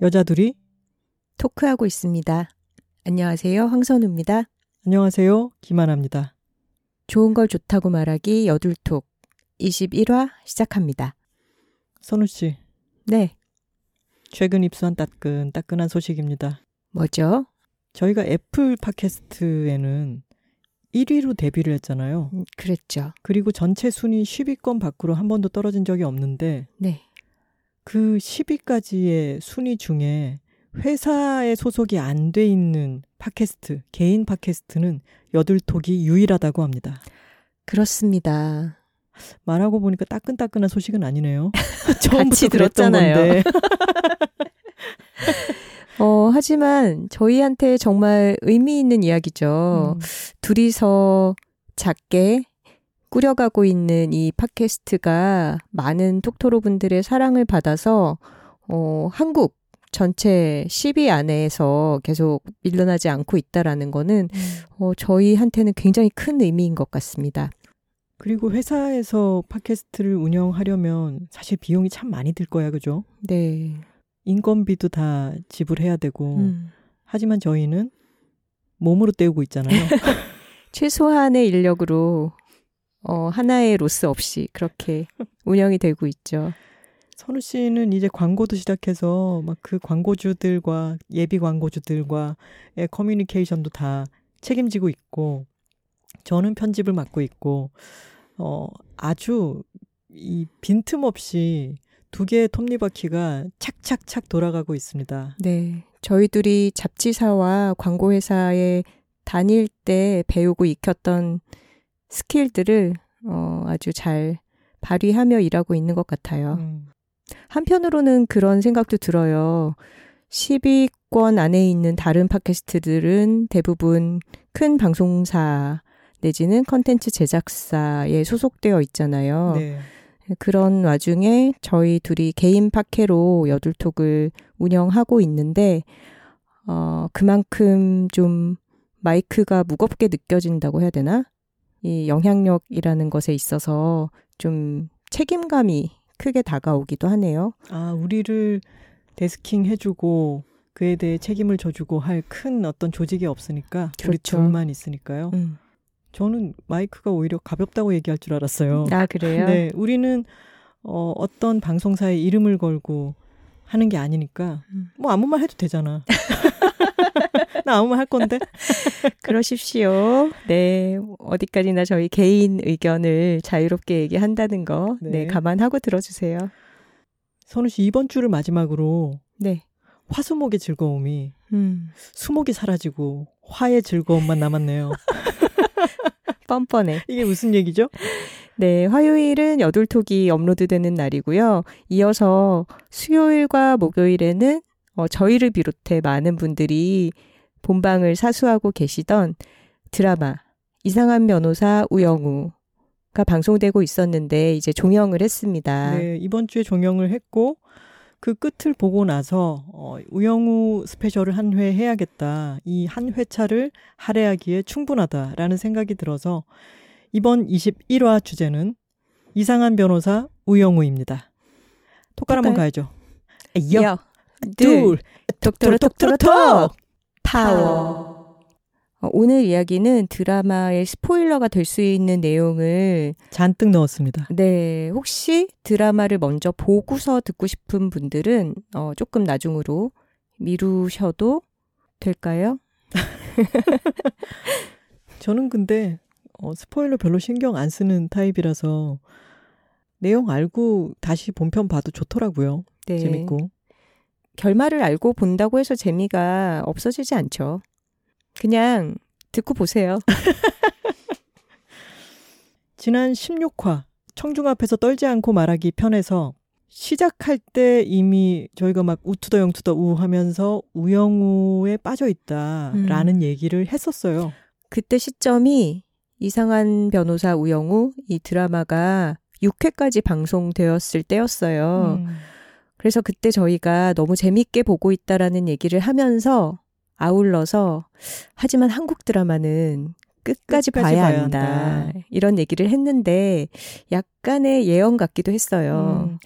여자들이 토크하고 있습니다. 안녕하세요. 황선우입니다. 안녕하세요. 김하나입니다. 좋은 걸 좋다고 말하기 여둘톡 21화 시작합니다. 선우 씨, 네. 최근 입수한 따끈 따끈한 소식입니다. 뭐죠? 저희가 애플 팟캐스트에는 1위로 데뷔를 했잖아요. 음, 그랬죠. 그리고 전체 순위 10위권 밖으로 한 번도 떨어진 적이 없는데 네. 그 10위까지의 순위 중에 회사에 소속이 안 돼 있는 팟캐스트, 개인 팟캐스트는 여둘톡이 유일하다고 합니다. 그렇습니다. 말하고 보니까 따끈따끈한 소식은 아니네요. 처음부터 들었잖아요. 어, 하지만 저희한테 정말 의미 있는 이야기죠. 음, 둘이서 작게 꾸려가고 있는 이 팟캐스트가 많은 톡토로 분들의 사랑을 받아서 어, 한국 전체 10위 안에서 계속 밀려나지 않고 있다라는 거는 음. 어, 저희한테는 굉장히 큰 의미인 것 같습니다. 그리고 회사에서 팟캐스트를 운영하려면 사실 비용이 참 많이 들 거야, 그죠? 네. 인건비도 다 지불해야 되고. 음. 하지만 저희는 몸으로 때우고 있잖아요. 최소한의 인력으로 어, 하나의 로스 없이 그렇게 운영이 되고 있죠. 선우 씨는 이제 광고도 시작해서 막 그 광고주들과 예비 광고주들과의 커뮤니케이션도 다 책임지고 있고 저는 편집을 맡고 있고 어 아주 이 빈틈없이 두 개의 톱니바퀴가 착착착 돌아가고 있습니다. 네. 저희 둘이 잡지사와 광고회사에 다닐 때 배우고 익혔던 스킬들을 어, 아주 잘 발휘하며 일하고 있는 것 같아요. 음, 한편으로는 그런 생각도 들어요. 10위권 안에 있는 다른 팟캐스트들은 대부분 큰 방송사 내지는 컨텐츠 제작사에 소속되어 있잖아요. 네. 그런 와중에 저희 둘이 개인 팟캐로 여둘톡을 운영하고 있는데, 어, 그만큼 좀 마이크가 무겁게 느껴진다고 해야 되나? 이 영향력이라는 것에 있어서 좀 책임감이 크게 다가오기도 하네요. 아, 우리를 데스킹 해주고 그에 대해 책임을 져주고 할 큰 어떤 조직이 없으니까 우리 그렇죠. 둘만 있으니까요. 음. 저는 마이크가 오히려 가볍다고 얘기할 줄 알았어요. 아, 그래요? 네, 우리는 어, 어떤 방송사의 이름을 걸고 하는 게 아니니까 음. 뭐 아무 말 해도 되잖아. 나 아무 말 할 건데. 그러십시오. 네. 어디까지나 저희 개인 의견을 자유롭게 얘기한다는 거, 네, 네. 감안하고 들어주세요. 선우 씨 이번 주를 마지막으로 네. 화수목의 즐거움이 음, 수목이 사라지고 화의 즐거움만 남았네요. 뻔뻔해. 이게 무슨 얘기죠? 네, 화요일은 여둘톡이 업로드되는 날이고요. 이어서 수요일과 목요일에는 어, 저희를 비롯해 많은 분들이 본방을 사수하고 계시던 드라마 이상한 변호사 우영우 가 방송되고 있었는데 이제 종영을 했습니다. 네, 이번 주에 종영을 했고 그 끝을 보고 나서 어, 우영우 스페셜을 한 회 해야겠다. 이 한 회차를 할애하기에 충분하다라는 생각이 들어서 이번 21화 주제는 이상한 변호사 우영우입니다. 톡깔 한번. 가야죠. 여, 여, 둘, 톡톡톡 톡톡톡 파워. 어, 오늘 이야기는 드라마의 스포일러가 될 수 있는 내용을 잔뜩 넣었습니다. 네, 혹시 드라마를 먼저 보고서 듣고 싶은 분들은 어, 조금 나중으로 미루셔도 될까요? 저는 근데 어, 스포일러 별로 신경 안 쓰는 타입이라서 내용 알고 다시 본편 봐도 좋더라고요. 네. 재밌고. 결말을 알고 본다고 해서 재미가 없어지지 않죠. 그냥 듣고 보세요. 지난 16화 청중 앞에서 떨지 않고 말하기 편에서 시작할 때 이미 저희가 막 우투더 영투더 우 하면서 우영우에 빠져 있다라는 얘기를 했었어요. 그때 시점이 이상한 변호사 우영우 이 드라마가 6회까지 방송되었을 때였어요. 음. 그래서 그때 저희가 너무 재밌게 보고 있다라는 얘기를 하면서 아울러서 하지만 한국 드라마는 끝까지, 끝까지 봐야, 봐야 한다. 한다. 이런 얘기를 했는데 약간의 예언 같기도 했어요. 음,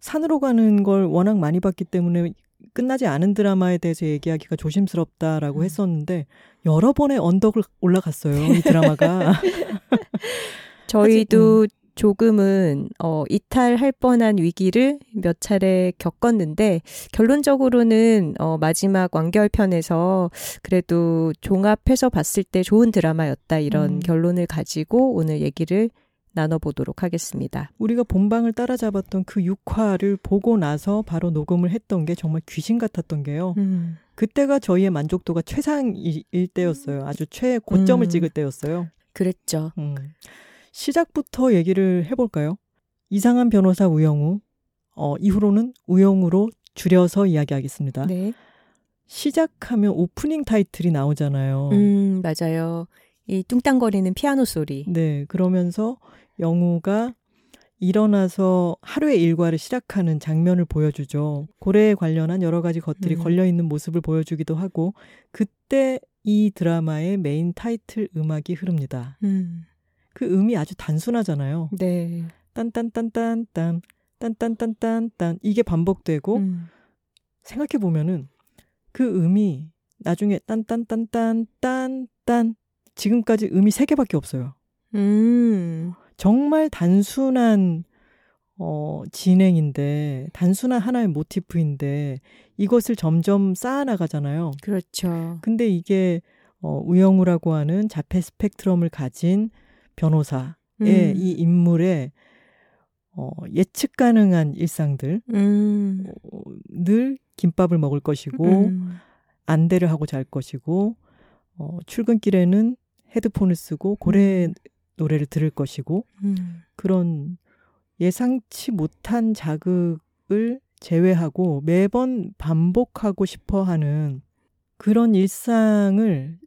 산으로 가는 걸 워낙 많이 봤기 때문에 끝나지 않은 드라마에 대해서 얘기하기가 조심스럽다라고 음. 했었는데 여러 번의 언덕을 올라갔어요. 이 드라마가. 저희도 음. 조금은 어 이탈할 뻔한 위기를 몇 차례 겪었는데 결론적으로는 어 마지막 완결편에서 그래도 종합해서 봤을 때 좋은 드라마였다 이런 음. 결론을 가지고 오늘 얘기를 나눠보도록 하겠습니다. 우리가 본방을 따라잡았던 그 6화를 보고 나서 바로 녹음을 했던 게 정말 귀신 같았던 게요. 음. 그때가 저희의 만족도가 최상일 때였어요. 아주 최고점을 음. 찍을 때였어요. 그랬죠. 음. 시작부터 얘기를 해볼까요? 이상한 변호사 우영우. 어, 이후로는 우영우로 줄여서 이야기하겠습니다. 네. 시작하면 오프닝 타이틀이 나오잖아요. 음, 맞아요. 이 뚱땅거리는 피아노 소리. 네, 그러면서 영우가 일어나서 하루의 일과를 시작하는 장면을 보여주죠. 고래에 관련한 여러 가지 것들이 음. 걸려 있는 모습을 보여주기도 하고 그때 이 드라마의 메인 타이틀 음악이 흐릅니다. 음. 그 음이 아주 단순하잖아요. 네. 딴딴딴딴딴 딴딴딴딴딴 이게 반복되고 음. 생각해 보면은 그 음이 나중에 딴딴딴딴딴딴 지금까지 음이 세 개밖에 없어요. 음. 정말 단순한 어, 진행인데, 단순한 하나의 모티프인데, 이것을 점점 쌓아나가잖아요. 그렇죠. 근데 이게, 어, 우영우라고 하는 자폐 스펙트럼을 가진 변호사의 음. 이 인물의, 어, 예측 가능한 일상들, 음. 어, 늘 김밥을 먹을 것이고, 음. 안대를 하고 잘 것이고, 어, 출근길에는 헤드폰을 쓰고 고래 음. 노래를 들을 것이고 음. 그런 예상치 못한 자극을 제외하고 매번 반복하고 싶어 하는 그런 일상을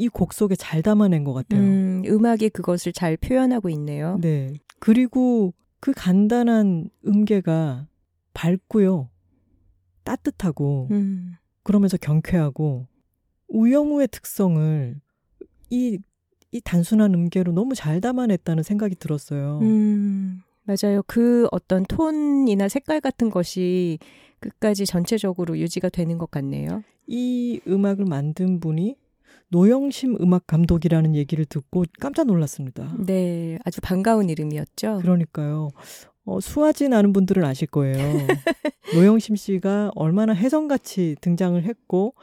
이 곡 속에 잘 담아낸 것 같아요. 음, 음악이 그것을 잘 표현하고 있네요. 네. 그리고 그 간단한 음계가 밝고요. 따뜻하고, 음. 그러면서 경쾌하고, 우영우의 특성을 이, 이 단순한 음계로 너무 잘 담아냈다는 생각이 들었어요. 음, 맞아요. 그 어떤 톤이나 색깔 같은 것이 끝까지 전체적으로 유지가 되는 것 같네요. 이 음악을 만든 분이 노영심 음악 감독이라는 얘기를 듣고 깜짝 놀랐습니다. 네, 아주 반가운 이름이었죠. 그러니까요. 어, 수아진 아는 분들은 아실 거예요. 노영심 씨가 얼마나 혜성같이 등장을 했고,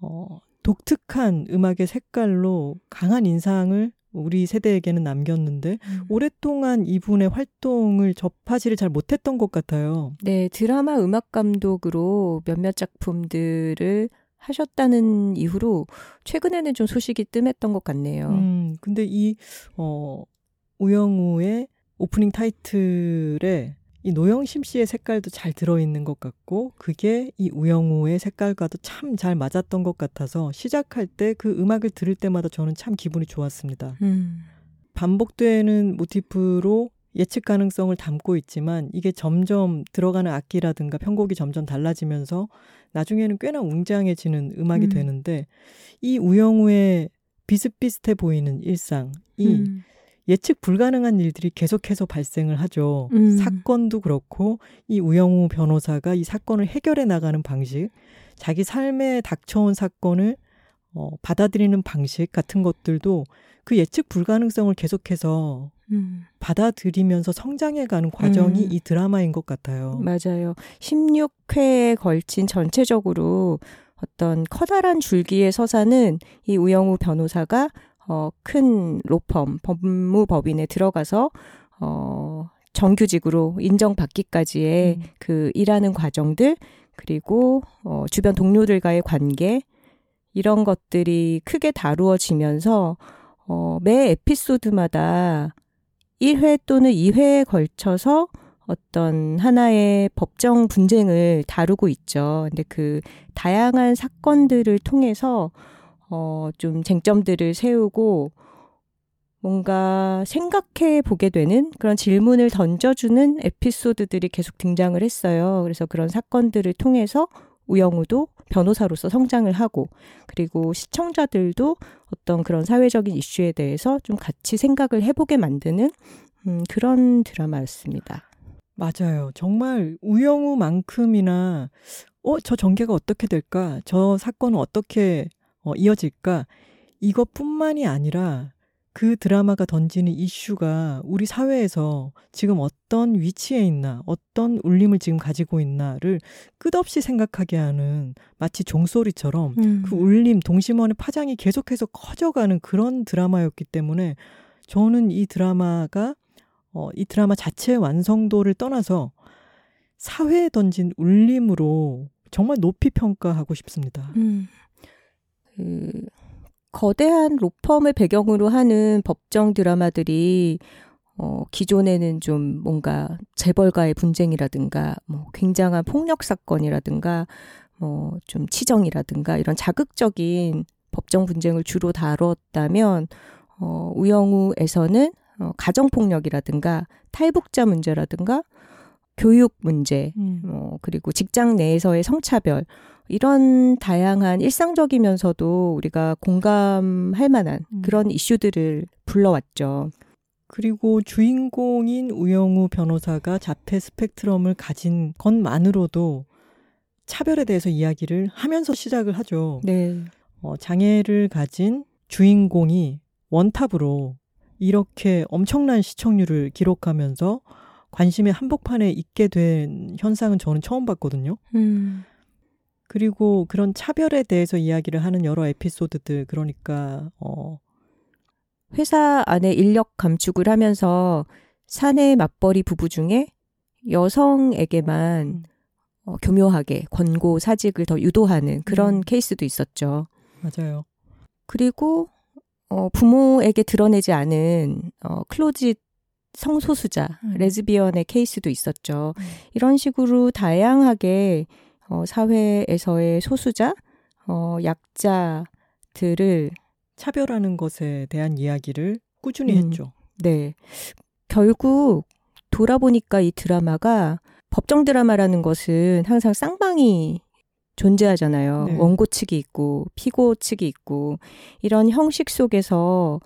어, 독특한 음악의 색깔로 강한 인상을 우리 세대에게는 남겼는데 음. 오랫동안 이분의 활동을 접하지를 잘 못했던 것 같아요. 네, 드라마 음악 감독으로 몇몇 작품들을 하셨다는 이후로 최근에는 좀 소식이 뜸했던 것 같네요. 음, 근데 이 어, 우영우의 오프닝 타이틀에 이 노영심 씨의 색깔도 잘 들어있는 것 같고 그게 이 우영우의 색깔과도 참 잘 맞았던 것 같아서 시작할 때 그 음악을 들을 때마다 저는 참 기분이 좋았습니다. 음. 반복되는 모티프로 예측 가능성을 담고 있지만 이게 점점 들어가는 악기라든가 편곡이 점점 달라지면서 나중에는 꽤나 웅장해지는 음악이 음. 되는데 이 우영우의 비슷비슷해 보이는 일상, 이 음. 예측 불가능한 일들이 계속해서 발생을 하죠. 음. 사건도 그렇고 이 우영우 변호사가 이 사건을 해결해 나가는 방식, 자기 삶에 닥쳐온 사건을 어, 받아들이는 방식 같은 것들도 그 예측 불가능성을 계속해서 음. 받아들이면서 성장해가는 과정이 음. 이 드라마인 것 같아요. 맞아요. 16회에 걸친 전체적으로 어떤 커다란 줄기의 서사는 이 우영우 변호사가 어, 큰 로펌, 법무법인에 들어가서, 어, 정규직으로 인정받기까지의 음. 그 일하는 과정들, 그리고, 어, 주변 동료들과의 관계, 이런 것들이 크게 다루어지면서, 어, 매 에피소드마다 1회 또는 2회에 걸쳐서 어떤 하나의 법정 분쟁을 다루고 있죠. 근데 그 다양한 사건들을 통해서 어, 좀 쟁점들을 세우고, 뭔가 생각해 보게 되는 그런 질문을 던져주는 에피소드들이 계속 등장을 했어요. 그래서 그런 사건들을 통해서 우영우도 변호사로서 성장을 하고 그리고 시청자들도 어떤 그런 사회적인 이슈에 대해서 좀 같이 생각을 해보게 만드는 음, 그런 드라마였습니다. 맞아요. 정말 우영우만큼이나 어, 저 전개가 어떻게 될까? 저 사건은 어떻게 어, 이어질까? 이것뿐만이 아니라 그 드라마가 던지는 이슈가 우리 사회에서 지금 어떤 위치에 있나, 어떤 울림을 지금 가지고 있나를 끝없이 생각하게 하는 마치 종소리처럼 음. 그 울림, 동심원의 파장이 계속해서 커져가는 그런 드라마였기 때문에 저는 이 드라마가 어, 이 드라마 자체의 완성도를 떠나서 사회에 던진 울림으로 정말 높이 평가하고 싶습니다. 음. 그 거대한 로펌을 배경으로 하는 법정 드라마들이 어, 기존에는 좀 뭔가 재벌가의 분쟁이라든가, 뭐 굉장한 폭력 사건이라든가, 뭐 좀 치정이라든가 이런 자극적인 법정 분쟁을 주로 다뤘다면, 어, 우영우에서는 어, 가정폭력이라든가 탈북자 문제라든가 교육 문제, 음. 어, 그리고 직장 내에서의 성차별, 이런 다양한 일상적이면서도 우리가 공감할 만한 음. 그런 이슈들을 불러왔죠. 그리고 주인공인 우영우 변호사가 자폐 스펙트럼을 가진 것만으로도 차별에 대해서 이야기를 하면서 시작을 하죠. 네. 어, 장애를 가진 주인공이 원탑으로 이렇게 엄청난 시청률을 기록하면서 관심의 한복판에 있게 된 현상은 저는 처음 봤거든요. 음. 그리고 그런 차별에 대해서 이야기를 하는 여러 에피소드들 그러니까 어 회사 안에 인력 감축을 하면서 사내 맞벌이 부부 중에 여성에게만 음. 어, 교묘하게 권고 사직을 더 유도하는 그런 음. 케이스도 있었죠. 맞아요. 그리고 어, 부모에게 드러내지 않은 어, 클로짓 성소수자, 음. 레즈비언의 케이스도 있었죠. 음. 이런 식으로 다양하게 어, 사회에서의 소수자, 어, 약자들을 차별하는 것에 대한 이야기를 꾸준히 음, 했죠. 네. 결국 돌아보니까 이 드라마가 법정 드라마라는 것은 항상 쌍방이 존재하잖아요. 네. 원고 측이 있고 피고 측이 있고 이런 형식 속에서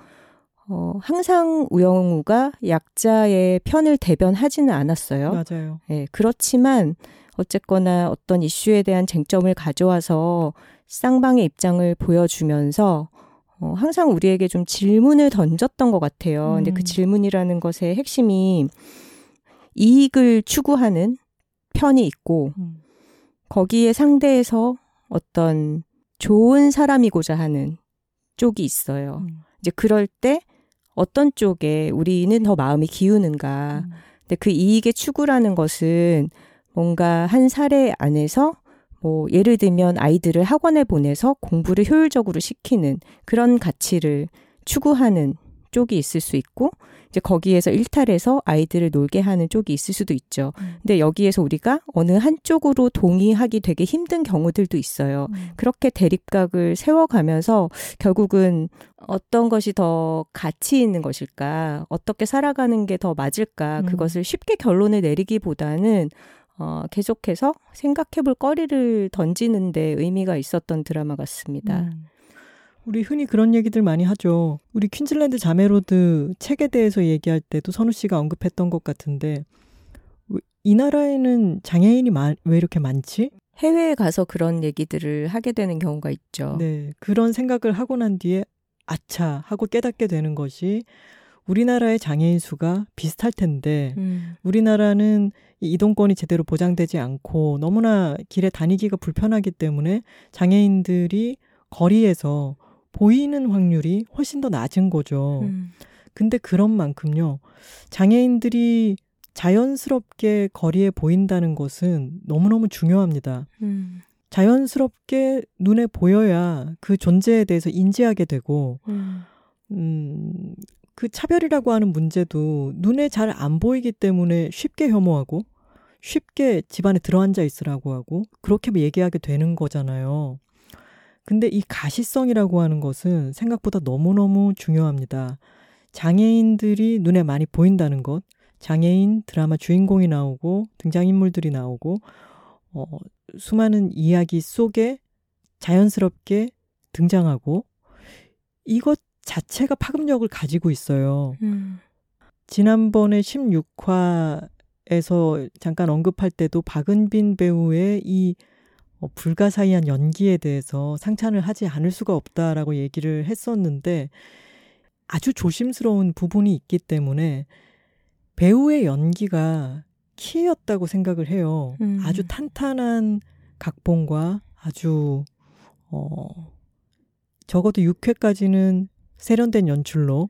어, 항상 우영우가 약자의 편을 대변하지는 않았어요. 맞아요. 예, 그렇지만 어쨌거나 어떤 이슈에 대한 쟁점을 가져와서 쌍방의 입장을 보여주면서 어, 항상 우리에게 좀 질문을 던졌던 것 같아요. 음. 근데 그 음. 질문이라는 것의 핵심이 이익을 추구하는 편이 있고 음. 거기에 상대해서 어떤 좋은 사람이고자 하는 쪽이 있어요. 음. 이제 그럴 때 어떤 쪽에 우리는 더 마음이 기우는가. 음. 근데 그 이익의 추구라는 것은 뭔가 한 사례 안에서 뭐 예를 들면 아이들을 학원에 보내서 공부를 효율적으로 시키는 그런 가치를 추구하는 쪽이 있을 수 있고 이제 거기에서 일탈해서 아이들을 놀게 하는 쪽이 있을 수도 있죠. 음. 근데 여기에서 우리가 어느 한쪽으로 동의하기 되게 힘든 경우들도 있어요. 음. 그렇게 대립각을 세워가면서 결국은 어떤 것이 더 가치 있는 것일까? 어떻게 살아가는 게 더 맞을까? 음. 그것을 쉽게 결론을 내리기보다는 어, 계속해서 생각해 볼 거리를 던지는 데 의미가 있었던 드라마 같습니다. 음. 우리 흔히 그런 얘기들 많이 하죠. 우리 퀸즐랜드 자메로드 책에 대해서 얘기할 때도 선우 씨가 언급했던 것 같은데 이 나라에는 장애인이 마, 왜 이렇게 많지? 해외에 가서 그런 얘기들을 하게 되는 경우가 있죠. 네. 그런 생각을 하고 난 뒤에 아차 하고 깨닫게 되는 것이 우리나라의 장애인 수가 비슷할 텐데 음. 우리나라는 이동권이 제대로 보장되지 않고 너무나 길에 다니기가 불편하기 때문에 장애인들이 거리에서 보이는 확률이 훨씬 더 낮은 거죠. 음. 근데 그런 만큼요. 장애인들이 자연스럽게 거리에 보인다는 것은 너무너무 중요합니다. 음. 자연스럽게 눈에 보여야 그 존재에 대해서 인지하게 되고, 음, 음 그 차별이라고 하는 문제도 눈에 잘 안 보이기 때문에 쉽게 혐오하고 쉽게 집안에 들어앉아 있으라고 하고 그렇게 얘기하게 되는 거잖아요. 근데 이 가시성이라고 하는 것은 생각보다 너무너무 중요합니다. 장애인들이 눈에 많이 보인다는 것, 장애인 드라마 주인공이 나오고 등장인물들이 나오고 어, 수많은 이야기 속에 자연스럽게 등장하고 이것 자체가 파급력을 가지고 있어요. 음. 지난번에 16화에서 잠깐 언급할 때도 박은빈 배우의 이 어, 불가사의한 연기에 대해서 상찬을 하지 않을 수가 없다라고 얘기를 했었는데 아주 조심스러운 부분이 있기 때문에 배우의 연기가 키였다고 생각을 해요. 음. 아주 탄탄한 각본과 아주 어 적어도 6회까지는 세련된 연출로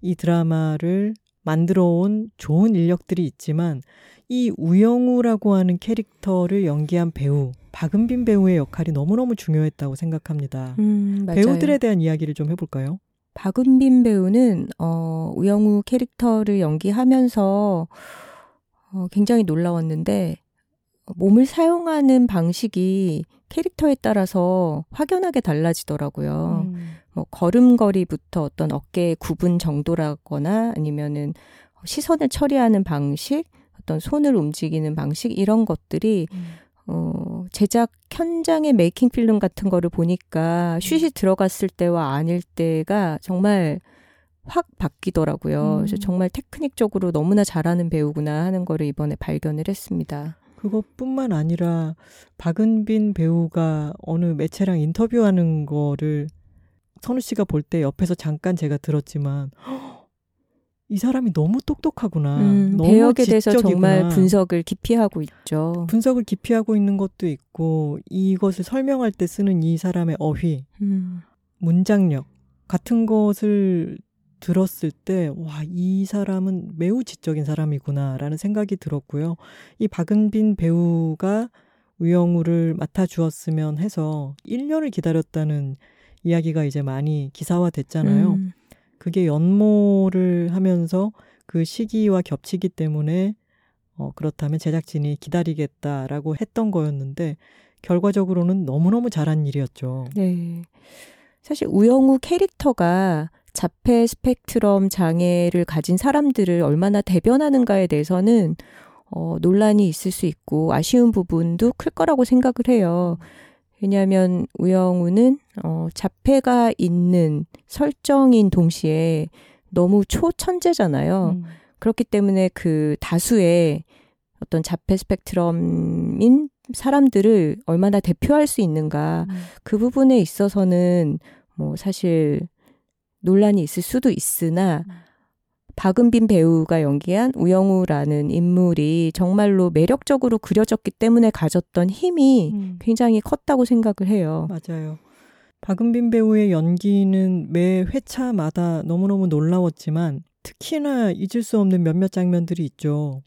이 드라마를 만들어 온 좋은 인력들이 있지만 이 우영우라고 하는 캐릭터를 연기한 배우 박은빈 배우의 역할이 너무너무 중요했다고 생각합니다. 음, 배우들에 대한 이야기를 좀 해볼까요? 박은빈 배우는 어, 우영우 캐릭터를 연기하면서 어, 굉장히 놀라웠는데 몸을 사용하는 방식이 캐릭터에 따라서 확연하게 달라지더라고요. 음. 뭐 걸음걸이부터 어떤 어깨의 구분 정도라거나 아니면은 시선을 처리하는 방식, 어떤 손을 움직이는 방식 이런 것들이 음. 어, 제작 현장의 메이킹 필름 같은 거를 보니까 음. 슛이 들어갔을 때와 아닐 때가 정말 확 바뀌더라고요. 음. 그래서 정말 테크닉적으로 너무나 잘하는 배우구나 하는 거를 이번에 발견을 했습니다. 그것뿐만 아니라 박은빈 배우가 어느 매체랑 인터뷰하는 거를 선우 씨가 볼 때 옆에서 잠깐 제가 들었지만 이 사람이 너무 똑똑하구나. 음, 너무 배역에 대해서 정말 분석을 깊이 하고 있죠. 분석을 깊이 하고 있는 것도 있고 이것을 설명할 때 쓰는 이 사람의 어휘, 음. 문장력 같은 것을 들었을 때, 와, 이 사람은 매우 지적인 사람이구나라는 생각이 들었고요. 이 박은빈 배우가 우영우를 맡아 주었으면 해서 1년을 기다렸다는 이야기가 이제 많이 기사화 됐잖아요. 음. 그게 연모를 하면서 그 시기와 겹치기 때문에 어, 그렇다면 제작진이 기다리겠다라고 했던 거였는데 결과적으로는 너무너무 잘한 일이었죠. 네. 사실 우영우 캐릭터가 자폐 스펙트럼 장애를 가진 사람들을 얼마나 대변하는가에 대해서는 어, 논란이 있을 수 있고 아쉬운 부분도 클 거라고 생각을 해요. 왜냐하면 우영우는 어, 자폐가 있는 설정인 동시에 너무 초천재잖아요. 음. 그렇기 때문에 그 다수의 어떤 자폐 스펙트럼인 사람들을 얼마나 대표할 수 있는가 음. 그 부분에 있어서는 뭐 사실 논란이 있을 수도 있으나 음. 박은빈 배우가 연기한 우영우라는 인물이 정말로 매력적으로 그려졌기 때문에 가졌던 힘이 음. 굉장히 컸다고 생각을 해요. 맞아요. 박은빈 배우의 연기는 매 회차마다 너무너무 놀라웠지만 특히나 잊을 수 없는 몇몇 장면들이 있죠.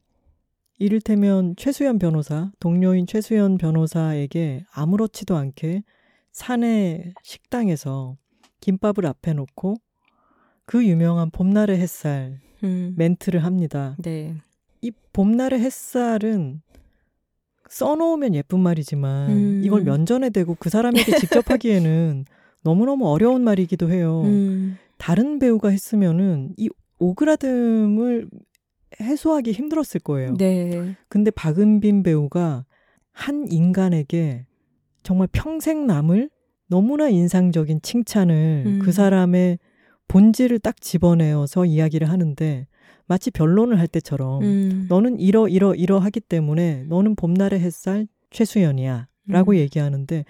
이를테면 최수연 변호사, 동료인 최수연 변호사에게 아무렇지도 않게 사내 식당에서 김밥을 앞에 놓고 그 유명한 봄날의 햇살 음. 멘트를 합니다. 네. 이 봄날의 햇살은 써놓으면 예쁜 말이지만 음. 이걸 면전에 대고 그 사람에게 직접 하기에는 너무너무 어려운 말이기도 해요. 음. 다른 배우가 했으면은 이 오그라듦을 해소하기 힘들었을 거예요. 네. 근데 박은빈 배우가 한 인간에게 정말 평생 남을 너무나 인상적인 칭찬을 음. 그 사람의 본질을 딱 집어내어서 이야기를 하는데 마치 변론을 할 때처럼 음. 너는 이러 이러 이러 하기 때문에 너는 봄날의 햇살 최수연이야 라고 음. 얘기하는데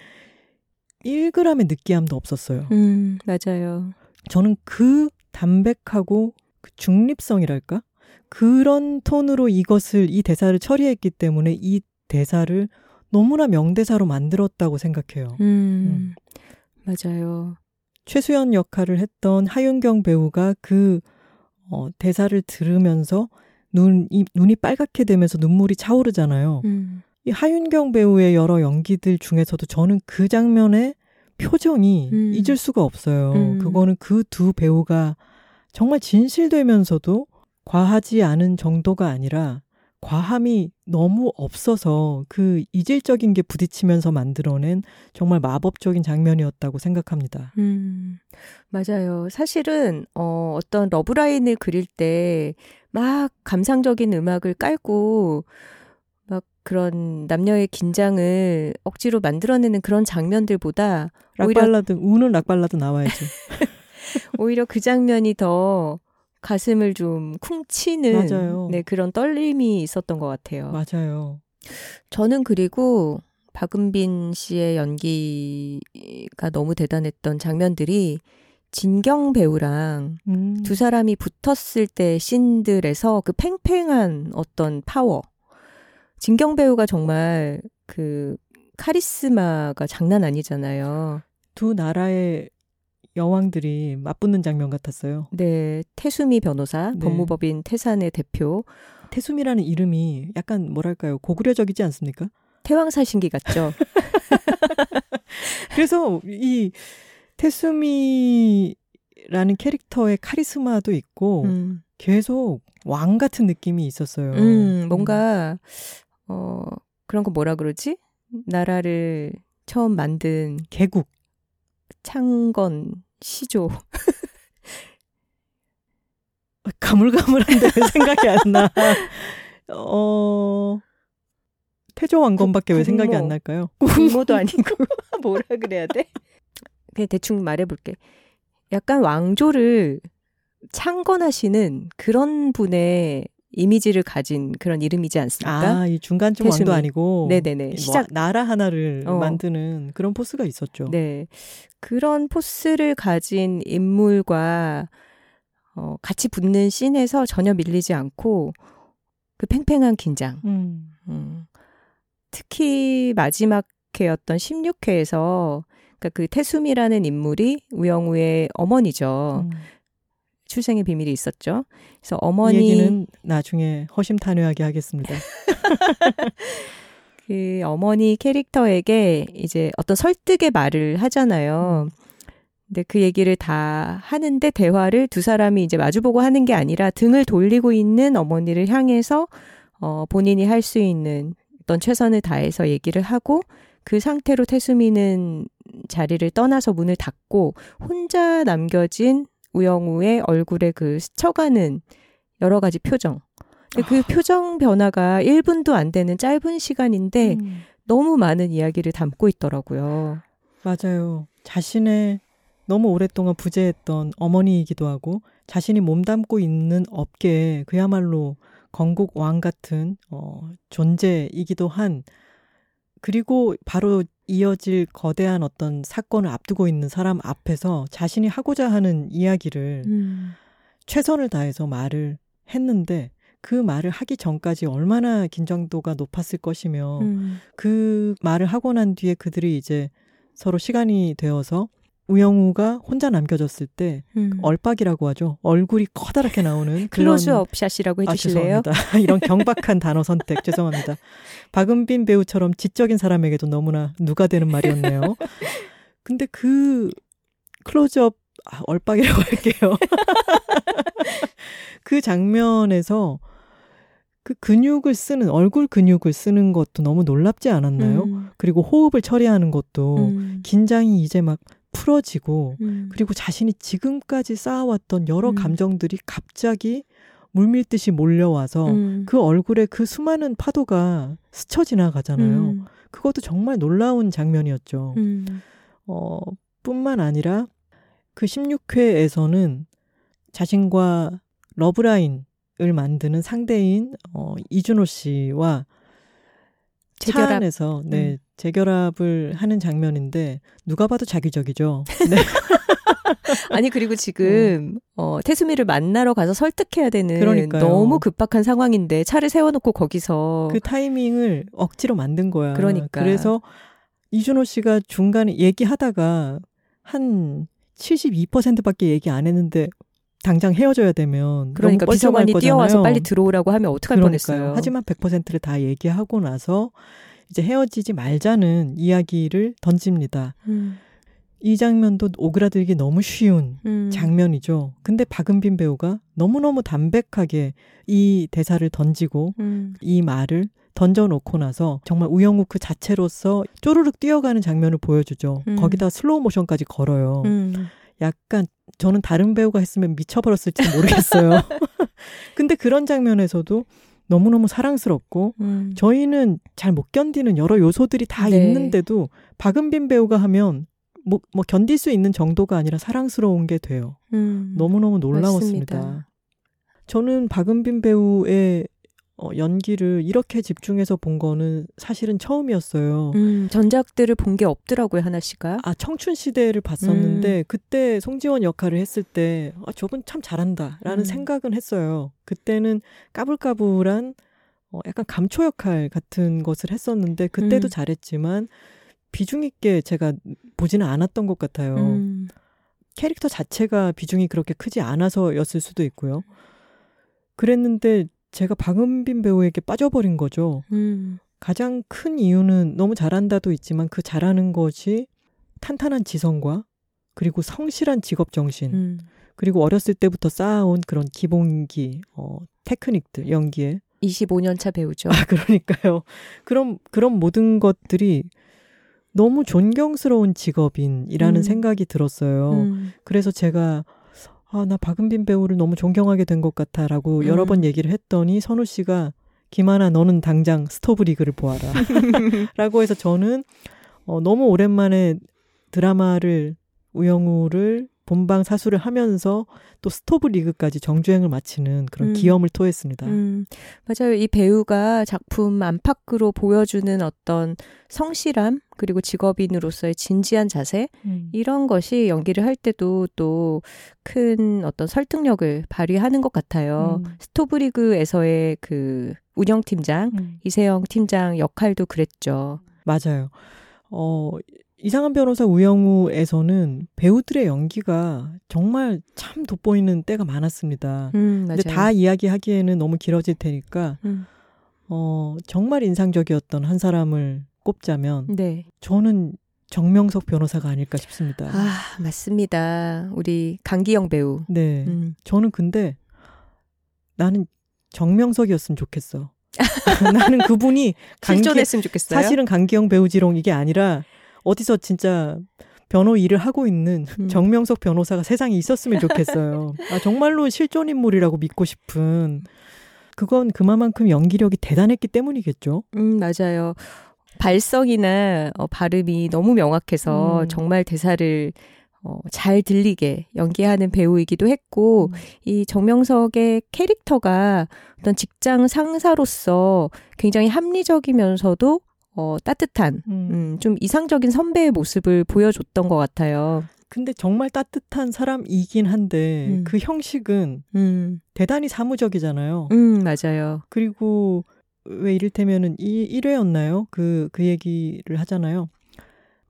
1g의 느끼함도 없었어요. 음, 맞아요. 저는 그 담백하고 그 중립성이랄까? 그런 톤으로 이것을, 이 대사를 처리했기 때문에 이 대사를 너무나 명대사로 만들었다고 생각해요. 음, 음. 맞아요. 최수연 역할을 했던 하윤경 배우가 그 어, 대사를 들으면서 눈, 이, 눈이 빨갛게 되면서 눈물이 차오르잖아요. 음. 이 하윤경 배우의 여러 연기들 중에서도 저는 그 장면의 표정이 음. 잊을 수가 없어요. 음. 그거는 그 두 배우가 정말 진실되면서도 과하지 않은 정도가 아니라 과함이 너무 없어서 그 이질적인 게 부딪히면서 만들어낸 정말 마법적인 장면이었다고 생각합니다. 음, 맞아요. 사실은, 어, 어떤 러브라인을 그릴 때 막 감상적인 음악을 깔고 막 그런 남녀의 긴장을 억지로 만들어내는 그런 장면들보다 오히려, 락발라드, 우는 락발라드 나와야지. 오히려 그 장면이 더 가슴을 좀 쿵치는 맞아요. 네, 그런 떨림이 있었던 것 같아요. 맞아요. 저는 그리고 박은빈 씨의 연기가 너무 대단했던 장면들이 진경 배우랑 음. 두 사람이 붙었을 때 씬들에서 그 팽팽한 어떤 파워. 진경 배우가 정말 그 카리스마가 장난 아니잖아요. 두 나라의 여왕들이 맞붙는 장면 같았어요. 네, 태수미 변호사, 네. 법무법인 태산의 대표, 태수미라는 이름이 약간 뭐랄까요 고구려적이지 않습니까? 태왕사신기 같죠? 그래서 이 태수미라는 캐릭터의 카리스마도 있고 음, 계속 왕 같은 느낌이 있었어요. 음, 뭔가 어 그런 거 뭐라 그러지? 나라를 처음 만든 개국. 창건 시조. 가물가물한데 왜 생각이 안 나. 어 태조 왕건밖에 왜 생각이. 안 날까요? 국모도 아니고 뭐라 그래야 돼? 그냥 대충 말해볼게. 약간 왕조를 창건하시는 그런 분의 이미지를 가진 그런 이름이지 않습니까? 아, 이 중간쯤 왕도 태수미. 아니고 네네네. 뭐 시작. 나라 하나를 어. 만드는 그런 포스가 있었죠. 네. 그런 포스를 가진 인물과 어, 같이 붙는 씬에서 전혀 밀리지 않고 그 팽팽한 긴장. 음. 음. 특히 마지막 회였던 16회에서 그러니까 그 태수미라는 인물이 우영우의 어머니죠. 음. 출생의 비밀이 있었죠. 그래서 이 어머니 얘기는 나중에 허심탄회하게 하겠습니다. 그 어머니 캐릭터에게 이제 어떤 설득의 말을 하잖아요. 근데 그 얘기를 다 하는데 대화를 두 사람이 이제 마주보고 하는 게 아니라 등을 돌리고 있는 어머니를 향해서 어 본인이 할 수 있는 어떤 최선을 다해서 얘기를 하고 그 상태로 태수미는 자리를 떠나서 문을 닫고 혼자 남겨진 우영우의 얼굴에 그 스쳐가는 여러 가지 표정. 근데 그 표정 변화가 1분도 안 되는 짧은 시간인데 음. 너무 많은 이야기를 담고 있더라고요. 맞아요. 자신의 너무 오랫동안 부재했던 어머니이기도 하고 자신이 몸담고 있는 업계에 그야말로 건국 왕 같은 어, 존재이기도 한 그리고 바로 이어질 거대한 어떤 사건을 앞두고 있는 사람 앞에서 자신이 하고자 하는 이야기를 음. 최선을 다해서 말을 했는데 그 말을 하기 전까지 얼마나 긴장도가 높았을 것이며 음. 그 말을 하고 난 뒤에 그들이 이제 서로 시간이 되어서 우영우가 혼자 남겨졌을 때 음. 얼빡이라고 하죠. 얼굴이 커다랗게 나오는 클로즈업 샷이라고 아, 해주실래요? 죄송합니다. 이런 경박한 단어 선택 죄송합니다. 박은빈 배우처럼 지적인 사람에게도 너무나 누가 되는 말이었네요. 근데 그 클로즈업 아, 얼빡이라고 할게요. 그 장면에서 그 근육을 쓰는 얼굴 근육을 쓰는 것도 너무 놀랍지 않았나요? 음. 그리고 호흡을 처리하는 것도 음. 긴장이 이제 막 풀어지고 음. 그리고 자신이 지금까지 쌓아왔던 여러 음. 감정들이 갑자기 물밀듯이 몰려와서 음. 그 얼굴에 그 수많은 파도가 스쳐 지나가잖아요. 음. 그것도 정말 놀라운 장면이었죠. 음. 어, 뿐만 아니라 그 16회에서는 자신과 러브라인을 만드는 상대인 어, 이준호 씨와 차 재결합. 안에서 네, 음. 재결합을 하는 장면인데 누가 봐도 자기적이죠. 네. 아니 그리고 지금 어, 태수미를 만나러 가서 설득해야 되는 그러니까요. 너무 급박한 상황인데 차를 세워놓고 거기서 그 타이밍을 억지로 만든 거야. 그러니까. 그래서 이준호 씨가 중간에 얘기하다가 한 72%밖에 얘기 안 했는데 당장 헤어져야 되면 그러니까 비서관이. 뛰어와서 빨리 들어오라고 하면 어떡할 그러니까요. 뻔했어요. 하지만 100%를 다 얘기하고 나서 이제 헤어지지 말자는 이야기를 던집니다. 음. 이 장면도 오그라들기 너무 쉬운 음. 장면이죠. 근데 박은빈 배우가 너무너무 담백하게 이 대사를 던지고 음. 이 말을 던져놓고 나서 정말 우영우 그 자체로서 쪼르륵 뛰어가는 장면을 보여주죠. 음. 거기다 슬로우 모션까지 걸어요. 음. 약간 저는 다른 배우가 했으면 미쳐버렸을지 모르겠어요. 근데 그런 장면에서도 너무너무 사랑스럽고 음. 저희는 잘 못 견디는 여러 요소들이 다 네. 있는데도 박은빈 배우가 하면 뭐, 뭐 견딜 수 있는 정도가 아니라 사랑스러운 게 돼요. 음. 너무너무 놀라웠습니다. 맞습니다. 저는 박은빈 배우의 어, 연기를 이렇게 집중해서 본 거는 사실은 처음이었어요. 음, 전작들을 본 게 없더라고요, 하나 씨가. 아, 청춘 시대를 봤었는데 음. 그때 송지원 역할을 했을 때 아, 저분 참 잘한다라는 음. 생각은 했어요. 그때는 까불까불한 어, 약간 감초 역할 같은 것을 했었는데 그때도 음. 잘했지만 비중 있게 제가 보지는 않았던 것 같아요. 음. 캐릭터 자체가 비중이 그렇게 크지 않아서였을 수도 있고요. 그랬는데 제가 박은빈 배우에게 빠져버린 거죠. 음. 가장 큰 이유는 너무 잘한다도 있지만 그 잘하는 것이 탄탄한 지성과 그리고 성실한 직업 정신 음. 그리고 어렸을 때부터 쌓아온 그런 기본기 어 테크닉들 연기에 25년 차 배우죠. 아 그러니까요 그런 그런 모든 것들이 너무 존경스러운 직업인이라는 음. 생각이 들었어요. 음. 그래서 제가 아, 나 박은빈 배우를 너무 존경하게 된 것 같아라고 여러 음. 번 얘기를 했더니 선우 씨가 김하나 너는 당장 스토브 리그를 보아라. 라고 해서 저는 어, 너무 오랜만에 드라마를 우영우를 본방 사수를 하면서 또 스토브 리그까지 정주행을 마치는 그런 음. 기염을 토했습니다. 음, 맞아요. 이 배우가 작품 안팎으로 보여주는 어떤 성실함, 그리고 직업인으로서의 진지한 자세, 음. 이런 것이 연기를 할 때도 또 큰 어떤 설득력을 발휘하는 것 같아요. 음. 스토브 리그에서의 그 운영팀장, 음. 이세영 팀장 역할도 그랬죠. 맞아요. 어, 이상한 변호사 우영우에서는 배우들의 연기가 정말 참 돋보이는 때가 많았습니다. 음. 근데 다 이야기하기에는 너무 길어질 테니까 음, 어, 정말 인상적이었던 한 사람을 꼽자면 네. 저는 정명석 변호사가 아닐까 싶습니다. 아, 맞습니다. 우리 강기영 배우. 네. 음. 저는 근데 나는 정명석이었으면 좋겠어. 나는 그분이 강기, 실존했으면 좋겠어요. 사실은 강기영 배우지롱 이게 아니라 어디서 진짜 변호 일을 하고 있는 음. 정명석 변호사가 세상에 있었으면 좋겠어요. 아, 정말로 실존 인물이라고 믿고 싶은 그건 그만큼 연기력이 대단했기 때문이겠죠. 음, 맞아요. 발성이나 어, 발음이 너무 명확해서 음. 정말 대사를 어, 잘 들리게 연기하는 배우이기도 했고, 음. 이 정명석의 캐릭터가 어떤 직장 상사로서 굉장히 합리적이면서도 어, 따뜻한, 음. 음, 좀 이상적인 선배의 모습을 보여줬던 것 같아요. 근데 정말 따뜻한 사람이긴 한데 음. 그 형식은 음, 대단히 사무적이잖아요. 음, 맞아요. 그리고 왜 이를테면은 이 1회였나요? 그, 그 얘기를 하잖아요.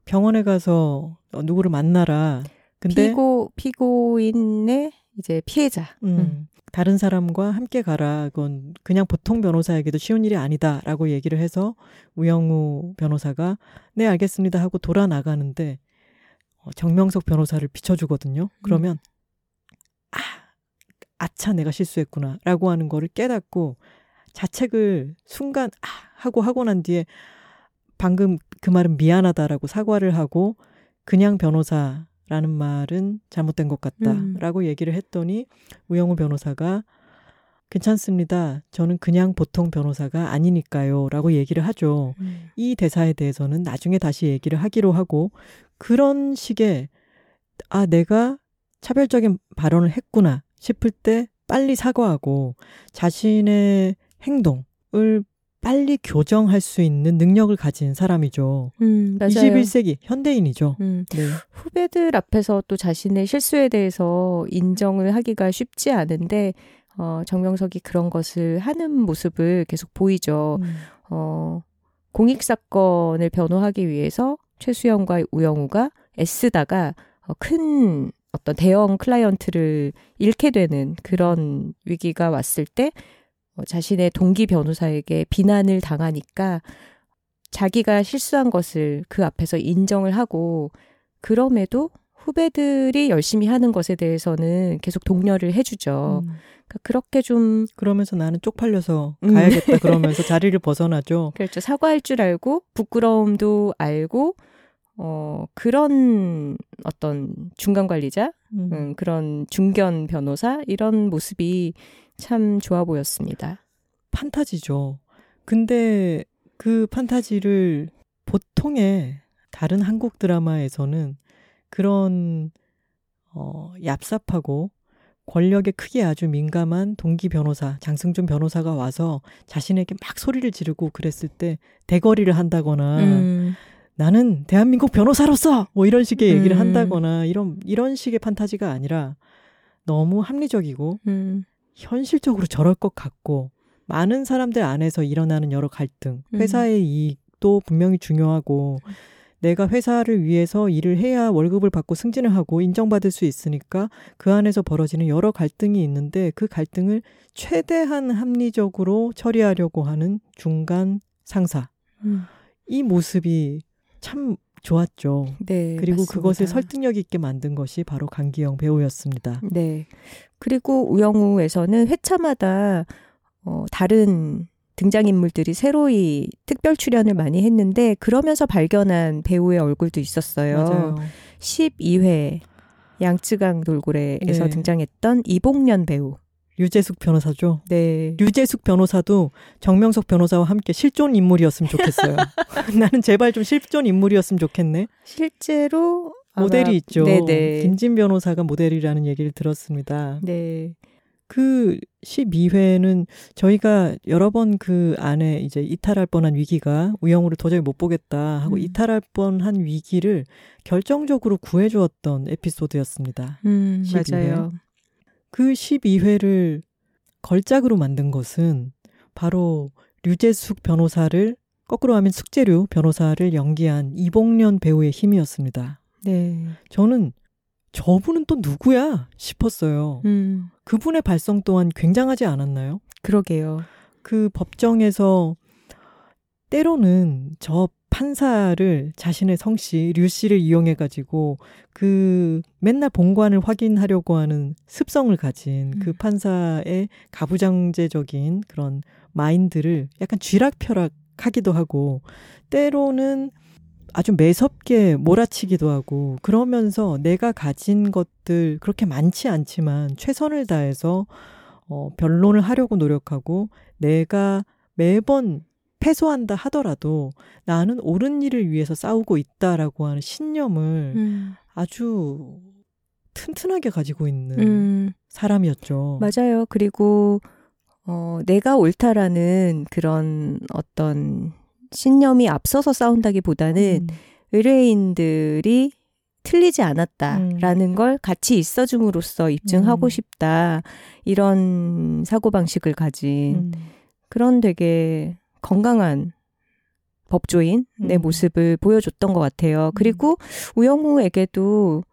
병원에 가서 어, 누구를 만나라. 근데 피고, 피고인의 이제 피해자. 음, 다른 사람과 함께 가라. 그건 그냥 보통 변호사에게도 쉬운 일이 아니다라고 얘기를 해서 우영우 변호사가 네 알겠습니다 하고 돌아 나가는데 어, 정명석 변호사를 비춰주거든요. 그러면 아 아차 내가 실수했구나라고 하는 거를 깨닫고 자책을 순간 아 하고 하고 난 뒤에 방금 그 말은 미안하다라고 사과를 하고 그냥 변호사 라는 말은 잘못된 것 같다라고 얘기를 했더니 우영우 변호사가 괜찮습니다. 저는 그냥 보통 변호사가 아니니까요. 라고 얘기를 하죠. 음. 이 대사에 대해서는 나중에 다시 얘기를 하기로 하고 그런 식의 아, 내가 차별적인 발언을 했구나 싶을 때 빨리 사과하고 자신의 행동을 빨리 교정할 수 있는 능력을 가진 사람이죠. 음, 맞아요. 21세기 현대인이죠. 음, 네. 후배들 앞에서 또 자신의 실수에 대해서 인정을 하기가 쉽지 않은데, 어, 정명석이 그런 것을 하는 모습을 계속 보이죠. 음. 어, 공익 사건을 변호하기 위해서 최수영과 우영우가 애쓰다가 어, 큰 어떤 대형 클라이언트를 잃게 되는 그런 위기가 왔을 때 어, 자신의 동기 변호사에게 비난을 당하니까 자기가 실수한 것을 그 앞에서 인정을 하고 그럼에도 후배들이 열심히 하는 것에 대해서는 계속 독려를 해주죠. 음. 그러니까 그렇게 좀 그러면서 나는 쪽팔려서 음. 가야겠다 그러면서 자리를 벗어나죠. 그렇죠. 사과할 줄 알고 부끄러움도 알고 어 그런 어떤 중간 관리자, 음. 음, 그런 중견 변호사 이런 모습이 참 좋아 보였습니다. 판타지죠. 근데 그 판타지를 보통의 다른 한국 드라마에서는 그런 어 얍삽하고 권력에 크게 아주 민감한 동기 변호사, 장승준 변호사가 와서 자신에게 막 소리를 지르고 그랬을 때 대거리를 한다거나 음, 나는 대한민국 변호사로서 뭐 이런 식의 얘기를 음. 한다거나 이런 이런 식의 판타지가 아니라 너무 합리적이고 음, 현실적으로 저럴 것 같고 많은 사람들 안에서 일어나는 여러 갈등, 음. 회사의 이익도 분명히 중요하고 내가 회사를 위해서 일을 해야 월급을 받고 승진을 하고 인정받을 수 있으니까 그 안에서 벌어지는 여러 갈등이 있는데 그 갈등을 최대한 합리적으로 처리하려고 하는 중간 상사. 음. 이 모습이 참 좋았죠. 네. 그리고 맞습니다. 그것을 설득력 있게 만든 것이 바로 강기영 배우였습니다. 네. 그리고 우영우에서는 회차마다 어, 다른 등장인물들이 새로이 특별 출연을 많이 했는데 그러면서 발견한 배우의 얼굴도 있었어요. 맞아요. 12회 양쯔강 돌고래에서 네. 등장했던 이봉련 배우. 류재숙 변호사죠. 네. 류재숙 변호사도 정명석 변호사와 함께 실존 인물이었으면 좋겠어요. 나는 제발 좀 실존 인물이었으면 좋겠네. 실제로 모델이 아마- 있죠. 네네. 김진 변호사가 모델이라는 얘기를 들었습니다. 네. 그 12회는 저희가 여러 번 그 안에 이제 이탈할 뻔한 위기가 우영우를 도저히 못 보겠다 하고 음. 이탈할 뻔한 위기를 결정적으로 구해주었던 에피소드였습니다. 음, 12회. 맞아요. 그 12회를 걸작으로 만든 것은 바로 류재숙 변호사를 거꾸로 하면 숙재류 변호사를 연기한 이봉련 배우의 힘이었습니다. 네. 저는 저분은 또 누구야 싶었어요. 음, 그분의 발성 또한 굉장하지 않았나요? 그러게요. 그 법정에서 때로는 저 판사를 자신의 성씨 류 씨를 이용해 가지고 그 맨날 본관을 확인하려고 하는 습성을 가진 그 음. 판사의 가부장제적인 그런 마인드를 약간 쥐락펴락하기도 하고 때로는 아주 매섭게 몰아치기도 하고 그러면서 내가 가진 것들 그렇게 많지 않지만 최선을 다해서 어, 변론을 하려고 노력하고 내가 매번 패소한다 하더라도 나는 옳은 일을 위해서 싸우고 있다라고 하는 신념을 음, 아주 튼튼하게 가지고 있는 음, 사람이었죠. 맞아요. 그리고 어, 내가 옳다라는 그런 어떤 신념이 앞서서 싸운다기보다는 음, 의뢰인들이 틀리지 않았다라는 걸 같이 있어줌으로써 입증하고 음. 싶다 이런 사고 방식을 가진 음, 그런 되게 건강한 법조인의 음. 모습을 보여줬던 것 같아요. 그리고 우영우에게도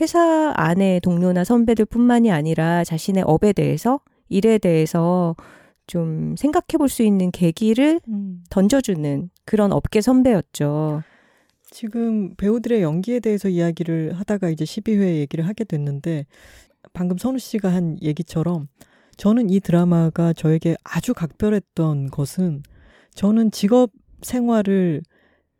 회사 안의 동료나 선배들뿐만이 아니라 자신의 업에 대해서 일에 대해서 좀 생각해 볼 수 있는 계기를 음. 던져주는 그런 업계 선배였죠. 지금 배우들의 연기에 대해서 이야기를 하다가 이제 12회 얘기를 하게 됐는데 방금 선우 씨가 한 얘기처럼 저는 이 드라마가 저에게 아주 각별했던 것은 저는 직업 생활을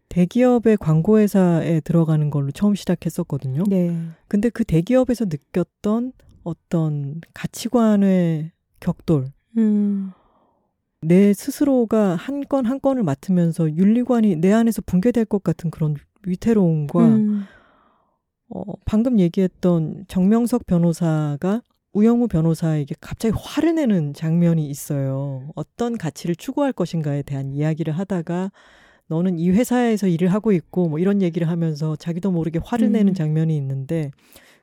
대기업의 광고회사에 들어가는 걸로 처음 시작했었거든요. 네. 근데 그 대기업에서 느꼈던 어떤 가치관의 격돌, 음, 내 스스로가 한 건한 건을 맡으면서 윤리관이 내 안에서 붕괴될 것 같은 그런 위태로움과 음, 어, 방금 얘기했던 정명석 변호사가 우영우 변호사에게 갑자기 화를 내는 장면이 있어요. 어떤 가치를 추구할 것인가에 대한 이야기를 하다가 너는 이 회사에서 일을 하고 있고 뭐 이런 얘기를 하면서 자기도 모르게 화를 음. 내는 장면이 있는데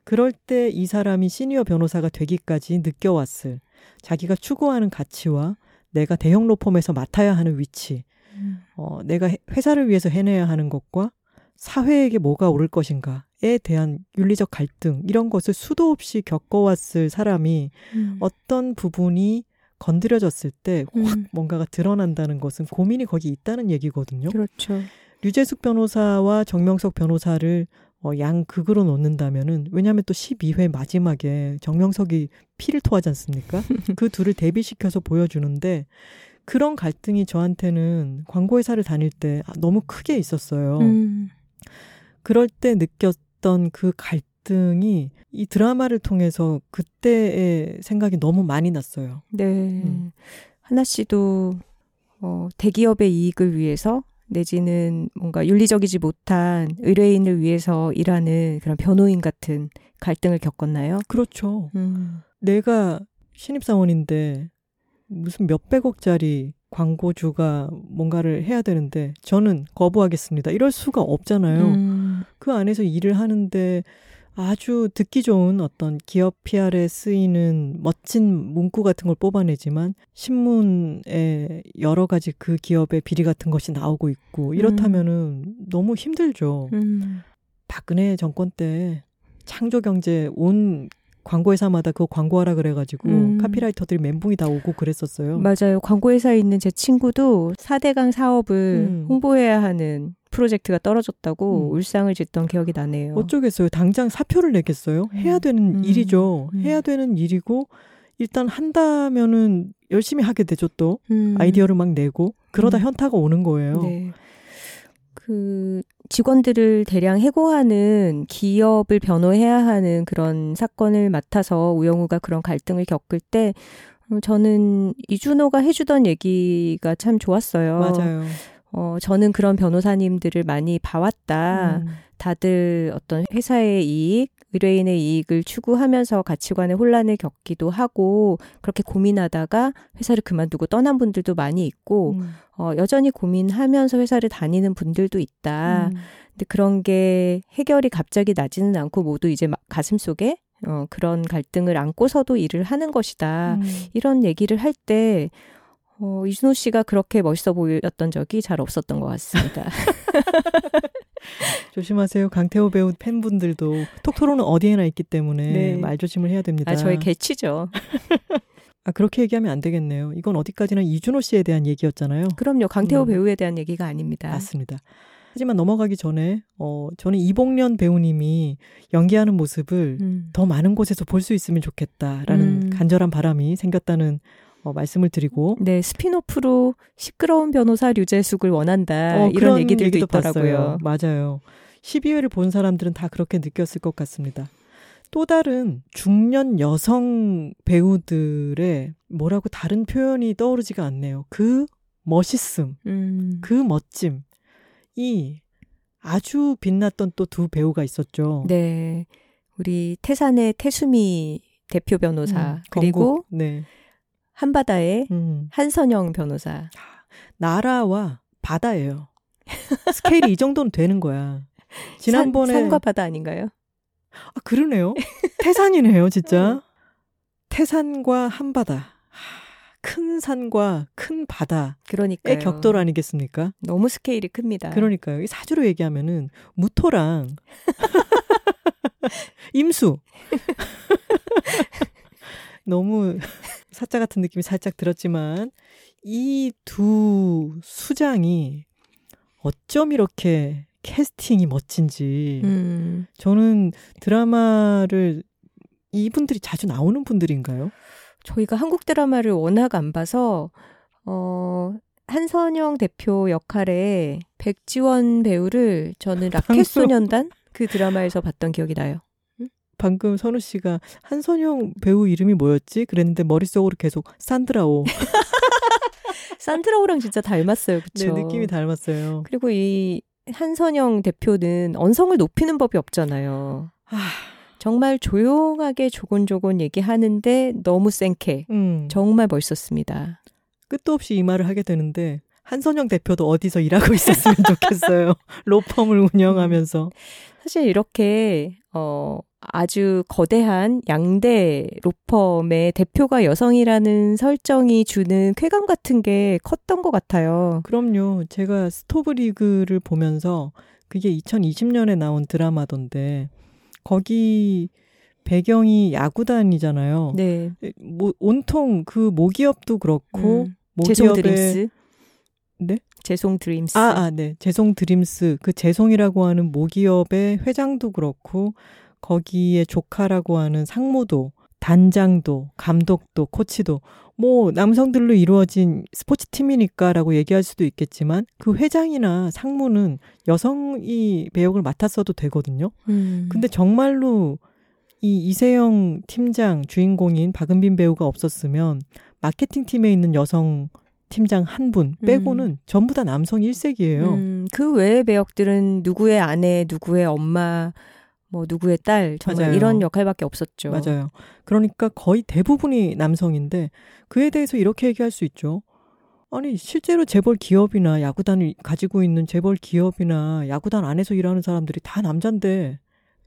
그럴 때 이 사람이 시니어 변호사가 되기까지 느껴왔을 자기가 추구하는 가치와 내가 대형 로펌에서 맡아야 하는 위치, 음. 어, 내가 해- 회사를 위해서 해내야 하는 것과 사회에게 뭐가 옳을 것인가 에 대한 윤리적 갈등 이런 것을 수도 없이 겪어왔을 사람이 음. 어떤 부분이 건드려졌을 때확 음. 뭔가가 드러난다는 것은 고민이 거기 있다는 얘기거든요. 그렇죠. 류재숙 변호사와 정명석 변호사를 어, 양 극으로 놓는다면은 왜냐하면 또 12회 마지막에 정명석이 피를 토하지 않습니까? 그 둘을 대비시켜서 보여주는데 그런 갈등이 저한테는 광고회사를 다닐 때 너무 크게 있었어요. 음. 그럴 때 느꼈 던 그 갈등이 이 드라마를 통해서 그때의 생각이 너무 많이 났어요. 네. 음. 하나 씨도 어, 대기업의 이익을 위해서 내지는 뭔가 윤리적이지 못한 의뢰인을 위해서 일하는 그런 변호인 같은 갈등을 겪었나요? 그렇죠. 음. 내가 신입사원인데 무슨 몇백억짜리 광고주가 뭔가를 해야 되는데 저는 거부하겠습니다. 이럴 수가 없잖아요. 음. 그 안에서 일을 하는데 아주 듣기 좋은 어떤 기업 PR에 쓰이는 멋진 문구 같은 걸 뽑아내지만 신문에 여러 가지 그 기업의 비리 같은 것이 나오고 있고 이렇다면은 너무 힘들죠. 음. 박근혜 정권 때 창조 경제 온 광고회사마다 그거 광고하라 그래가지고 음. 카피라이터들이 멘붕이 다 오고 그랬었어요. 맞아요. 광고회사에 있는 제 친구도 4대강 사업을 음. 홍보해야 하는 프로젝트가 떨어졌다고 음. 울상을 짓던 기억이 나네요. 어쩌겠어요. 당장 사표를 내겠어요. 해야 되는 음. 일이죠. 음. 해야 되는 일이고 일단 한다면은 열심히 하게 되죠. 또 음. 아이디어를 막 내고 그러다 음. 현타가 오는 거예요. 네. 그 직원들을 대량 해고하는 기업을 변호해야 하는 그런 사건을 맡아서 우영우가 그런 갈등을 겪을 때 어, 저는 이준호가 해주던 얘기가 참 좋았어요. 맞아요. 어, 저는 그런 변호사님들을 많이 봐왔다. 음. 다들 어떤 회사의 이익, 의뢰인의 이익을 추구하면서 가치관의 혼란을 겪기도 하고 그렇게 고민하다가 회사를 그만두고 떠난 분들도 많이 있고 음. 어, 여전히 고민하면서 회사를 다니는 분들도 있다. 음. 근데 그런 게 해결이 갑자기 나지는 않고 모두 이제 막 가슴 속에 어, 그런 갈등을 안고서도 일을 하는 것이다. 음. 이런 얘기를 할 때 어, 이준호 씨가 그렇게 멋있어 보였던 적이 잘 없었던 것 같습니다. 조심하세요. 강태호 배우 팬분들도 톡토로는 어디에나 있기 때문에 네. 말 조심을 해야 됩니다. 아, 저의 개치죠. 아, 그렇게 얘기하면 안 되겠네요. 이건 어디까지나 이준호 씨에 대한 얘기였잖아요. 그럼요. 강태호 음. 배우에 대한 얘기가 아닙니다. 맞습니다. 하지만 넘어가기 전에 어 저는 이봉련 배우님이 연기하는 모습을 음. 더 많은 곳에서 볼 수 있으면 좋겠다라는 음. 간절한 바람이 생겼다는 어, 말씀을 드리고 네, 스피노프로 시끄러운 변호사 류재숙을 원한다. 어, 아, 이런 그런 얘기들도 있더라고요. 봤어요. 맞아요. 12회를 본 사람들은 다 그렇게 느꼈을 것 같습니다. 또 다른 중년 여성 배우들의 뭐라고 다른 표현이 떠오르지가 않네요. 그 멋있음, 음. 그 멋짐, 이 아주 빛났던 또 두 배우가 있었죠. 네. 우리 태산의 태수미 대표 변호사 음, 그리고. 네. 한바다의 음. 한선영 변호사. 나라와 바다예요. 스케일이 이 정도는 되는 거야. 지난번에 산, 과 바다 아닌가요? 아 그러네요. 태산이네요, 진짜. 태산과 한바다. 하, 큰 산과 큰 바다의 그러니까요. 격돌 아니겠습니까? 너무 스케일이 큽니다. 그러니까요. 이 사주로 얘기하면은 무토랑 임수. 너무 사자 같은 느낌이 살짝 들었지만 이 두 수장이 어쩜 이렇게 캐스팅이 멋진지 음. 저는 드라마를 이분들이 자주 나오는 분들인가요? 저희가 한국 드라마를 워낙 안 봐서 어 한선영 대표 역할에 백지원 배우를 저는 라켓 소년단 그 드라마에서 봤던 기억이 나요. 방금 선우 씨가 한선영 배우 이름이 뭐였지? 그랬는데 머릿속으로 계속 산드라오. 산드라오랑 진짜 닮았어요. 네, 그쵸 느낌이 닮았어요. 그리고 이 한선영 대표는 언성을 높이는 법이 없잖아요. 아, 정말 조용하게 조곤조곤 얘기하는데 너무 센케. 음. 정말 멋있었습니다. 끝도 없이 이 말을 하게 되는데 한선영 대표도 어디서 일하고 있었으면 좋겠어요. 로펌을 운영하면서. 사실 이렇게 어 아주 거대한 양대 로펌의 대표가 여성이라는 설정이 주는 쾌감 같은 게 컸던 것 같아요. 그럼요. 제가 스토브리그를 보면서 그게 2020년에 나온 드라마던데 거기 배경이 야구단이잖아요. 네. 뭐 온통 그 모기업도 그렇고 음, 모기업의 드림스. 네? 재송 드림스. 아, 아, 네. 재송 드림스. 그 재송이라고 하는 모기업의 회장도 그렇고, 거기에 조카라고 하는 상무도, 단장도, 감독도, 코치도, 뭐, 남성들로 이루어진 스포츠 팀이니까라고 얘기할 수도 있겠지만, 그 회장이나 상무는 여성이 배역을 맡았어도 되거든요. 음. 근데 정말로 이 이세영 팀장 주인공인 박은빈 배우가 없었으면, 마케팅 팀에 있는 여성 팀장 한 분 빼고는 음. 전부 다 남성 일색이에요. 음, 그 외의 배역들은 누구의 아내, 누구의 엄마, 뭐 누구의 딸 정말 맞아요. 이런 역할밖에 없었죠. 맞아요. 그러니까 거의 대부분이 남성인데 그에 대해서 이렇게 얘기할 수 있죠. 아니 실제로 재벌 기업이나 야구단을 가지고 있는 재벌 기업이나 야구단 안에서 일하는 사람들이 다 남잔데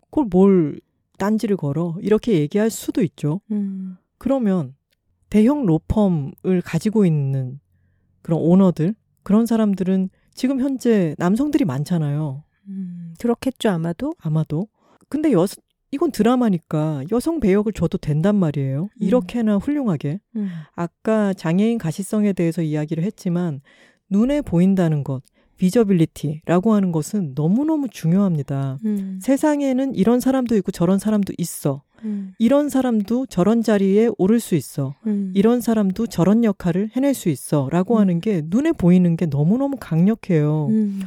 그걸 뭘 딴지를 걸어 이렇게 얘기할 수도 있죠. 음, 그러면 대형 로펌을 가지고 있는 그런 오너들 그런 사람들은 지금 현재 남성들이 많잖아요. 음, 그렇겠죠 아마도. 아마도. 근데 여 이건 드라마니까 여성 배역을 줘도 된단 말이에요. 이렇게나 훌륭하게. 음, 아까 장애인 가시성에 대해서 이야기를 했지만 눈에 보인다는 것, 비저빌리티라고 하는 것은 너무너무 중요합니다. 음, 세상에는 이런 사람도 있고 저런 사람도 있어. 음, 이런 사람도 저런 자리에 오를 수 있어. 음. 이런 사람도 저런 역할을 해낼 수 있어. 라고 음. 하는 게 눈에 보이는 게 너무너무 강력해요. 음,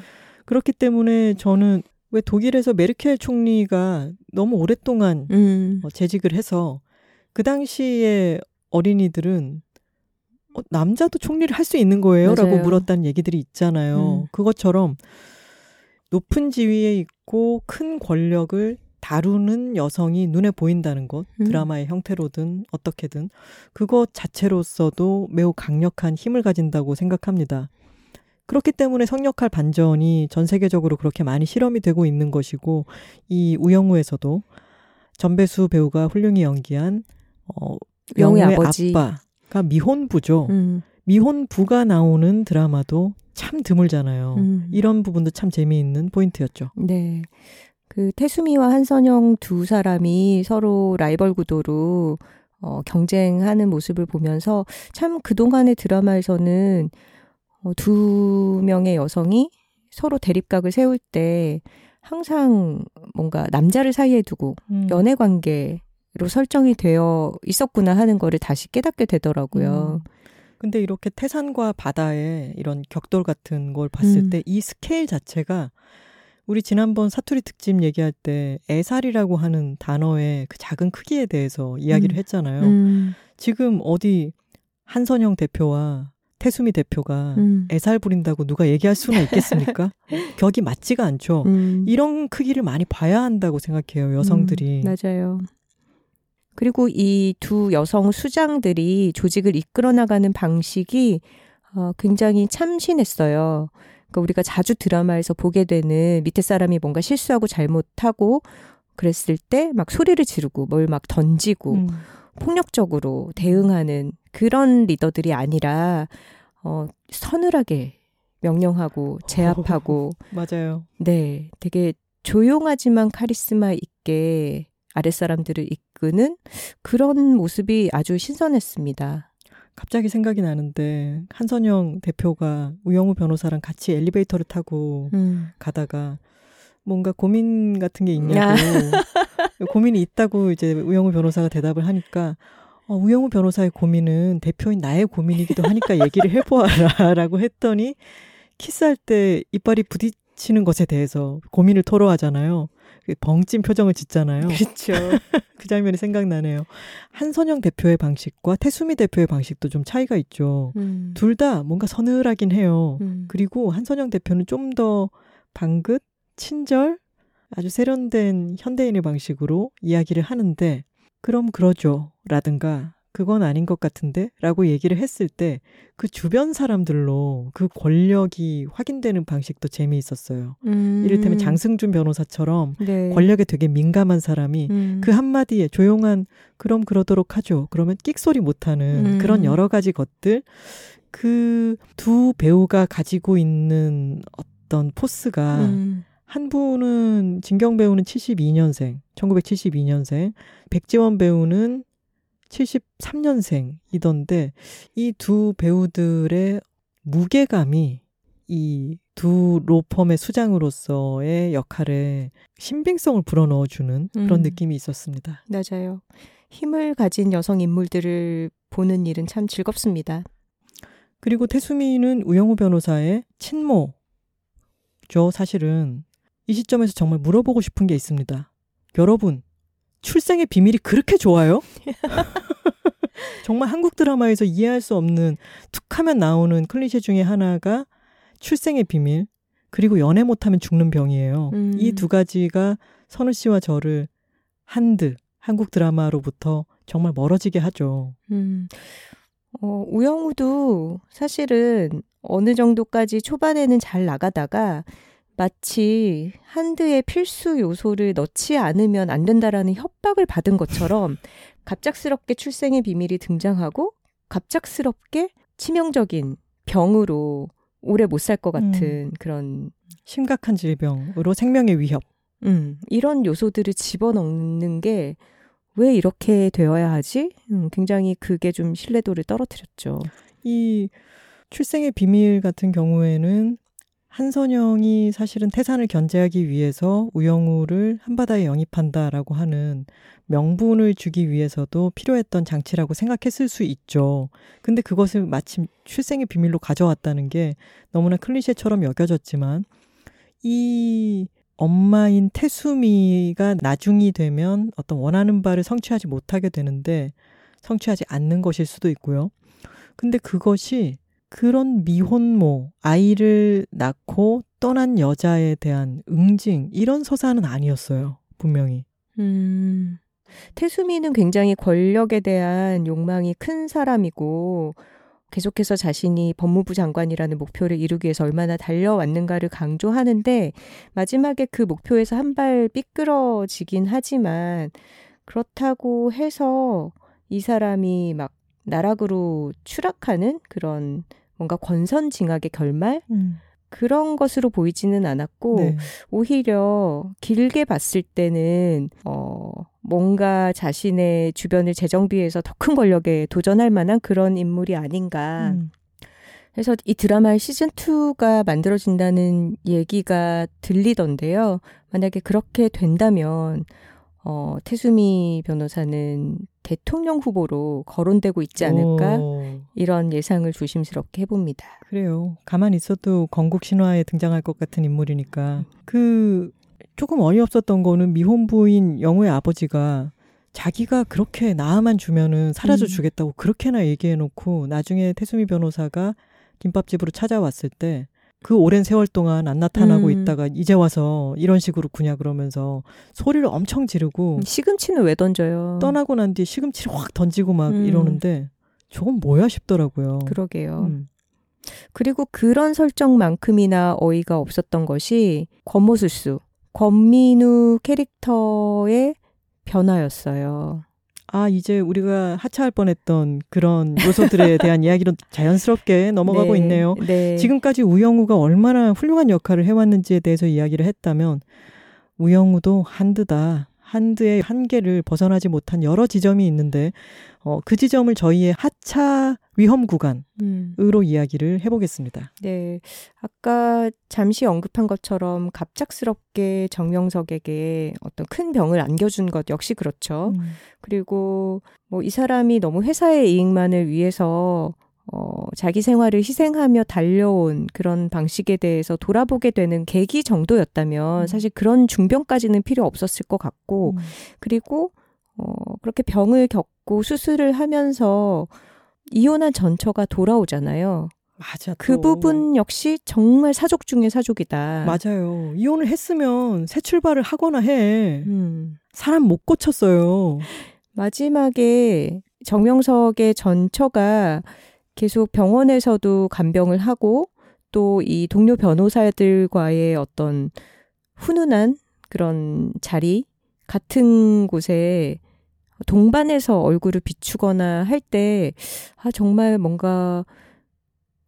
그렇기 때문에 저는 왜 독일에서 메르켈 총리가 너무 오랫동안 음, 어, 재직을 해서 그 당시에 어린이들은 어, 남자도 총리를 할 수 있는 거예요? 라고 맞아요. 물었다는 얘기들이 있잖아요. 음. 그것처럼 높은 지위에 있고 큰 권력을 다루는 여성이 눈에 보인다는 것, 음. 드라마의 형태로든 어떻게든 그것 자체로서도 매우 강력한 힘을 가진다고 생각합니다. 그렇기 때문에 성역할 반전이 전 세계적으로 그렇게 많이 실험이 되고 있는 것이고 이 우영우에서도 전배수 배우가 훌륭히 연기한 어 영우의 아버지. 아빠가 미혼부죠. 음, 미혼부가 나오는 드라마도 참 드물잖아요. 음. 이런 부분도 참 재미있는 포인트였죠. 네. 그 태수미와 한선영 두 사람이 서로 라이벌 구도로 어, 경쟁하는 모습을 보면서 참 그동안의 드라마에서는 어, 두 명의 여성이 서로 대립각을 세울 때 항상 뭔가 남자를 사이에 두고 음. 연애 관계로 설정이 되어 있었구나 하는 거를 다시 깨닫게 되더라고요. 음. 근데 이렇게 태산과 바다의 이런 격돌 같은 걸 봤을 음. 때이 스케일 자체가 우리 지난번 사투리 특집 얘기할 때 애살이라고 하는 단어의 그 작은 크기에 대해서 이야기를 음. 했잖아요. 음, 지금 어디 한선영 대표와 태수미 대표가 음, 애살 부린다고 누가 얘기할 수는 있겠습니까? 격이 맞지가 않죠. 음. 이런 크기를 많이 봐야 한다고 생각해요, 여성들이. 음, 맞아요. 그리고 이 두 여성 수장들이 조직을 이끌어 나가는 방식이 어, 굉장히 참신했어요. 그러니까 우리가 자주 드라마에서 보게 되는 밑에 사람이 뭔가 실수하고 잘못하고 그랬을 때 막 소리를 지르고 뭘 막 던지고 음. 폭력적으로 대응하는 그런 리더들이 아니라 어, 서늘하게 명령하고 제압하고 맞아요. 네, 되게 조용하지만 카리스마 있게 아랫사람들을 이끄는 그런 모습이 아주 신선했습니다. 갑자기 생각이 나는데 한선영 대표가 우영우 변호사랑 같이 엘리베이터를 타고 음. 가다가 뭔가 고민 같은 게 있냐고 고민이 있다고 이제 우영우 변호사가 대답을 하니까 어, 우영우 변호사의 고민은 대표인 나의 고민이기도 하니까 얘기를 해보아라라고 했더니 키스할 때 이빨이 부딪히는 것에 대해서 고민을 토로하잖아요. 그 벙찐 표정을 짓잖아요. 그렇죠. 그 장면이 생각나네요. 한선영 대표의 방식과 태수미 대표의 방식도 좀 차이가 있죠. 음. 둘다 뭔가 서늘하긴 해요. 음. 그리고 한선영 대표는 좀 더 방긋, 친절, 아주 세련된 현대인의 방식으로 이야기를 하는데, 그럼 그러죠. 라든가, 그건 아닌 것 같은데? 라고 얘기를 했을 때, 그 주변 사람들로 그 권력이 확인되는 방식도 재미있었어요. 음. 이를테면 장승준 변호사처럼 네. 권력에 되게 민감한 사람이 음. 그 한마디에 조용한 그럼 그러도록 하죠. 그러면 끽소리 못하는 음. 그런 여러 가지 것들 그 두 배우가 가지고 있는 어떤 포스가 음. 한 분은 진경 배우는 72년생, 1972년생, 백지원 배우는 73년생이던데 이 두 배우들의 무게감이 이 두 로펌의 수장으로서의 역할에 신빙성을 불어넣어주는 그런 음. 느낌이 있었습니다. 맞아요. 힘을 가진 여성 인물들을 보는 일은 참 즐겁습니다. 그리고 태수미는 우영우 변호사의 친모죠. 사실은 이 시점에서 정말 물어보고 싶은 게 있습니다. 여러분, 출생의 비밀이 그렇게 좋아요? 정말 한국 드라마에서 이해할 수 없는 툭 하면 나오는 클리셰 중에 하나가 출생의 비밀 그리고 연애 못하면 죽는 병이에요. 음. 이두 가지가 선우 씨와 저를 한드 한국 드라마로부터 정말 멀어지게 하죠. 음, 어, 우영우도 사실은 어느 정도까지 초반에는 잘 나가다가 마치 한드의 필수 요소를 넣지 않으면 안 된다라는 협박을 받은 것처럼 갑작스럽게 출생의 비밀이 등장하고 갑작스럽게 치명적인 병으로 오래 못 살 것 같은 그런 심각한 질병으로 생명의 위협. 음, 이런 요소들을 집어넣는 게 왜 이렇게 되어야 하지? 음, 굉장히 그게 좀 신뢰도를 떨어뜨렸죠. 이 출생의 비밀 같은 경우에는 한선영이 사실은 태산을 견제하기 위해서 우영우를 한바다에 영입한다라고 하는 명분을 주기 위해서도 필요했던 장치라고 생각했을 수 있죠. 근데 그것을 마침 출생의 비밀로 가져왔다는 게 너무나 클리셰처럼 여겨졌지만 이 엄마인 태수미가 나중이 되면 어떤 원하는 바를 성취하지 못하게 되는데 성취하지 않는 것일 수도 있고요. 근데 그것이 그런 미혼모, 아이를 낳고 떠난 여자에 대한 응징, 이런 서사는 아니었어요. 분명히. 음, 태수미는 굉장히 권력에 대한 욕망이 큰 사람이고, 계속해서 자신이 법무부 장관이라는 목표를 이루기 위해서 얼마나 달려왔는가를 강조하는데, 마지막에 그 목표에서 한 발 삐끄러지긴 하지만, 그렇다고 해서 이 사람이 막 나락으로 추락하는 그런 뭔가 권선징악의 결말? 그런 것으로 보이지는 않았고, 네. 오히려 길게 봤을 때는 어 뭔가 자신의 주변을 재정비해서 더 큰 권력에 도전할 만한 그런 인물이 아닌가. 음. 그래서 이 드라마의 시즌 2가 만들어진다는 얘기가 들리던데요. 만약에 그렇게 된다면 어 태수미 변호사는 대통령 후보로 거론되고 있지 않을까? 오, 이런 예상을 조심스럽게 해봅니다. 그래요. 가만히 있어도 건국 신화에 등장할 것 같은 인물이니까. 그 조금 어이없었던 거는 미혼부인 영우의 아버지가 자기가 그렇게 나아만 주면은 사라져 음. 주겠다고 그렇게나 얘기해 놓고 나중에 태수미 변호사가 김밥집으로 찾아왔을 때 그 오랜 세월 동안 안 나타나고 음. 있다가 이제 와서 이런 식으로 구냐 그러면서 소리를 엄청 지르고 시금치는 왜 던져요? 떠나고 난 뒤에 시금치를 확 던지고 막 음. 이러는데 저건 뭐야 싶더라고요. 그러게요. 음. 그리고 그런 설정만큼이나 어이가 없었던 것이 권모술수, 권민우 캐릭터의 변화였어요. 아, 이제 우리가 하차할 뻔했던 그런 요소들에 대한 이야기로 자연스럽게 넘어가고 네, 있네요. 네. 지금까지 우영우가 얼마나 훌륭한 역할을 해왔는지에 대해서 이야기를 했다면 우영우도 한드다. 한드의 한계를 벗어나지 못한 여러 지점이 있는데 어, 그 지점을 저희의 하차 위험 구간으로 음, 이야기를 해보겠습니다. 네. 아까 잠시 언급한 것처럼 갑작스럽게 정명석에게 어떤 큰 병을 안겨준 것 역시 그렇죠. 음. 그리고 뭐 이 사람이 너무 회사의 이익만을 위해서 어, 자기 생활을 희생하며 달려온 그런 방식에 대해서 돌아보게 되는 계기 정도였다면 음. 사실 그런 중병까지는 필요 없었을 것 같고 음. 그리고 어, 그렇게 병을 겪고 수술을 하면서 이혼한 전처가 돌아오잖아요. 맞아. 그 또. 부분 역시 정말 사족 중의 사족이다. 맞아요. 이혼을 했으면 새 출발을 하거나 해. 음. 사람 못 고쳤어요. 마지막에 정명석의 전처가 계속 병원에서도 간병을 하고 또 이 동료 변호사들과의 어떤 훈훈한 그런 자리 같은 곳에 동반해서 얼굴을 비추거나 할 때, 아, 정말 뭔가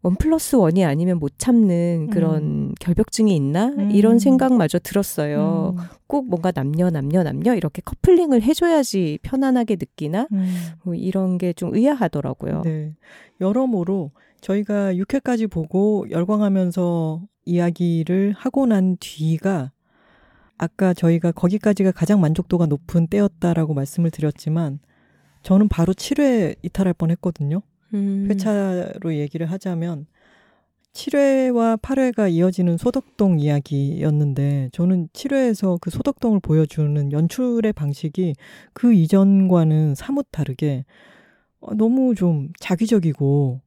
원 플러스 원이 아니면 못 참는 그런 음. 결벽증이 있나 음. 이런 생각마저 들었어요. 음. 꼭 뭔가 남녀 남녀 남녀 이렇게 커플링을 해줘야지 편안하게 느끼나 음. 뭐 이런 게 좀 의아하더라고요. 네. 여러모로 저희가 6회까지 보고 열광하면서 이야기를 하고 난 뒤가 아까 저희가 거기까지가 가장 만족도가 높은 때였다라고 말씀을 드렸지만 저는 바로 7회 이탈할 뻔 했거든요. 음. 회차로 얘기를 하자면 7회와 8회가 이어지는 소덕동 이야기였는데 저는 7회에서 그 소덕동을 보여주는 연출의 방식이 그 이전과는 사뭇 다르게 어, 너무 좀 자기적이고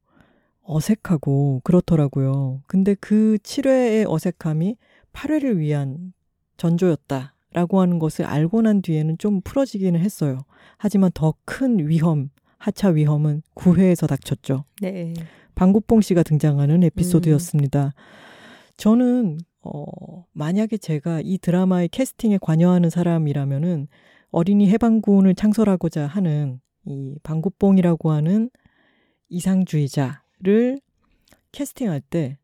어색하고 그렇더라고요. 근데 그 7회의 어색함이 8회를 위한 전조였다 라고 하는 것을 알고 난 뒤에는 좀 풀어지기는 했어요. 하지만 더 큰 위험, 하차 위험은 9회에서 닥쳤죠. 네. 방구뽕 씨가 등장하는 에피소드였습니다. 저는 어 만약에 제가 이 드라마의 캐스팅에 관여하는 사람이라면은 어린이 해방군을 창설하고자 하는 이 방구뽕이라고 하는 이상주의자를 캐스팅할 때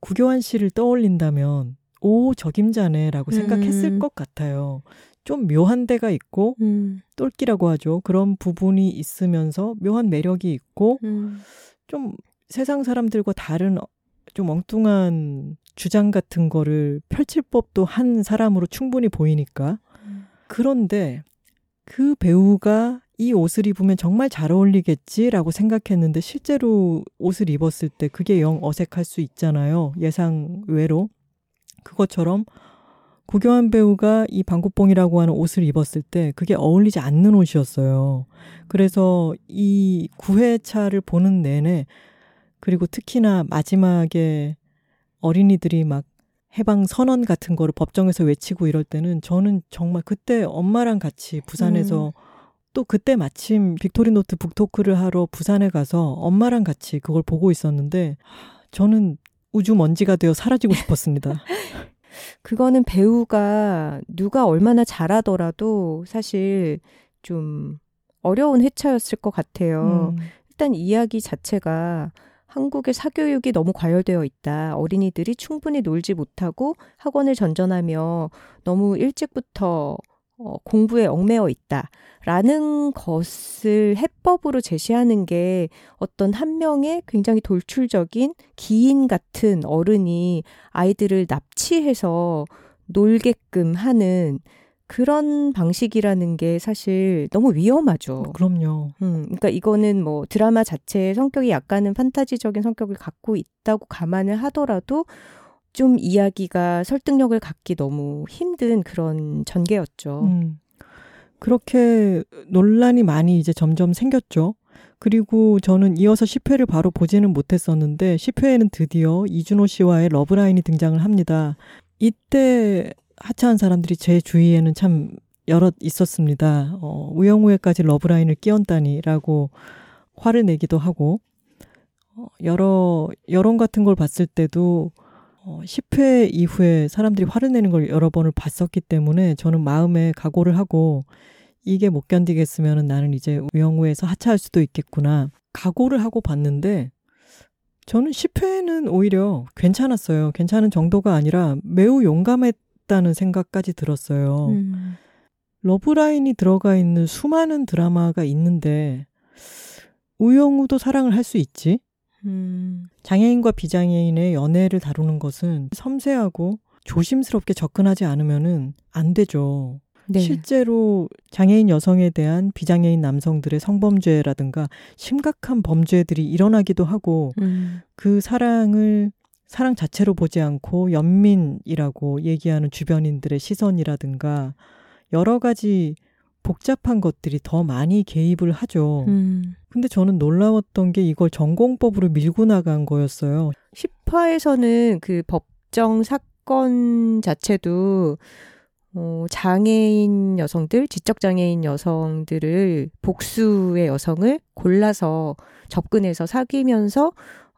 구교환 씨를 떠올린다면 오 적임자네라고 생각했을 음. 것 같아요. 좀 묘한 데가 있고 음. 똘끼라고 하죠. 그런 부분이 있으면서 묘한 매력이 있고 음. 좀 세상 사람들과 다른 어- 좀 엉뚱한 주장 같은 거를 펼칠 법도 한 사람으로 충분히 보이니까. 음. 그런데 그 배우가 이 옷을 입으면 정말 잘 어울리겠지라고 생각했는데 실제로 옷을 입었을 때 그게 영 어색할 수 있잖아요. 예상 외로. 그것처럼 구교환 배우가 이 방구뽕이라고 하는 옷을 입었을 때 그게 어울리지 않는 옷이었어요. 그래서 이 9회차를 보는 내내 그리고 특히나 마지막에 어린이들이 막 해방 선언 같은 거를 법정에서 외치고 이럴 때는 저는 정말 그때 엄마랑 같이 부산에서 또 그때 마침 빅토리노트 북토크를 하러 부산에 가서 엄마랑 같이 그걸 보고 있었는데 저는 우주 먼지가 되어 사라지고 싶었습니다. 그거는 배우가 누가 얼마나 잘하더라도 사실 좀 어려운 회차였을 것 같아요. 음, 일단 이야기 자체가 한국의 사교육이 너무 과열되어 있다. 어린이들이 충분히 놀지 못하고 학원을 전전하며 너무 일찍부터 어, 공부에 얽매여 있다. 라는 것을 해법으로 제시하는 게 어떤 한 명의 굉장히 돌출적인 기인 같은 어른이 아이들을 납치해서 놀게끔 하는 그런 방식이라는 게 사실 너무 위험하죠. 그럼요. 음, 그러니까 이거는 뭐 드라마 자체의 성격이 약간은 판타지적인 성격을 갖고 있다고 감안을 하더라도 좀 이야기가 설득력을 갖기 너무 힘든 그런 전개였죠. 음, 그렇게 논란이 많이 이제 점점 생겼죠. 그리고 저는 이어서 10회를 바로 보지는 못했었는데 10회에는 드디어 이준호 씨와의 러브라인이 등장을 합니다. 이때 하차한 사람들이 제 주위에는 참 여럿 있었습니다. 어, 우영우에까지 러브라인을 끼얹다니라고 화를 내기도 하고 어, 여러 여론 같은 걸 봤을 때도 어, 10회 이후에 사람들이 화를 내는 걸 여러 번을 봤었기 때문에 저는 마음에 각오를 하고 이게 못 견디겠으면 나는 이제 우영우에서 하차할 수도 있겠구나. 각오를 하고 봤는데 저는 10회는 오히려 괜찮았어요. 괜찮은 정도가 아니라 매우 용감했다는 생각까지 들었어요. 음, 러브라인이 들어가 있는 수많은 드라마가 있는데 우영우도 사랑을 할 수 있지? 음, 장애인과 비장애인의 연애를 다루는 것은 섬세하고 조심스럽게 접근하지 않으면은 안 되죠. 네. 실제로 장애인 여성에 대한 비장애인 남성들의 성범죄라든가 심각한 범죄들이 일어나기도 하고 음, 그 사랑을 사랑 자체로 보지 않고 연민이라고 얘기하는 주변인들의 시선이라든가 여러 가지 복잡한 것들이 더 많이 개입을 하죠. 음. 근데 저는 놀라웠던 게 이걸 전공법으로 밀고 나간 거였어요. 10화에서는 그 법정 사건 자체도 어, 장애인 여성들, 지적장애인 여성들을 복수의 여성을 골라서 접근해서 사귀면서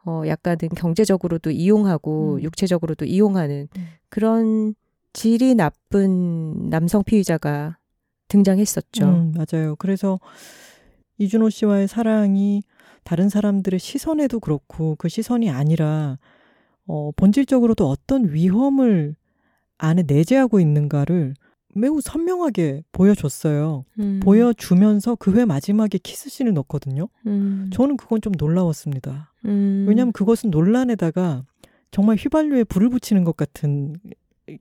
어, 약간은 경제적으로도 이용하고 음. 육체적으로도 이용하는 음. 그런 질이 나쁜 남성 피의자가 등장했었죠. 음, 맞아요. 그래서 이준호 씨와의 사랑이 다른 사람들의 시선에도 그렇고 그 시선이 아니라 어, 본질적으로도 어떤 위험을 안에 내재하고 있는가를 매우 선명하게 보여줬어요. 음. 보여주면서 그 회 마지막에 키스씬을 넣거든요. 음. 저는 그건 좀 놀라웠습니다. 음. 왜냐하면 그것은 논란에다가 정말 휘발유에 불을 붙이는 것 같은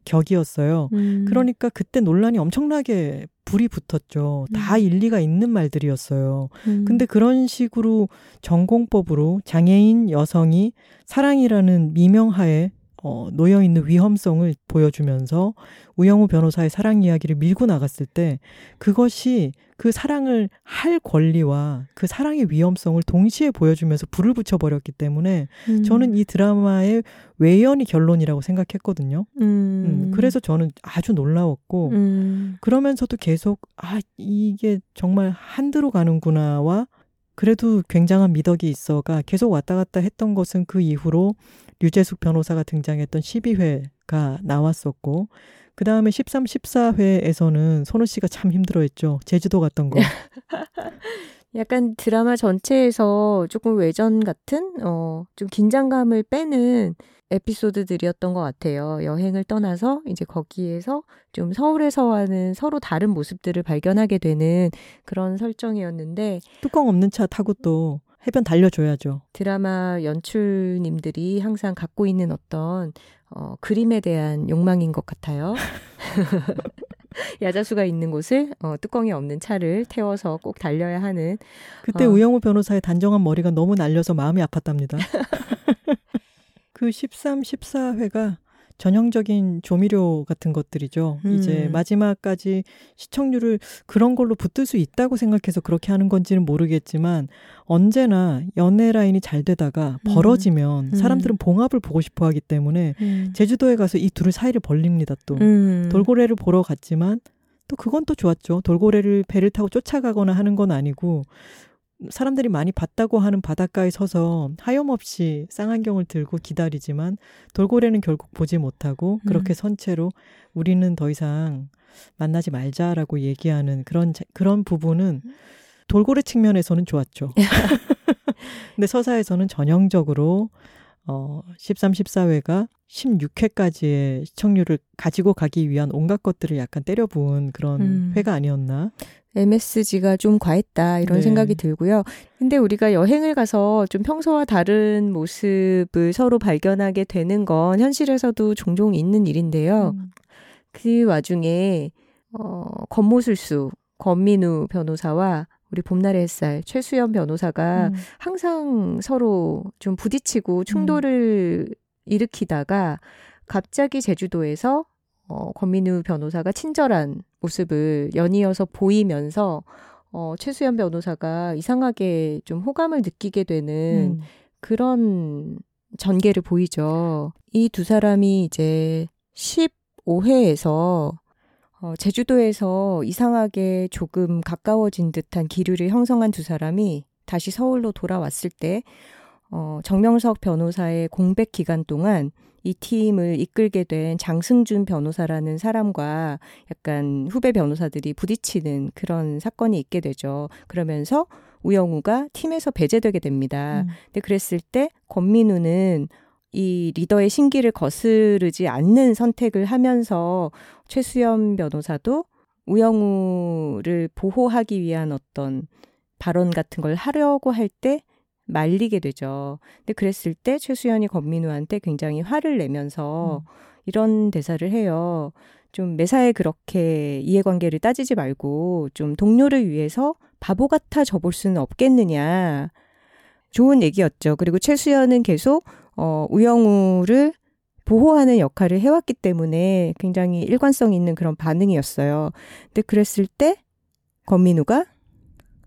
격이었어요. 음. 그러니까 그때 논란이 엄청나게 불이 붙었죠. 다 음. 일리가 있는 말들이었어요. 음. 근데 그런 식으로 전공법으로 장애인 여성이 사랑이라는 미명하에 어, 놓여 있는 위험성을 보여주면서 우영우 변호사의 사랑 이야기를 밀고 나갔을 때 그것이 그 사랑을 할 권리와 그 사랑의 위험성을 동시에 보여주면서 불을 붙여버렸기 때문에 음. 저는 이 드라마의 외연이 결론이라고 생각했거든요. 음. 음, 그래서 저는 아주 놀라웠고 음. 그러면서도 계속 아 이게 정말 한드로 가는구나와 그래도 굉장한 미덕이 있어가 계속 왔다 갔다 했던 것은 그 이후로 류재숙 변호사가 등장했던 12회가 나왔었고 그 다음에 13, 14회에서는 손우 씨가 참 힘들어했죠. 제주도 갔던 거. 약간 드라마 전체에서 조금 외전 같은 어 좀 긴장감을 빼는 에피소드들이었던 것 같아요. 여행을 떠나서 이제 거기에서 좀 서울에서와는 서로 다른 모습들을 발견하게 되는 그런 설정이었는데 뚜껑 없는 차 타고 또 해변 달려줘야죠. 드라마 연출님들이 항상 갖고 있는 어떤 어, 그림에 대한 욕망인 것 같아요. 야자수가 있는 곳을 어, 뚜껑이 없는 차를 태워서 꼭 달려야 하는 그때 어. 우영우 변호사의 단정한 머리가 너무 날려서 마음이 아팠답니다. 그 13, 14회가 전형적인 조미료 같은 것들이죠. 음. 이제 마지막까지 시청률을 그런 걸로 붙들 수 있다고 생각해서 그렇게 하는 건지는 모르겠지만 언제나 연애 라인이 잘 되다가 음. 벌어지면 음. 사람들은 봉합을 보고 싶어 하기 때문에 음. 제주도에 가서 이 둘을 사이를 벌립니다 또. 음. 돌고래를 보러 갔지만 또 그건 또 좋았죠. 돌고래를 배를 타고 쫓아가거나 하는 건 아니고 사람들이 많이 봤다고 하는 바닷가에 서서 하염없이 쌍안경을 들고 기다리지만 돌고래는 결국 보지 못하고 그렇게 음. 선 채로 우리는 더 이상 만나지 말자라고 얘기하는 그런 자- 그런 부분은 돌고래 측면에서는 좋았죠. 근데 서사에서는 전형적으로 어 13, 14회가 16회까지의 시청률을 가지고 가기 위한 온갖 것들을 약간 때려 부은 그런 음. 회가 아니었나. MSG가 좀 과했다 이런 네. 생각이 들고요. 근데 우리가 여행을 가서 좀 평소와 다른 모습을 서로 발견하게 되는 건 현실에서도 종종 있는 일인데요. 음. 그 와중에 어, 권모술수 권민우 변호사와 우리 봄날의 햇살 최수연 변호사가 음. 항상 서로 좀 부딪히고 충돌을 일으키다가 갑자기 제주도에서 어, 권민우 변호사가 친절한 모습을 연이어서 보이면서 어, 최수연 변호사가 이상하게 좀 호감을 느끼게 되는 음. 그런 전개를 보이죠. 이 두 사람이 이제 15회에서 어, 제주도에서 이상하게 조금 가까워진 듯한 기류를 형성한 두 사람이 다시 서울로 돌아왔을 때 어, 정명석 변호사의 공백 기간 동안 이 팀을 이끌게 된 장승준 변호사라는 사람과 약간 후배 변호사들이 부딪히는 그런 사건이 있게 되죠. 그러면서 우영우가 팀에서 배제되게 됩니다. 음. 근데 그랬을 때 권민우는 이 리더의 신기를 거스르지 않는 선택을 하면서 최수연 변호사도 우영우를 보호하기 위한 어떤 발언 같은 걸 하려고 할 때 말리게 되죠. 근데 그랬을 때 최수연이 권민우한테 굉장히 화를 내면서 음. 이런 대사를 해요. 좀 매사에 그렇게 이해관계를 따지지 말고 좀 동료를 위해서 바보 같아 져볼 수는 없겠느냐. 좋은 얘기였죠. 그리고 최수연은 계속 어, 우영우를 보호하는 역할을 해왔기 때문에 굉장히 일관성 있는 그런 반응이었어요. 근데 그랬을 때 권민우가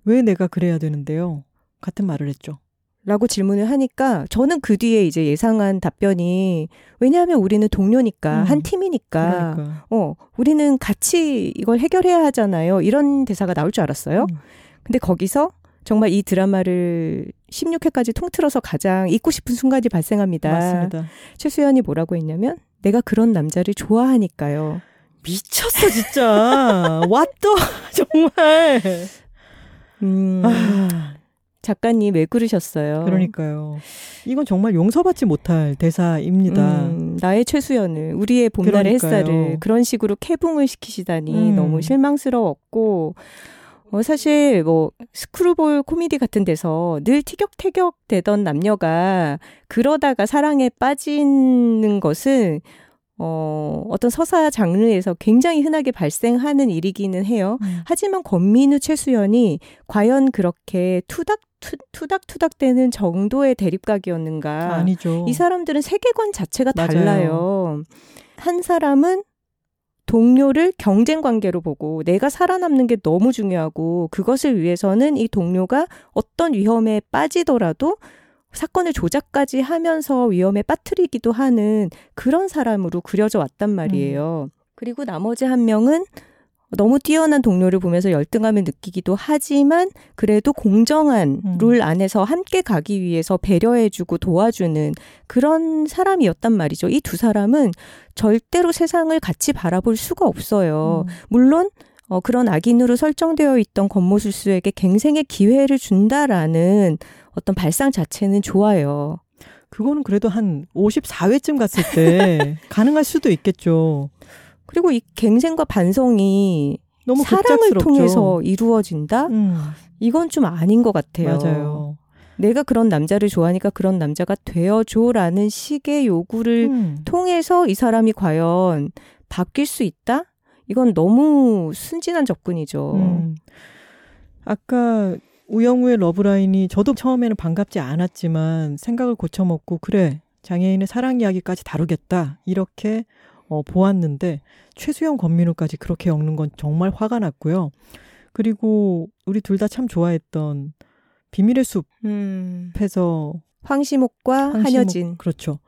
왜 내가 그래야 되는데요? 같은 말을 했죠. 라고 질문을 하니까 저는 그 뒤에 이제 예상한 답변이 왜냐하면 우리는 동료니까 음, 한 팀이니까 그러니까. 어 우리는 같이 이걸 해결해야 하잖아요 이런 대사가 나올 줄 알았어요 음. 근데 거기서 정말 이 드라마를 16회까지 통틀어서 가장 잊고 싶은 순간이 발생합니다 맞습니다. 최수연이 뭐라고 했냐면 내가 그런 남자를 좋아하니까요 미쳤어 진짜. 왓더 정말. 음, 아, 작가님 왜 그러셨어요? 그러니까요. 이건 정말 용서받지 못할 대사입니다. 음, 나의 최수연을 우리의 봄날의 그러니까요. 햇살을 그런 식으로 캐붕을 시키시다니 음. 너무 실망스러웠고 어, 사실 뭐 screwball 코미디 같은 데서 늘 티격태격 되던 남녀가 그러다가 사랑에 빠지는 것은 어, 어떤 서사 장르에서 굉장히 흔하게 발생하는 일이기는 해요. 음. 하지만 권민우 최수연이 과연 그렇게 투닥 투, 투닥투닥대는 정도의 대립각이었는가? 아니죠. 이 사람들은 세계관 자체가 맞아요. 달라요. 한 사람은 동료를 경쟁 관계로 보고 내가 살아남는 게 너무 중요하고 그것을 위해서는 이 동료가 어떤 위험에 빠지더라도 사건을 조작까지 하면서 위험에 빠뜨리기도 하는 그런 사람으로 그려져 왔단 말이에요. 그리고 나머지 한 명은 너무 뛰어난 동료를 보면서 열등함을 느끼기도 하지만 그래도 공정한 음. 룰 안에서 함께 가기 위해서 배려해주고 도와주는 그런 사람이었단 말이죠. 이 두 사람은 절대로 세상을 같이 바라볼 수가 없어요. 음. 물론 어, 그런 악인으로 설정되어 있던 권모술수에게 갱생의 기회를 준다라는 어떤 발상 자체는 좋아요. 그거는 그래도 한 54회쯤 갔을 때 가능할 수도 있겠죠. 그리고 이 갱생과 반성이 너무 사랑을. 통해서 이루어진다? 음, 이건 좀 아닌 것 같아요. 맞아요. 내가 그런 남자를 좋아하니까 그런 남자가 되어줘라는 식의 요구를 음. 통해서 이 사람이 과연 바뀔 수 있다? 이건 너무 순진한 접근이죠. 음. 아까 우영우의 러브라인이 저도 처음에는 반갑지 않았지만 생각을 고쳐먹고 그래 장애인의 사랑 이야기까지 다루겠다 이렇게 어, 보았는데 최수영 권민우까지 그렇게 엮는 건 정말 화가 났고요. 그리고 우리 둘 다 참 좋아했던 비밀의 음. 숲에서 황시목과 황시목, 한여진. 그렇죠.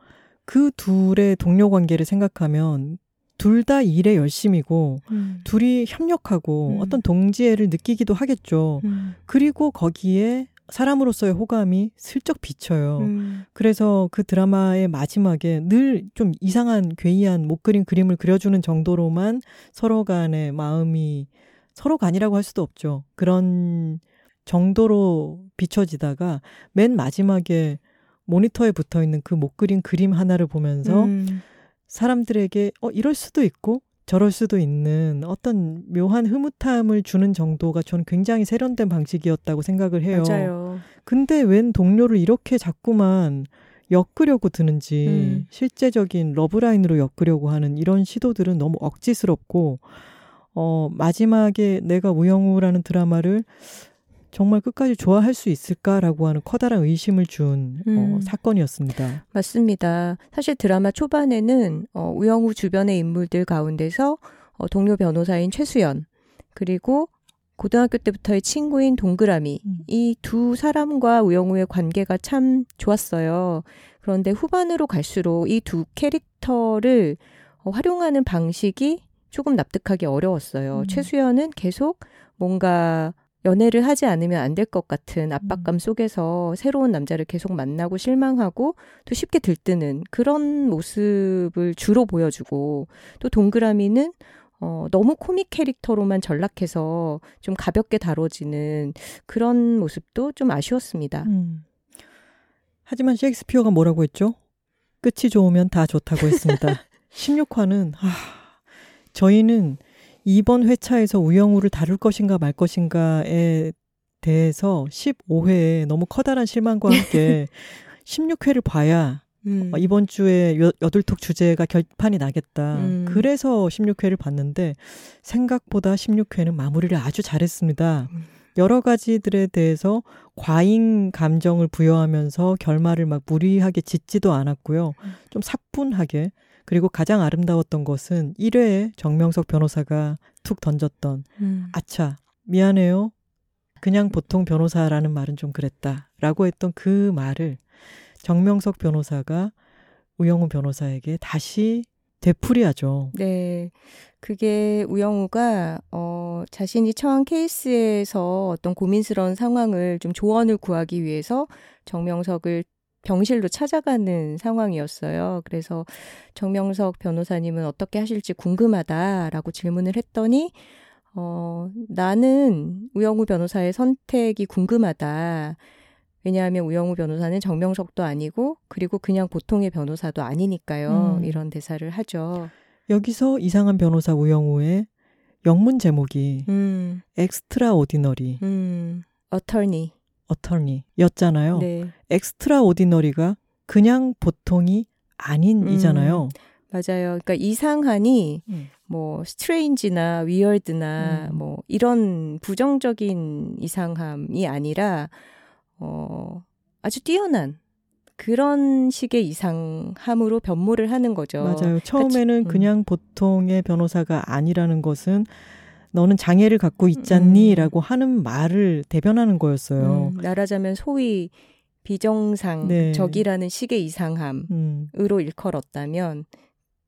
그 둘의 동료 관계를 생각하면 둘 다 일에 열심이고 음. 둘이 협력하고 음. 어떤 동지애를 느끼기도 하겠죠. 음. 그리고 거기에 사람으로서의 호감이 슬쩍 비쳐요. 음. 그래서 그 드라마의 마지막에 늘 좀 이상한 괴이한 못 그린 그림을 그려주는 정도로만 서로 간의 마음이 서로가 아니라고 할 수도 없죠. 그런 정도로 비춰지다가 맨 마지막에 모니터에 붙어 있는 그 못 그린 그림 하나를 보면서 음. 사람들에게 어 이럴 수도 있고 저럴 수도 있는 어떤 묘한 흐뭇함을 주는 정도가 저는 굉장히 세련된 방식이었다고 생각을 해요. 맞아요. 근데 웬 동료를 이렇게 자꾸만 엮으려고 드는지 음. 실제적인 러브라인으로 엮으려고 하는 이런 시도들은 너무 억지스럽고 어 마지막에 내가 우영우라는 드라마를 정말 끝까지 좋아할 수 있을까라고 하는 커다란 의심을 준 어, 음. 사건이었습니다. 맞습니다. 사실 드라마 초반에는 어, 우영우 주변의 인물들 가운데서 어, 동료 변호사인 최수연 그리고 고등학교 때부터의 친구인 동그라미 음. 이두 사람과 우영우의 관계가 참 좋았어요. 그런데 후반으로 갈수록 이 두 캐릭터를 어, 활용하는 방식이 조금 납득하기 어려웠어요. 음. 최수연은 계속 뭔가 연애를 하지 않으면 안 될 것 같은 압박감 속에서 새로운 남자를 계속 만나고 실망하고 또 쉽게 들뜨는 그런 모습을 주로 보여주고 또 동그라미는 어, 너무 코믹 캐릭터로만 전락해서 좀 가볍게 다뤄지는 그런 모습도 좀 아쉬웠습니다. 음. 하지만 셰익스피어가 뭐라고 했죠? 끝이 좋으면 다 좋다고 했습니다. 16화는 아, 저희는 이번 회차에서 우영우를 다룰 것인가 말 것인가에 대해서 15회에 너무 커다란 실망과 함께 16회를 봐야 음. 어, 이번 주에 여, 여둘톡 주제가 결판이 나겠다. 음. 그래서 16회를 봤는데 생각보다 16회는 마무리를 아주 잘했습니다. 음. 여러 가지들에 대해서 과잉 감정을 부여하면서 결말을 막 무리하게 짓지도 않았고요. 음. 좀 사뿐하게 그리고 가장 아름다웠던 것은 1회에 정명석 변호사가 툭 던졌던 음. 아차 미안해요. 그냥 보통 변호사라는 말은 좀 그랬다라고 했던 그 말을 정명석 변호사가 우영우 변호사에게 다시 되풀이하죠. 네. 그게 우영우가 어 자신이 처한 케이스에서 어떤 고민스러운 상황을 좀 조언을 구하기 위해서 정명석을 병실로 찾아가는 상황이었어요. 그래서 정명석 변호사님은 어떻게 하실지 궁금하다라고 질문을 했더니 어 나는 우영우 변호사의 선택이 궁금하다. 왜냐하면 우영우 변호사는 정명석도 아니고 그리고 그냥 보통의 변호사도 아니니까요. 음. 이런 대사를 하죠. 여기서 이상한 변호사 우영우의 영문 제목이 음, Extraordinary 음, Attorney. Attorney였잖아요. 네, extraordinary가 그냥 보통이 아닌이잖아요. 맞아요. 그러니까 이상하니 음. 뭐 strange나 weird나 음. 뭐 이런 부정적인 이상함이 아니라 어 아주 뛰어난 그런 식의 이상함으로 변모를 하는 거죠. 맞아요. 처음에는 음. 그냥 보통의 변호사가 아니라는 것은 너는 장애를 갖고 있잖니? 음. 라고 하는 말을 대변하는 거였어요. 음, 말하자면 소위 비정상 네. 적이라는 식의 이상함으로 음. 일컬었다면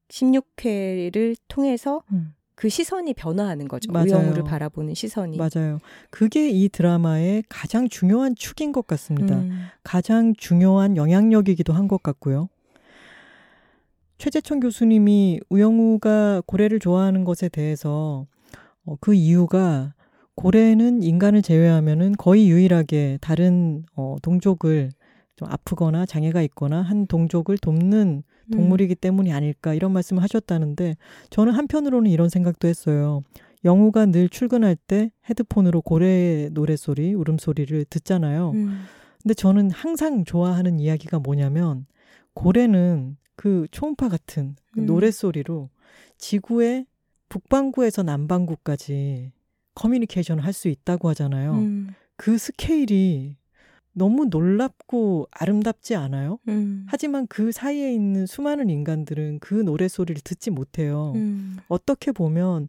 16회를 통해서 음. 그 시선이 변화하는 거죠. 맞아요. 우영우를 바라보는 시선이. 맞아요. 그게 이 드라마의 가장 중요한 축인 것 같습니다. 음, 가장 중요한 영향력이기도 한 것 같고요. 최재천 교수님이 우영우가 고래를 좋아하는 것에 대해서 어, 그 이유가 고래는 인간을 제외하면은 거의 유일하게 다른 어, 동족을 좀 아프거나 장애가 있거나 한 동족을 돕는 음. 동물이기 때문이 아닐까 이런 말씀을 하셨다는데 저는 한편으로는 이런 생각도 했어요. 영우가 늘 출근할 때 헤드폰으로 고래 노래소리, 울음소리를 듣잖아요. 음, 근데 저는 항상 좋아하는 이야기가 뭐냐면 고래는 그 초음파 같은 그 음. 노래소리로 지구의 북반구에서 남반구까지 커뮤니케이션을 할 수 있다고 하잖아요. 음, 그 스케일이 너무 놀랍고 아름답지 않아요? 음, 하지만 그 사이에 있는 수많은 인간들은 그 노래 소리를 듣지 못해요. 음, 어떻게 보면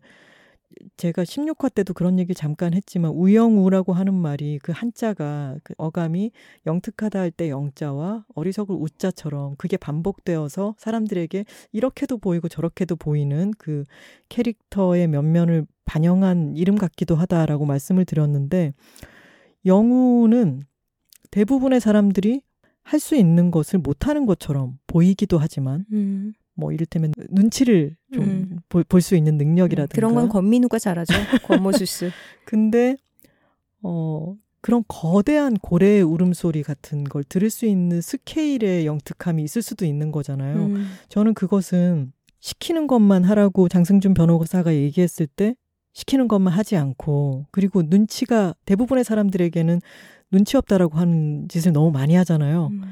제가 16화 때도 그런 얘기 잠깐 했지만 우영우라고 하는 말이 그 한자가 그 어감이 영특하다 할 때 영자와 어리석을 우자처럼 그게 반복되어서 사람들에게 이렇게도 보이고 저렇게도 보이는 그 캐릭터의 면면을 반영한 이름 같기도 하다라고 말씀을 드렸는데 영우는 대부분의 사람들이 할 수 있는 것을 못하는 것처럼 보이기도 하지만 음. 뭐 이를테면 눈치를 좀 음. 볼수 있는 능력이라든가 그런 건 권민우가 잘하죠. 권모수스. 근데 어 그런 거대한 고래의 울음소리 같은 걸 들을 수 있는 스케일의 영특함이 있을 수도 있는 거잖아요. 음, 저는 그것은 시키는 것만 하라고 장승준 변호사가 얘기했을 때 시키는 것만 하지 않고 그리고 눈치가 대부분의 사람들에게는 눈치 없다라고 하는 짓을 너무 많이 하잖아요. 음,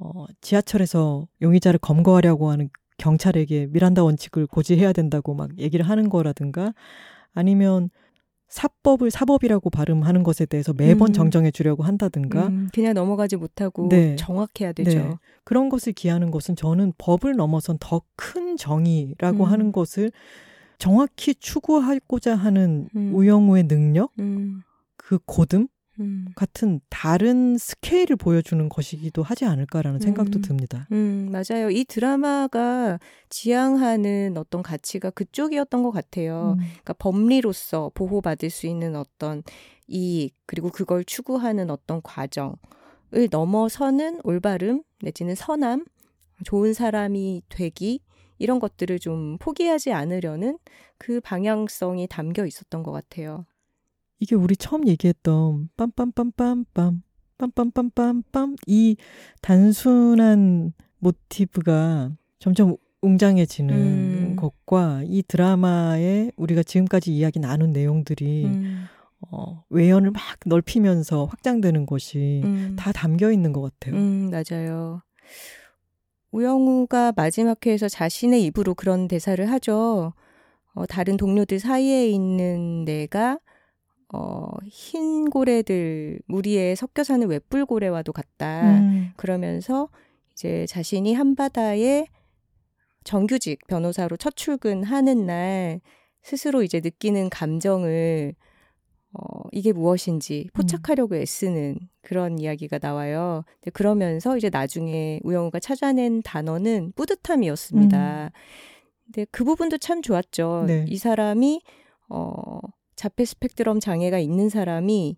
어, 지하철에서 용의자를 검거하려고 하는 경찰에게 미란다 원칙을 고지해야 된다고 막 얘기를 하는 거라든가 아니면 사법을 사법이라고 발음하는 것에 대해서 매번 음. 정정해 주려고 한다든가 음, 그냥 넘어가지 못하고 네. 정확해야 되죠. 네. 그런 것을 기하는 것은 저는 법을 넘어선 더 큰 정의라고 음. 하는 것을 정확히 추구하고자 하는 음. 우영우의 능력, 음, 그 고듬 음, 같은 다른 스케일을 보여주는 것이기도 하지 않을까라는 생각도 음. 듭니다. 음, 맞아요. 이 드라마가 지향하는 어떤 가치가 그쪽이었던 것 같아요. 음. 그러니까 법리로서 보호받을 수 있는 어떤 이익, 그리고 그걸 추구하는 어떤 과정을 넘어서는 올바름, 내지는 선함, 좋은 사람이 되기, 이런 것들을 좀 포기하지 않으려는 그 방향성이 담겨 있었던 것 같아요. 이게 우리 처음 얘기했던 빰빰빰빰빰 빰빰빰빰빰 이 단순한 모티브가 점점 웅장해지는 음. 것과 이 드라마에 우리가 지금까지 이야기 나눈 내용들이 음, 어, 외연을 막 넓히면서 확장되는 것이 음. 다 담겨 있는 것 같아요. 음, 맞아요. 우영우가 마지막 회에서 자신의 입으로 그런 대사를 하죠. 어, 다른 동료들 사이에 있는 내가 어, 흰 고래들 무리에 섞여 사는 외뿔 고래와도 같다. 음, 그러면서 이제 자신이 한바다에 정규직 변호사로 첫 출근하는 날 스스로 이제 느끼는 감정을 어, 이게 무엇인지 포착하려고 애쓰는 그런 이야기가 나와요. 근데 그러면서 이제 나중에 우영우가 찾아낸 단어는 뿌듯함이었습니다. 근데 그 부분도 참 좋았죠. 네. 이 사람이 어, 자폐 스펙트럼 장애가 있는 사람이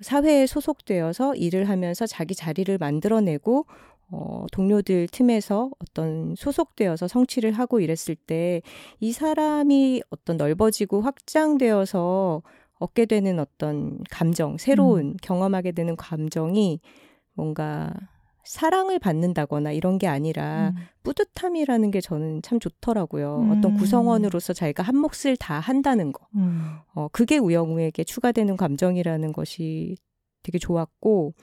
사회에 소속되어서 일을 하면서 자기 자리를 만들어내고 어, 동료들 틈에서 어떤 소속되어서 성취를 하고 이랬을 때 이 사람이 어떤 넓어지고 확장되어서 얻게 되는 어떤 감정, 새로운 경험하게 되는 감정이 뭔가 사랑을 받는다거나 이런 게 아니라 음. 뿌듯함이라는 게 저는 참 좋더라고요. 음. 어떤 구성원으로서 자기가 한 몫을 다 한다는 거. 음. 어, 그게 우영우에게 추가되는 감정이라는 것이 되게 좋았고,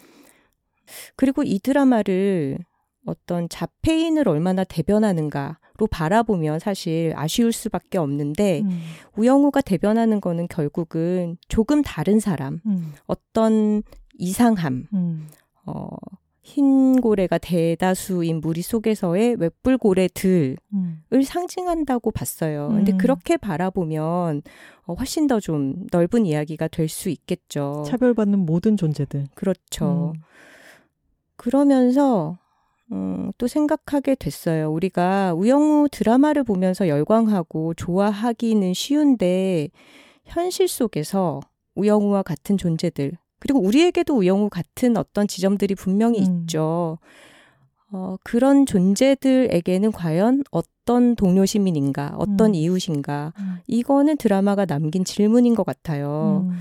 그리고 이 드라마를 어떤 자폐인을 얼마나 대변하는가로 바라보면 사실 아쉬울 수밖에 없는데, 음. 우영우가 대변하는 거는 결국은 조금 다른 사람, 음. 어떤 이상함, 음. 어, 흰 고래가 대다수인 무리 속에서의 웹불 고래들을 음. 상징한다고 봤어요. 근데 음. 그렇게 바라보면 어, 훨씬 더 좀 넓은 이야기가 될 수 있겠죠. 차별받는 모든 존재들. 그렇죠. 음. 그러면서 음, 또 생각하게 됐어요. 우리가 우영우 드라마를 보면서 열광하고 좋아하기는 쉬운데 현실 속에서 우영우와 같은 존재들 그리고 우리에게도 우영우 같은 어떤 지점들이 분명히 음. 있죠. 어, 그런 존재들에게는 과연 어떤 동료 시민인가, 어떤 음. 이웃인가, 음. 이거는 드라마가 남긴 질문인 것 같아요. 음.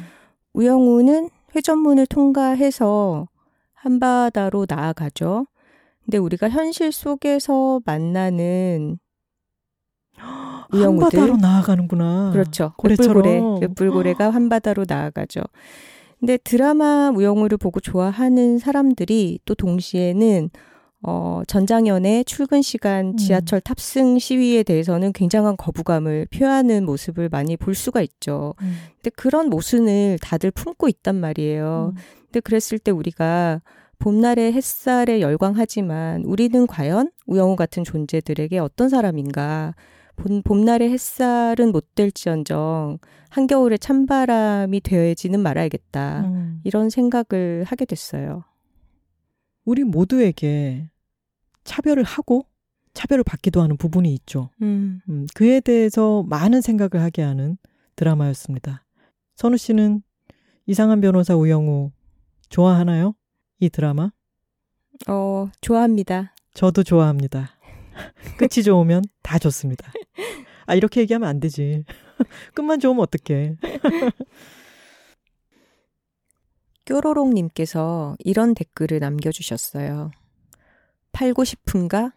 우영우는 회전문을 통과해서 한바다로 나아가죠. 근데 우리가 현실 속에서 만나는 우영우들 한바다로 나아가는구나. 그렇죠. 고래처럼. 웹불고래, 웹불고래가 한바다로 나아가죠. 근데 드라마 우영우를 보고 좋아하는 사람들이 또 동시에는 어, 전장현의 출근 시간 음. 지하철 탑승 시위에 대해서는 굉장한 거부감을 표하는 모습을 많이 볼 수가 있죠. 음. 근데 그런 모순을 다들 품고 있단 말이에요. 음. 근데 그랬을 때 우리가 봄날의 햇살에 열광하지만 우리는 과연 우영우 같은 존재들에게 어떤 사람인가? 봄, 봄날의 햇살은 못 될지언정 한겨울의 찬바람이 되지는 말아야겠다. 음. 이런 생각을 하게 됐어요. 우리 모두에게 차별을 하고 차별을 받기도 하는 부분이 있죠. 음. 음, 그에 대해서 많은 생각을 하게 하는 드라마였습니다. 선우 씨는 이상한 변호사 우영우 좋아하나요? 이 드라마? 어, 좋아합니다. 저도 좋아합니다. 끝이 좋으면 다 좋습니다. 아, 이렇게 얘기하면 안 되지. 끝만 좋으면 어떡해. 뾰로롱님께서 이런 댓글을 남겨주셨어요. 팔고 싶은가?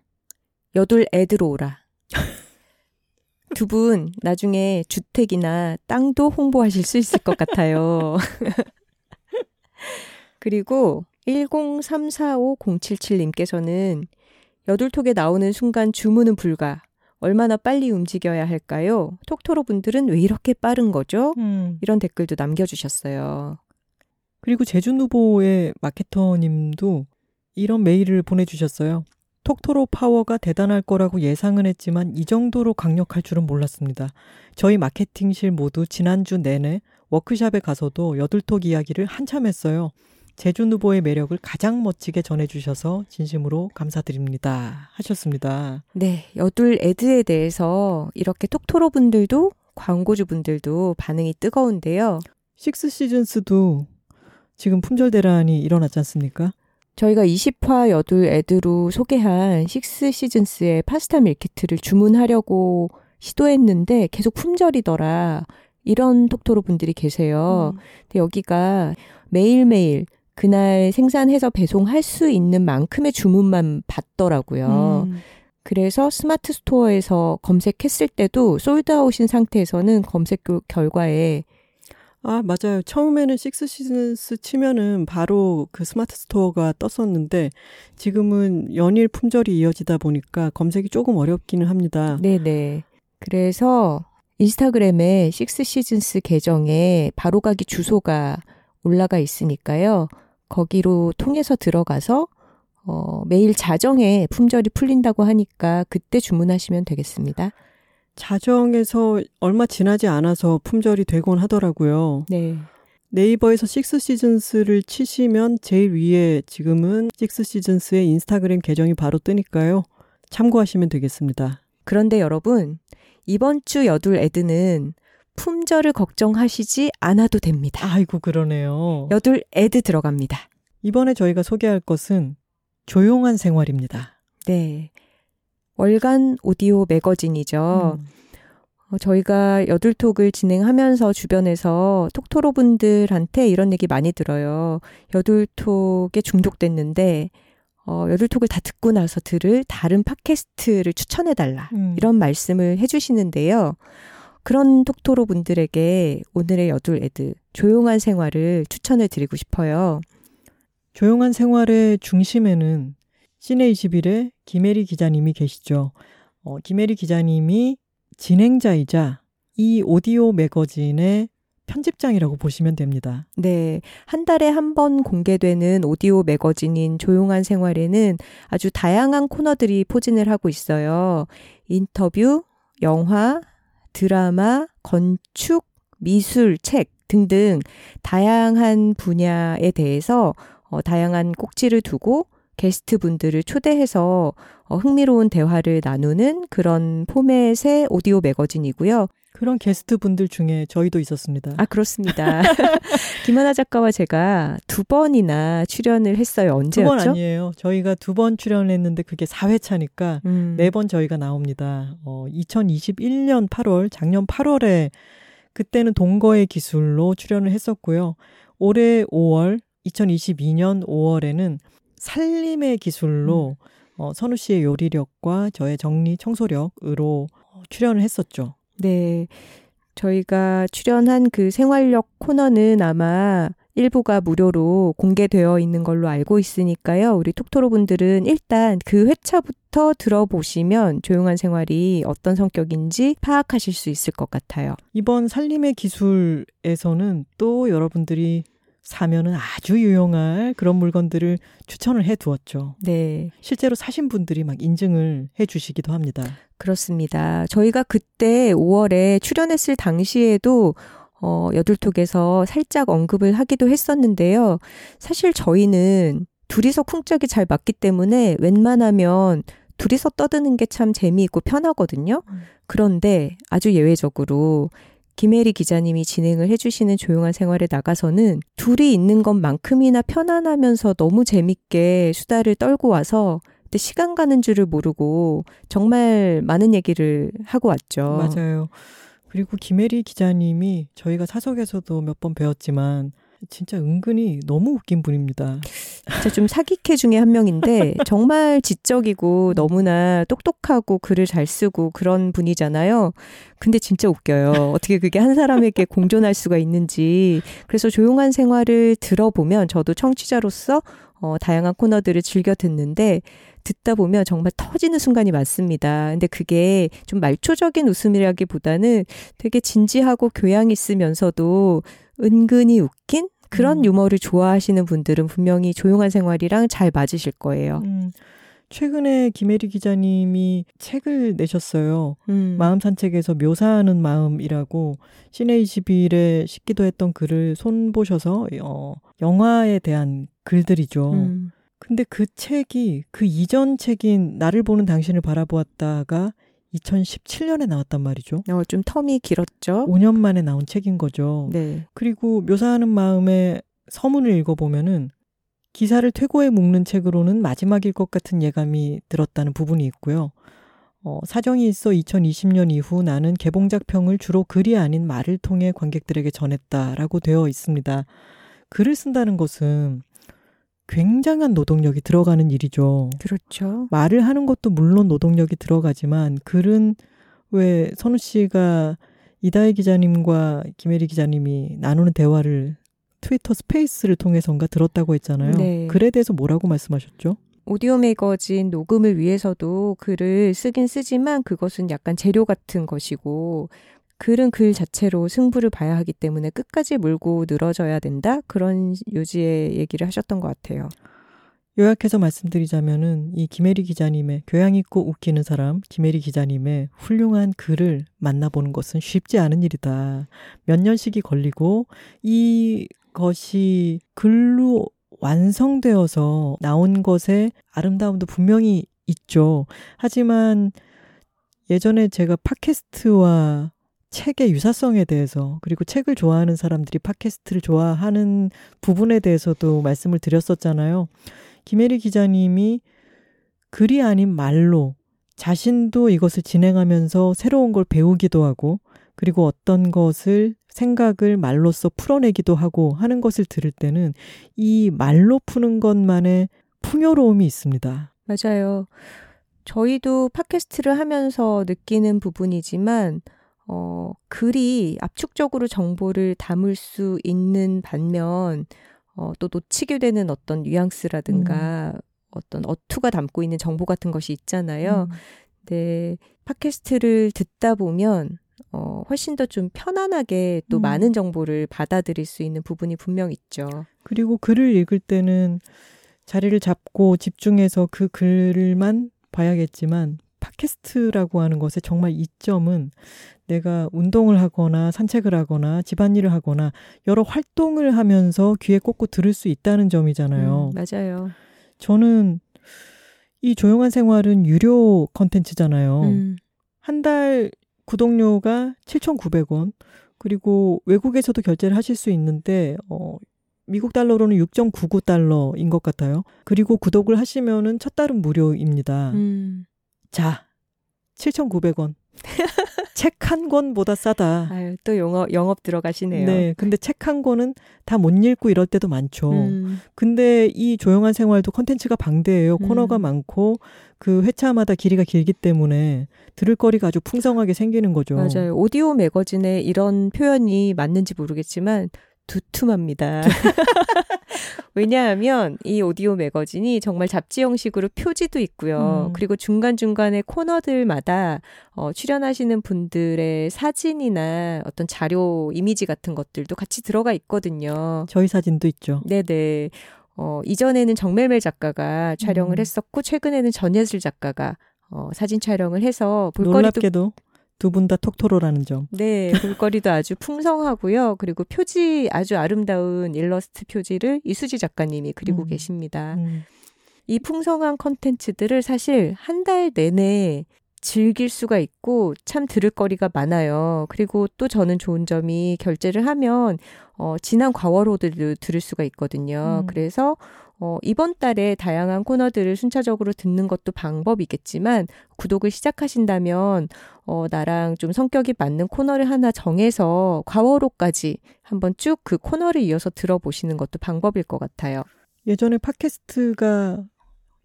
여둘 애들 오라. 두 분 나중에 주택이나 땅도 홍보하실 수 있을 것 같아요. 그리고 10345-077님께서는 여둘톡에 나오는 순간 주문은 불가. 얼마나 빨리 움직여야 할까요? 톡토로 분들은 왜 이렇게 빠른 거죠? 음. 이런 댓글도 남겨주셨어요. 그리고 제주누보의 마케터님도 이런 메일을 보내주셨어요. 톡토로 파워가 대단할 거라고 예상은 했지만 이 정도로 강력할 줄은 몰랐습니다. 저희 마케팅실 모두 지난주 내내 워크샵에 가서도 여둘톡 이야기를 한참 했어요. 제주누보의 매력을 가장 멋지게 전해주셔서 진심으로 감사드립니다. 하셨습니다. 네, 여둘 애드에 대해서 이렇게 톡토로 분들도 광고주 분들도 반응이 뜨거운데요. 식스 시즌스도 지금 품절 대란이 일어났지 않습니까? 저희가 20화 여둘 애드로 소개한 식스 시즌스의 파스타 밀키트를 주문하려고 시도했는데 계속 품절이더라. 이런 톡토로 분들이 계세요. 음. 근데 여기가 매일매일 그날 생산해서 배송할 수 있는 만큼의 주문만 받더라고요. 음. 그래서 Smart Store에서 검색했을 때도 sold out인 상태에서는 검색 결- 결과에 아, 맞아요. 처음에는 Six Seasons 치면은 바로 그 Smart Store가 떴었는데 지금은 연일 품절이 이어지다 보니까 검색이 조금 어렵기는 합니다. 네네. 그래서 인스타그램에 식스 시즌스 계정에 바로가기 주소가 올라가 있으니까요. 거기로 통해서 들어가서 어, 매일 자정에 품절이 풀린다고 하니까 그때 주문하시면 되겠습니다. 자정에서 얼마 지나지 않아서 품절이 되곤 하더라고요. 네. 네이버에서 식스 시즌스를 치시면 제일 위에 지금은 식스 시즌스의 인스타그램 계정이 바로 뜨니까요. 참고하시면 되겠습니다. 그런데 여러분, 이번 주 여둘 애드는 품절을 걱정하시지 않아도 됩니다. 아이고 그러네요. 여둘 애드 들어갑니다. 이번에 저희가 소개할 것은 조용한 생활입니다. 네. 월간 오디오 매거진이죠. 음. 어, 저희가 여둘톡을 진행하면서 주변에서 톡토로 분들한테 이런 얘기 많이 들어요. 여둘톡에 중독됐는데, 어, 여둘톡을 다 듣고 나서 들을 다른 팟캐스트를 추천해달라. 음. 이런 말씀을 해주시는데요. 그런 톡토로 분들에게 오늘의 여둘 애들, 조용한 생활을 추천해 드리고 싶어요. 조용한 생활의 중심에는 시내 21의 김혜리 기자님이 계시죠. 어, 김혜리 기자님이 진행자이자 이 오디오 매거진의 편집장이라고 보시면 됩니다. 네. 한 달에 한 번 공개되는 오디오 매거진인 조용한 생활에는 아주 다양한 코너들이 포진을 하고 있어요. 인터뷰, 영화, 드라마, 건축, 미술, 책 등등 다양한 분야에 대해서 어, 다양한 꼭지를 두고 게스트 분들을 초대해서 어, 흥미로운 대화를 나누는 그런 포맷의 오디오 매거진이고요. 그런 게스트 분들 중에 저희도 있었습니다. 아, 그렇습니다. 김하나 작가와 제가 두 번이나 출연을 했어요. 두번 언제였죠? 아니에요. 저희가 두 번 출연했는데 그게 4회차니까 음, 네번 저희가 나옵니다. 어, 2021년 8월, 작년 8월에 그때는 동거의 기술로 출연을 했었고요. 올해 5월, 2022년 5월에는 살림의 기술로 어, 선우 씨의 요리력과 저의 정리 청소력으로 어, 출연을 했었죠. 네. 저희가 출연한 그 생활력 코너는 아마 일부가 무료로 공개되어 있는 걸로 알고 있으니까요. 우리 톡토로 분들은 일단 그 회차부터 들어보시면 조용한 생활이 어떤 성격인지 파악하실 수 있을 것 같아요. 이번 살림의 기술에서는 또 여러분들이 사면은 아주 유용할 그런 물건들을 추천을 해 두었죠. 네. 실제로 사신 분들이 막 인증을 해 주시기도 합니다. 그렇습니다. 저희가 그때 5월에 출연했을 당시에도 어, 여둘톡에서 살짝 언급을 하기도 했었는데요. 사실 저희는 둘이서 쿵짝이 잘 맞기 때문에 웬만하면 둘이서 떠드는 게 참 재미있고 편하거든요. 음. 그런데 아주 예외적으로 김혜리 기자님이 진행을 해주시는 조용한 생활에 나가서는 둘이 있는 것만큼이나 편안하면서 너무 재밌게 수다를 떨고 와서 그때 시간 가는 줄을 모르고 정말 많은 얘기를 하고 왔죠. 맞아요. 그리고 김혜리 기자님이 저희가 사석에서도 몇 번 배웠지만 진짜 은근히 너무 웃긴 분입니다. 진짜 좀 사기캐 중에 한 명인데 정말 지적이고 너무나 똑똑하고 글을 잘 쓰고 그런 분이잖아요. 근데 진짜 웃겨요. 어떻게 그게 한 사람에게 공존할 수가 있는지. 그래서 조용한 생활을 들어보면 저도 청취자로서 어, 다양한 코너들을 즐겨 듣는데 듣다 보면 정말 터지는 순간이 많습니다. 근데 그게 좀 말초적인 웃음이라기보다는 되게 진지하고 교양 있으면서도 은근히 웃긴 그런 음. 유머를 좋아하시는 분들은 분명히 조용한 생활이랑 잘 맞으실 거예요. 음, 최근에 김혜리 기자님이 책을 내셨어요. 음. 마음 산책에서 묘사하는 마음이라고 시내 21에 싣기도 했던 글을 손보셔서 어, 영화에 대한 글들이죠. 음. 근데 그 책이 그 이전 책인 나를 보는 당신을 바라보았다가 2017년에 나왔단 말이죠. 어, 좀 텀이 길었죠. 5년 만에 나온 책인 거죠. 네. 그리고 묘사하는 마음의 서문을 읽어보면은 기사를 퇴고에 묶는 책으로는 마지막일 것 같은 예감이 들었다는 부분이 있고요. 어, 사정이 있어 2020년 이후 나는 개봉작 평을 주로 글이 아닌 말을 통해 관객들에게 전했다라고 되어 있습니다. 글을 쓴다는 것은 굉장한 노동력이 들어가는 일이죠. 그렇죠. 말을 하는 것도 물론 노동력이 들어가지만 글은 왜 선우 씨가 이다혜 기자님과 김혜리 기자님이 나누는 대화를 트위터 스페이스를 통해선가 들었다고 했잖아요. 네. 글에 대해서 뭐라고 말씀하셨죠? 오디오 매거진 녹음을 위해서도 글을 쓰긴 쓰지만 그것은 약간 재료 같은 것이고 글은 글 자체로 승부를 봐야 하기 때문에 끝까지 물고 늘어져야 된다 그런 요지의 얘기를 하셨던 것 같아요. 요약해서 말씀드리자면은 이 김혜리 기자님의 교양 있고 웃기는 사람 김혜리 기자님의 훌륭한 글을 만나보는 것은 쉽지 않은 일이다. 몇 년씩이 걸리고 이 것이 글로 완성되어서 나온 것의 아름다움도 분명히 있죠. 하지만 예전에 제가 팟캐스트와 책의 유사성에 대해서 그리고 책을 좋아하는 사람들이 팟캐스트를 좋아하는 부분에 대해서도 말씀을 드렸었잖아요. 김혜리 기자님이 글이 아닌 말로 자신도 이것을 진행하면서 새로운 걸 배우기도 하고 그리고 어떤 것을 생각을 말로써 풀어내기도 하고 하는 것을 들을 때는 이 말로 푸는 것만의 풍요로움이 있습니다. 맞아요. 저희도 팟캐스트를 하면서 느끼는 부분이지만, 어, 글이 압축적으로 정보를 담을 수 있는 반면, 어, 또 놓치게 되는 어떤 뉘앙스라든가, 음. 어떤 어투가 담고 있는 정보 같은 것이 있잖아요. 음. 네, 팟캐스트를 듣다 보면, 어, 훨씬 더 좀 편안하게 또 음. 많은 정보를 받아들일 수 있는 부분이 분명 있죠. 그리고 글을 읽을 때는 자리를 잡고 집중해서 그 글만 봐야겠지만 팟캐스트라고 하는 것의 정말 이점은 내가 운동을 하거나 산책을 하거나 집안일을 하거나 여러 활동을 하면서 귀에 꽂고 들을 수 있다는 점이잖아요. 음, 맞아요. 저는 이 조용한 생활은 유료 컨텐츠잖아요. 음. 한달 구독료가 7,900원. 그리고 외국에서도 결제를 하실 수 있는데 어 미국 달러로는 6.99달러인 것 같아요. 그리고 구독을 하시면은 첫 달은 무료입니다. 음. 자, 7,900원. 책 한 권보다 싸다. 아유, 또 영업, 영업 들어가시네요. 네. 근데 책 한 권은 다 못 읽고 이럴 때도 많죠. 음. 근데 이 조용한 생활도 컨텐츠가 방대해요. 음. 코너가 많고 그 회차마다 길이가 길기 때문에 들을 거리가 아주 풍성하게 생기는 거죠. 맞아요. 오디오 매거진에 이런 표현이 맞는지 모르겠지만 두툼합니다. 왜냐하면 이 오디오 매거진이 정말 잡지 형식으로 표지도 있고요. 음. 그리고 중간중간에 코너들마다 어, 출연하시는 분들의 사진이나 어떤 자료, 이미지 같은 것들도 같이 들어가 있거든요. 저희 사진도 있죠. 네네. 어, 이전에는 정멜멜 작가가 촬영을 음. 했었고, 최근에는 전예슬 작가가 어, 사진 촬영을 해서 볼거리도 놀랍게도 두 분 다 톡토로라는 점. 네, 볼거리도 아주 풍성하고요. 그리고 표지 아주 아름다운 일러스트 표지를 이수지 작가님이 그리고 음. 계십니다. 음. 이 풍성한 컨텐츠들을 사실 한 달 내내 즐길 수가 있고 참 들을 거리가 많아요. 그리고 또 저는 좋은 점이 결제를 하면 어 지난 과거로들도 들을 수가 있거든요. 음. 그래서 어, 이번 달에 다양한 코너들을 순차적으로 듣는 것도 방법이겠지만 구독을 시작하신다면 어, 나랑 좀 성격이 맞는 코너를 하나 정해서 과거로까지 한번 쭉 그 코너를 이어서 들어보시는 것도 방법일 것 같아요. 예전에 팟캐스트가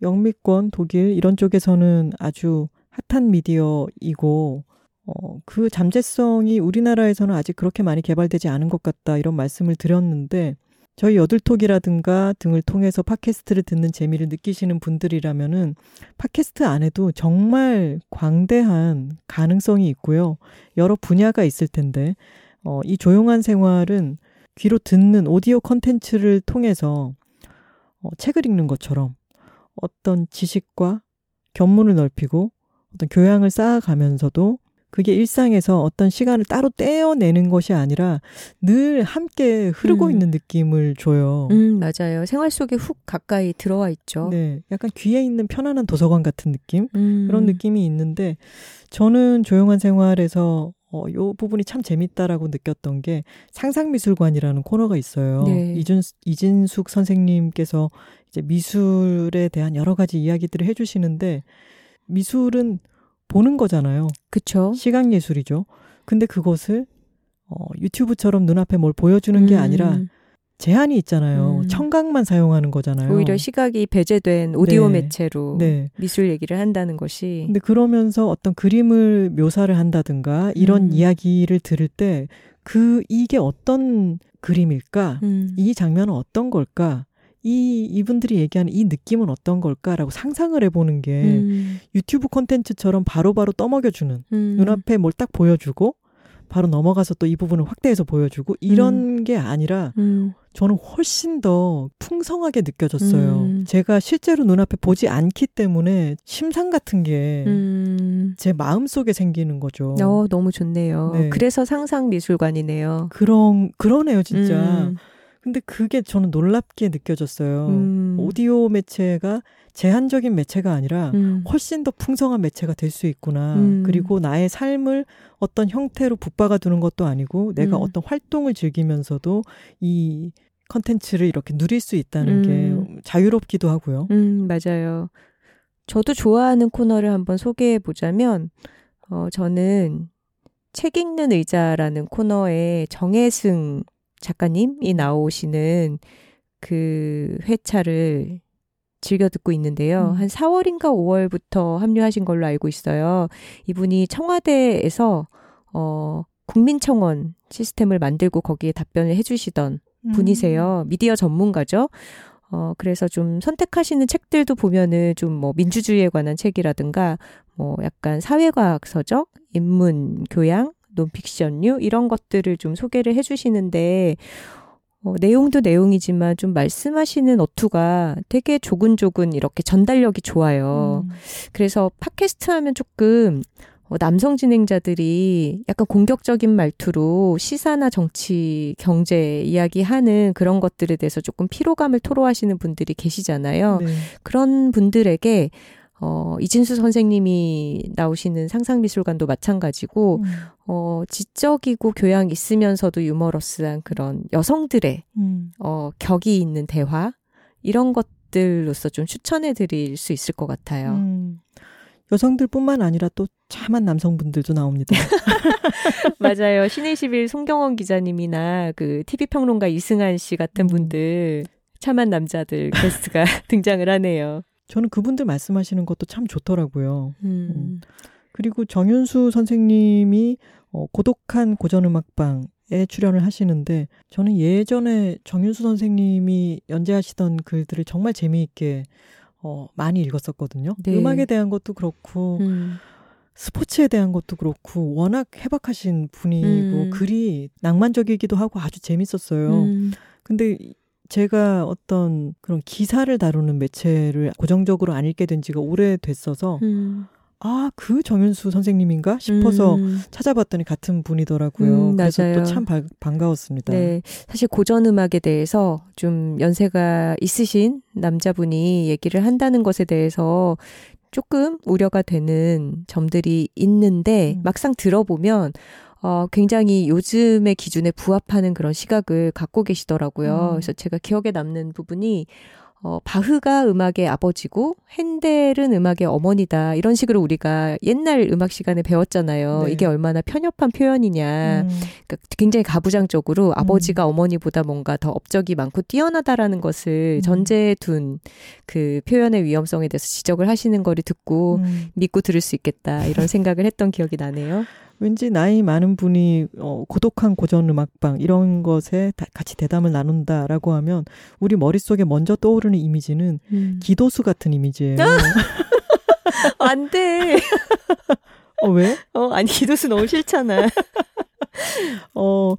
영미권, 독일 이런 쪽에서는 아주 핫한 미디어이고 어, 그 잠재성이 우리나라에서는 아직 그렇게 많이 개발되지 않은 것 같다 이런 말씀을 드렸는데 저희 여들톡이라든가 등을 통해서 팟캐스트를 듣는 재미를 느끼시는 분들이라면은 팟캐스트 안에도 정말 광대한 가능성이 있고요. 여러 분야가 있을 텐데, 어, 이 조용한 생활은 귀로 듣는 오디오 컨텐츠를 통해서 어, 책을 읽는 것처럼 어떤 지식과 견문을 넓히고 어떤 교양을 쌓아가면서도 그게 일상에서 어떤 시간을 따로 떼어내는 것이 아니라 늘 함께 흐르고 음. 있는 느낌을 줘요. 음, 맞아요. 생활 속에 훅 가까이 들어와 있죠. 네. 약간 귀에 있는 편안한 도서관 같은 느낌? 음. 그런 느낌이 있는데 저는 조용한 생활에서 어, 요 부분이 참 재밌다라고 느꼈던 게 상상미술관이라는 코너가 있어요. 네. 이준, 이진숙 선생님께서 이제 미술에 대한 여러 가지 이야기들을 해주시는데 미술은 보는 거잖아요. 그쵸. 시각 예술이죠. 근데 그것을 어, 유튜브처럼 눈앞에 뭘 보여주는 음. 게 아니라 제한이 있잖아요. 음. 청각만 사용하는 거잖아요. 오히려 시각이 배제된 오디오 네. 매체로 네. 미술 얘기를 한다는 것이. 근데 그러면서 어떤 그림을 묘사를 한다든가 이런 음. 이야기를 들을 때 그 이게 어떤 그림일까? 음. 이 장면은 어떤 걸까? 이 이분들이 얘기하는 이 느낌은 어떤 걸까라고 상상을 해보는 게 음. 유튜브 콘텐츠처럼 바로바로 떠먹여주는 음. 눈앞에 뭘 딱 보여주고 바로 넘어가서 또 이 부분을 확대해서 보여주고 이런 음. 게 아니라 음. 저는 훨씬 더 풍성하게 느껴졌어요. 음. 제가 실제로 눈앞에 보지 않기 때문에 심상 같은 게제 음. 마음 속에 생기는 거죠. 어, 너무 좋네요. 네. 그래서 상상 미술관이네요. 그런 그러네요, 진짜. 근데 그게 저는 놀랍게 느껴졌어요. 음. 오디오 매체가 제한적인 매체가 아니라 음. 훨씬 더 풍성한 매체가 될 수 있구나. 음. 그리고 나의 삶을 어떤 형태로 붙박아 두는 것도 아니고 내가 음. 어떤 활동을 즐기면서도 이 컨텐츠를 이렇게 누릴 수 있다는 게 음. 자유롭기도 하고요. 음, 맞아요. 저도 좋아하는 코너를 한번 소개해 보자면, 어, 저는 책 읽는 의자라는 코너에 정혜승 작가님이 나오시는 그 회차를 즐겨 듣고 있는데요. 음. 한 4월인가 5월부터 합류하신 걸로 알고 있어요. 이분이 청와대에서 어 국민청원 시스템을 만들고 거기에 답변을 해주시던 음. 분이세요. 미디어 전문가죠. 어, 그래서 좀 선택하시는 책들도 보면은 좀 뭐 민주주의에 관한 책이라든가 뭐 약간 사회과학 서적, 인문 교양, 논픽션류 이런 것들을 좀 소개를 해주시는데 어, 내용도 내용이지만 좀 말씀하시는 어투가 되게 조근조근 이렇게 전달력이 좋아요. 음. 그래서 팟캐스트 하면 조금 어, 남성 진행자들이 약간 공격적인 말투로 시사나 정치, 경제 이야기하는 그런 것들에 대해서 조금 피로감을 토로하시는 분들이 계시잖아요. 네. 그런 분들에게 어, 이진수 선생님이 나오시는 상상미술관도 마찬가지고, 음. 어, 지적이고 교양 있으면서도 유머러스한 그런 여성들의, 음. 어, 격이 있는 대화, 이런 것들로서 좀 추천해 드릴 수 있을 것 같아요. 음. 여성들뿐만 아니라 또 참한 남성분들도 나옵니다. 맞아요. 신의 11 송경원 기자님이나 그 TV평론가 이승한 씨 같은 음. 분들, 참한 남자들 게스트가 등장을 하네요. 저는 그분들 말씀하시는 것도 참 좋더라고요. 음. 그리고 정윤수 선생님이 어, 고독한 고전음악방에 출연을 하시는데 저는 예전에 정윤수 선생님이 연재하시던 글들을 정말 재미있게 어, 많이 읽었었거든요. 네. 음악에 대한 것도 그렇고 음. 스포츠에 대한 것도 그렇고 워낙 해박하신 분이고 음. 글이 낭만적이기도 하고 아주 재밌었어요. 음. 근데 제가 어떤 그런 기사를 다루는 매체를 고정적으로 안 읽게 된 지가 오래됐어서 음. 아, 그 정윤수 선생님인가 싶어서 음. 찾아봤더니 같은 분이더라고요. 음, 그래서. 또 참 반가웠습니다. 네. 사실 고전 음악에 대해서 좀 연세가 있으신 남자분이 얘기를 한다는 것에 대해서 조금 우려가 되는 점들이 있는데 음. 막상 들어보면 어, 굉장히 요즘의 기준에 부합하는 그런 시각을 갖고 계시더라고요. 음. 그래서 제가 기억에 남는 부분이 어, 바흐가 음악의 아버지고 핸델은 음악의 어머니다. 이런 식으로 우리가 옛날 음악 시간에 배웠잖아요. 네. 이게 얼마나 편협한 표현이냐. 음, 그러니까 굉장히 가부장적으로 아버지가 어머니보다 뭔가 더 업적이 많고 뛰어나다라는 것을 음. 전제에 둔 그 표현의 위험성에 대해서 지적을 하시는 거를 듣고 음. 믿고 들을 수 있겠다 이런 생각을 했던 기억이 나네요. 왠지 나이 많은 분이 어, 고독한 고전 음악방 이런 것에 다- 같이 대담을 나눈다라고 하면 우리 머릿속에 먼저 떠오르는 이미지는 기도수 같은 이미지예요. 안 돼. 어, 왜? 어, 아니 기도수 너무 싫잖아. 어,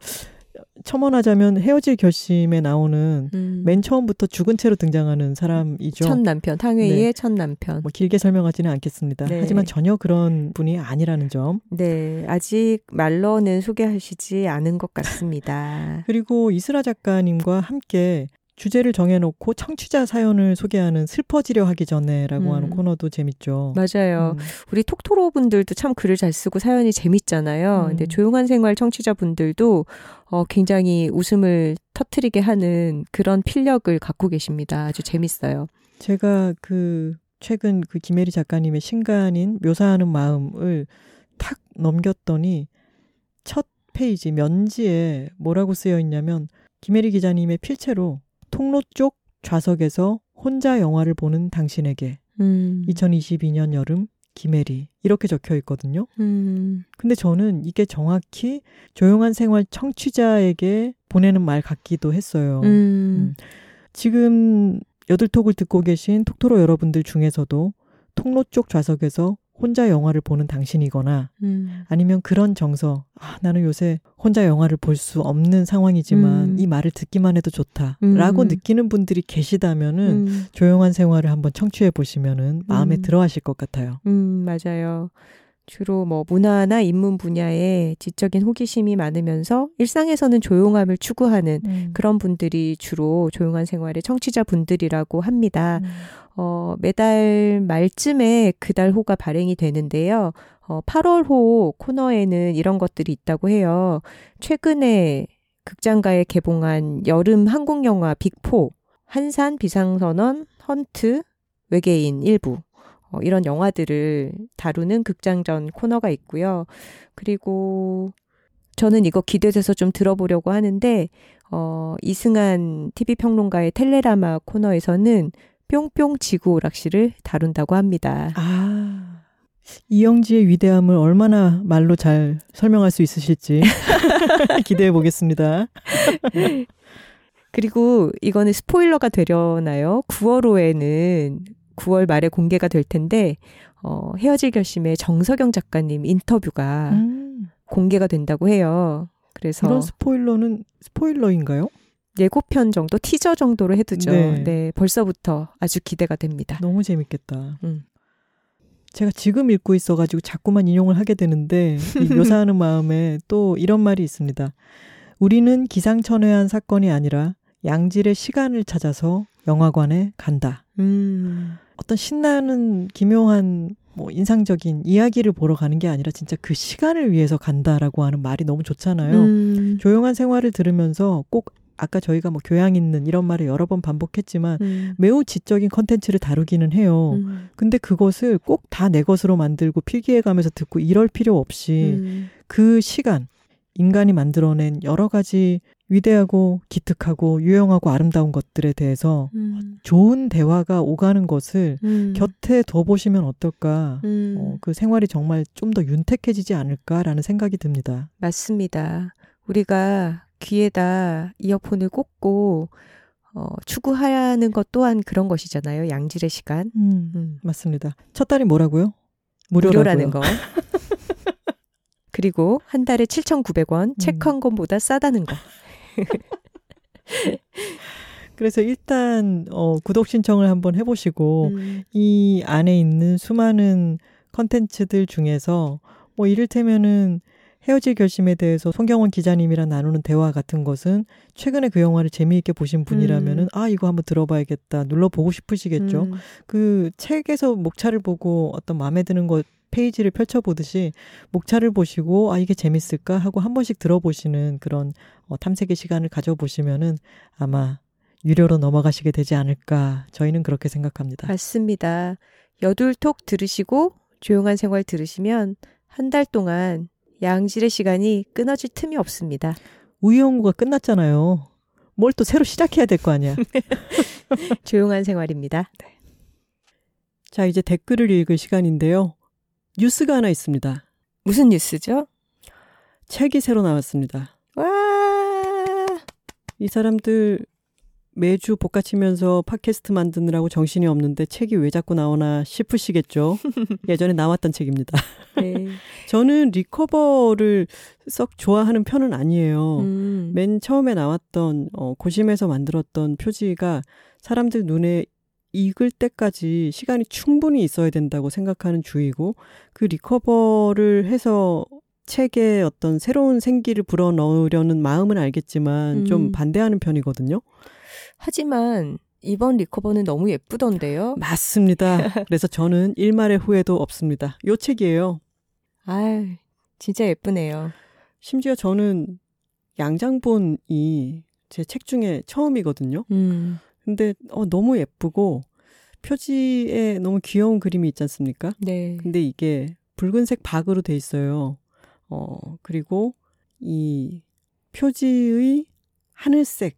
첨언하자면 헤어질 결심에 나오는 음. 맨 처음부터 죽은 채로 등장하는 사람이죠. 첫 남편 탕웨이의 네. 첫 남편. 뭐 길게 설명하지는 않겠습니다. 네. 하지만 전혀 그런 분이 아니라는 점. 네, 아직 말로는 소개하시지 않은 것 같습니다. 그리고 이슬아 작가님과 함께 주제를 정해놓고 청취자 사연을 소개하는 슬퍼지려 하기 전에라고 음. 하는 코너도 재밌죠. 맞아요. 음. 우리 톡토로 분들도 참 글을 잘 쓰고 사연이 재밌잖아요. 음. 근데 조용한 생활 청취자 분들도 어, 굉장히 웃음을 터트리게 하는 그런 필력을 갖고 계십니다. 아주 재밌어요. 제가 그 최근 그 김혜리 작가님의 신간인 묘사하는 마음을 탁 넘겼더니 첫 페이지 면지에 뭐라고 쓰여 있냐면 김혜리 기자님의 필체로 통로 쪽 좌석에서 혼자 영화를 보는 당신에게 음. 2022년 여름 김혜리 이렇게 적혀 있거든요. 음. 근데 저는 이게 정확히 조용한 생활 청취자에게 보내는 말 같기도 했어요. 음. 지금 여들톡을 듣고 계신 톡토로 여러분들 중에서도 통로 쪽 좌석에서 혼자 영화를 보는 당신이거나 음. 아니면 그런 정서, 아, 나는 요새 혼자 영화를 볼 수 없는 상황이지만 음. 이 말을 듣기만 해도 좋다라고 음. 느끼는 분들이 계시다면은 음. 조용한 생활을 한번 청취해 보시면은 마음에 음. 들어 하실 것 같아요. 음, 맞아요. 주로 뭐 문화나 인문 분야에 지적인 호기심이 많으면서 일상에서는 조용함을 추구하는 그런 분들이 주로 조용한 생활의 청취자 분들이라고 합니다. 음. 어, 매달 말쯤에 그달 호가 발행이 되는데요. 어, 8월 호 코너에는 이런 것들이 있다고 해요. 최근에 극장가에 개봉한 여름 한국 영화 빅포, 한산 비상선언, 헌트, 외계인 일부. 어, 이런 영화들을 다루는 극장전 코너가 있고요. 그리고 저는 이거 기대돼서 좀 들어보려고 하는데 어, 이승한 TV 평론가의 텔레라마 코너에서는 뿅뿅 지구 오락실을 다룬다고 합니다. 아. 이영지의 위대함을 얼마나 말로 잘 설명할 수 있으실지 기대해 보겠습니다. 그리고 이거는 스포일러가 되려나요? 9월호에는 9월 말에 공개가 될 텐데 어, 헤어질 결심의 정석영 작가님 인터뷰가 음. 공개가 된다고 해요. 그래서 이런 스포일러는 스포일러인가요? 예고편 정도, 티저 정도로 해두죠. 네. 네, 벌써부터 아주 기대가 됩니다. 너무 재밌겠다. 음. 제가 지금 읽고 있어가지고 자꾸만 인용을 하게 되는데 묘사하는 마음에 또 이런 말이 있습니다. 우리는 기상천외한 사건이 아니라 양질의 시간을 찾아서 영화관에 간다. 음. 어떤 신나는 기묘한 뭐 인상적인 이야기를 보러 가는 게 아니라 진짜 그 시간을 위해서 간다라고 하는 말이 너무 좋잖아요. 음. 조용한 생활을 들으면서 꼭 아까 저희가 뭐 교양 있는 이런 말을 여러 번 반복했지만 음. 매우 지적인 컨텐츠를 다루기는 해요. 음. 근데 그것을 꼭 다 내 것으로 만들고 필기해 가면서 듣고 이럴 필요 없이 음. 그 시간 인간이 만들어낸 여러 가지 위대하고 기특하고 유용하고 아름다운 것들에 대해서 음. 좋은 대화가 오가는 것을 음. 곁에 둬보시면 어떨까. 음. 어, 그 생활이 정말 좀 더 윤택해지지 않을까라는 생각이 듭니다. 맞습니다. 우리가 귀에다 이어폰을 꽂고 어, 추구하는 것 또한 그런 것이잖아요. 양질의 시간. 음, 음. 맞습니다. 첫 달이 뭐라고요? 무료라는 거. 그리고 한 달에 7,900원, 음. 책한 권보다 싸다는 거. 그래서 일단 어, 구독 신청을 한번 해보시고 음. 이 안에 있는 수많은 컨텐츠들 중에서 뭐 이를테면은 헤어질 결심에 대해서 송경원 기자님이랑 나누는 대화 같은 것은 최근에 그 영화를 재미있게 보신 분이라면은 음. 아 이거 한번 들어봐야겠다 눌러보고 싶으시겠죠. 음. 그 책에서 목차를 보고 어떤 마음에 드는 것 페이지를 펼쳐보듯이 목차를 보시고 아 이게 재밌을까 하고 한 번씩 들어보시는 그런 어, 탐색의 시간을 가져보시면은 아마 유료로 넘어가시게 되지 않을까 저희는 그렇게 생각합니다. 맞습니다. 여둘톡 들으시고 조용한 생활 들으시면 한 달 동안 양질의 시간이 끊어질 틈이 없습니다. 우이영구가 끝났잖아요. 뭘 또 새로 시작해야 될 거 아니야. 조용한 생활입니다. 네. 자, 이제 댓글을 읽을 시간인데요. 뉴스가 하나 있습니다. 무슨 뉴스죠? 책이 새로 나왔습니다. 와! 이 사람들 매주 볶아치면서 팟캐스트 만드느라고 정신이 없는데 책이 왜 자꾸 나오나 싶으시겠죠. 예전에 나왔던 책입니다. 네. 저는 recover를 썩 좋아하는 편은 아니에요. 음. 맨 처음에 나왔던 어, 고심에서 만들었던 표지가 사람들 눈에 익을 때까지 시간이 충분히 있어야 된다고 생각하는 주의고 그 recover를 해서 책에 어떤 새로운 생기를 불어넣으려는 마음은 알겠지만 음. 좀 반대하는 편이거든요. 하지만 이번 리커버는 너무 예쁘던데요? 맞습니다. 그래서 저는 일말의 후회도 없습니다. 요 책이에요. 아, 진짜 예쁘네요. 심지어 저는 양장본이 제 책 중에 처음이거든요. 음. 근데 어, 너무 예쁘고 표지에 너무 귀여운 그림이 있지 않습니까? 네. 근데 이게 붉은색 박으로 돼 있어요. 어, 그리고 이 표지의 하늘색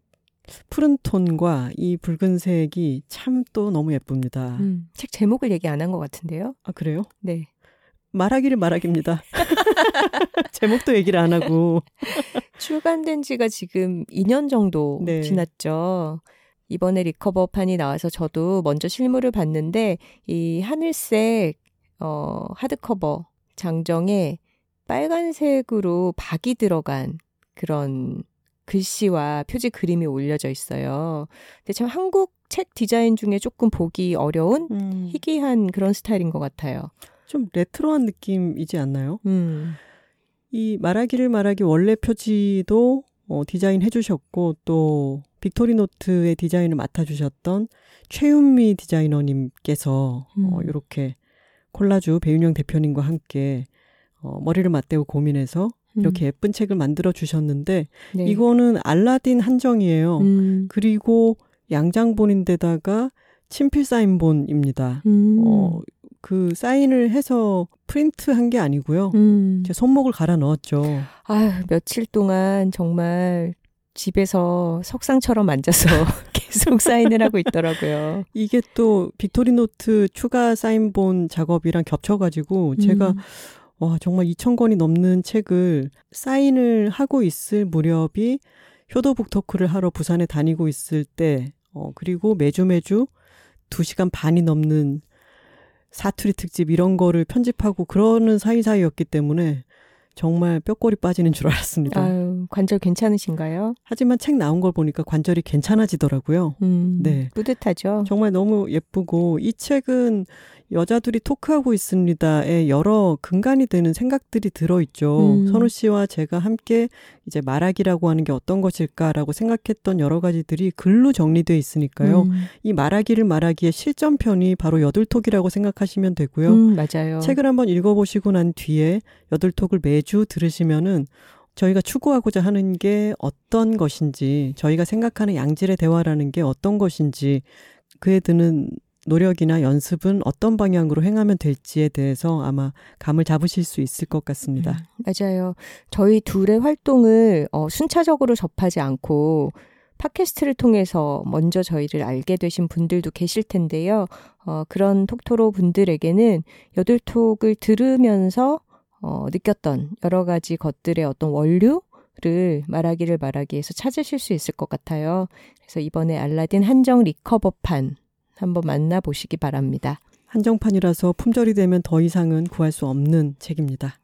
푸른 톤과 이 붉은색이 참 또 너무 예쁩니다. 음, 책 제목을 얘기 안 한 것 같은데요? 아, 그래요? 네. 말하기를 말하기입니다. 제목도 얘기를 안 하고. 출간된 지가 지금 2년 정도 네. 지났죠. 이번에 리커버판이 나와서 저도 먼저 실물을 봤는데 이 하늘색 어 하드커버 장정에 빨간색으로 박이 들어간 그런 글씨와 표지 그림이 올려져 있어요. 근데 참 한국 책 디자인 중에 조금 보기 어려운 음. 희귀한 그런 스타일인 것 같아요. 좀 레트로한 느낌이지 않나요? 음. 이 말하기를 말하기 원래 표지도 어, 디자인 해주셨고 또 빅토리노트의 디자인을 맡아주셨던 최윤미 디자이너님께서 어, 음. 어, 이렇게 콜라주 배윤영 대표님과 함께 어, 머리를 맞대고 고민해서 이렇게 음. 예쁜 책을 만들어 주셨는데 네. 이거는 알라딘 한정이에요. 음. 그리고 양장본인데다가 친필 사인본입니다. 음. 어, 그 사인을 해서 프린트 한 게 아니고요. 음. 제 손목을 갈아 넣었죠. 아유, 며칠 동안 정말 집에서 석상처럼 앉아서 계속 사인을 하고 있더라고요. 이게 또 빅토리노트 추가 사인본 작업이랑 겹쳐가지고 제가 음. 와 정말 2천 권이 넘는 책을 사인을 하고 있을 무렵이 효도 book talk를 하러 부산에 다니고 있을 때 어, 그리고 매주 매주 2시간 반이 넘는 사투리 특집 이런 거를 편집하고 그러는 사이사이였기 때문에 정말 뼈골이 빠지는 줄 알았습니다. 아유, 관절 괜찮으신가요? 하지만 책 나온 걸 보니까 관절이 괜찮아지더라고요. 음. 네. 뿌듯하죠. 정말 너무 예쁘고 이 책은 여자들이 토크하고 있습니다에 여러 근간이 되는 생각들이 들어있죠. 음. 선우 씨와 제가 함께 이제 말하기라고 하는 게 어떤 것일까라고 생각했던 여러 가지들이 글로 정리돼 있으니까요. 음. 이 말하기를 말하기의 실전편이 바로 여들톡이라고 생각하시면 되고요. 음, 맞아요. 책을 한번 읽어보시고 난 뒤에 여들톡을 매주 들으시면은 저희가 추구하고자 하는 게 어떤 것인지, 저희가 생각하는 양질의 대화라는 게 어떤 것인지, 그에 드는 노력이나 연습은 어떤 방향으로 행하면 될지에 대해서 아마 감을 잡으실 수 있을 것 같습니다. 음, 맞아요. 저희 둘의 활동을 어, 순차적으로 접하지 않고 팟캐스트를 통해서 먼저 저희를 알게 되신 분들도 계실 텐데요. 어, 그런 톡토로 분들에게는 여들톡을 들으면서 어, 느꼈던 여러 가지 것들의 어떤 원류 를 말하기를 말하기 에서 찾으실 수 있을 것 같아요. 그래서 이번에 알라딘 한정 리커버판 한번 만나보시기 바랍니다. 한정판이라서 품절이 되면 더 이상은 구할 수 없는 책입니다.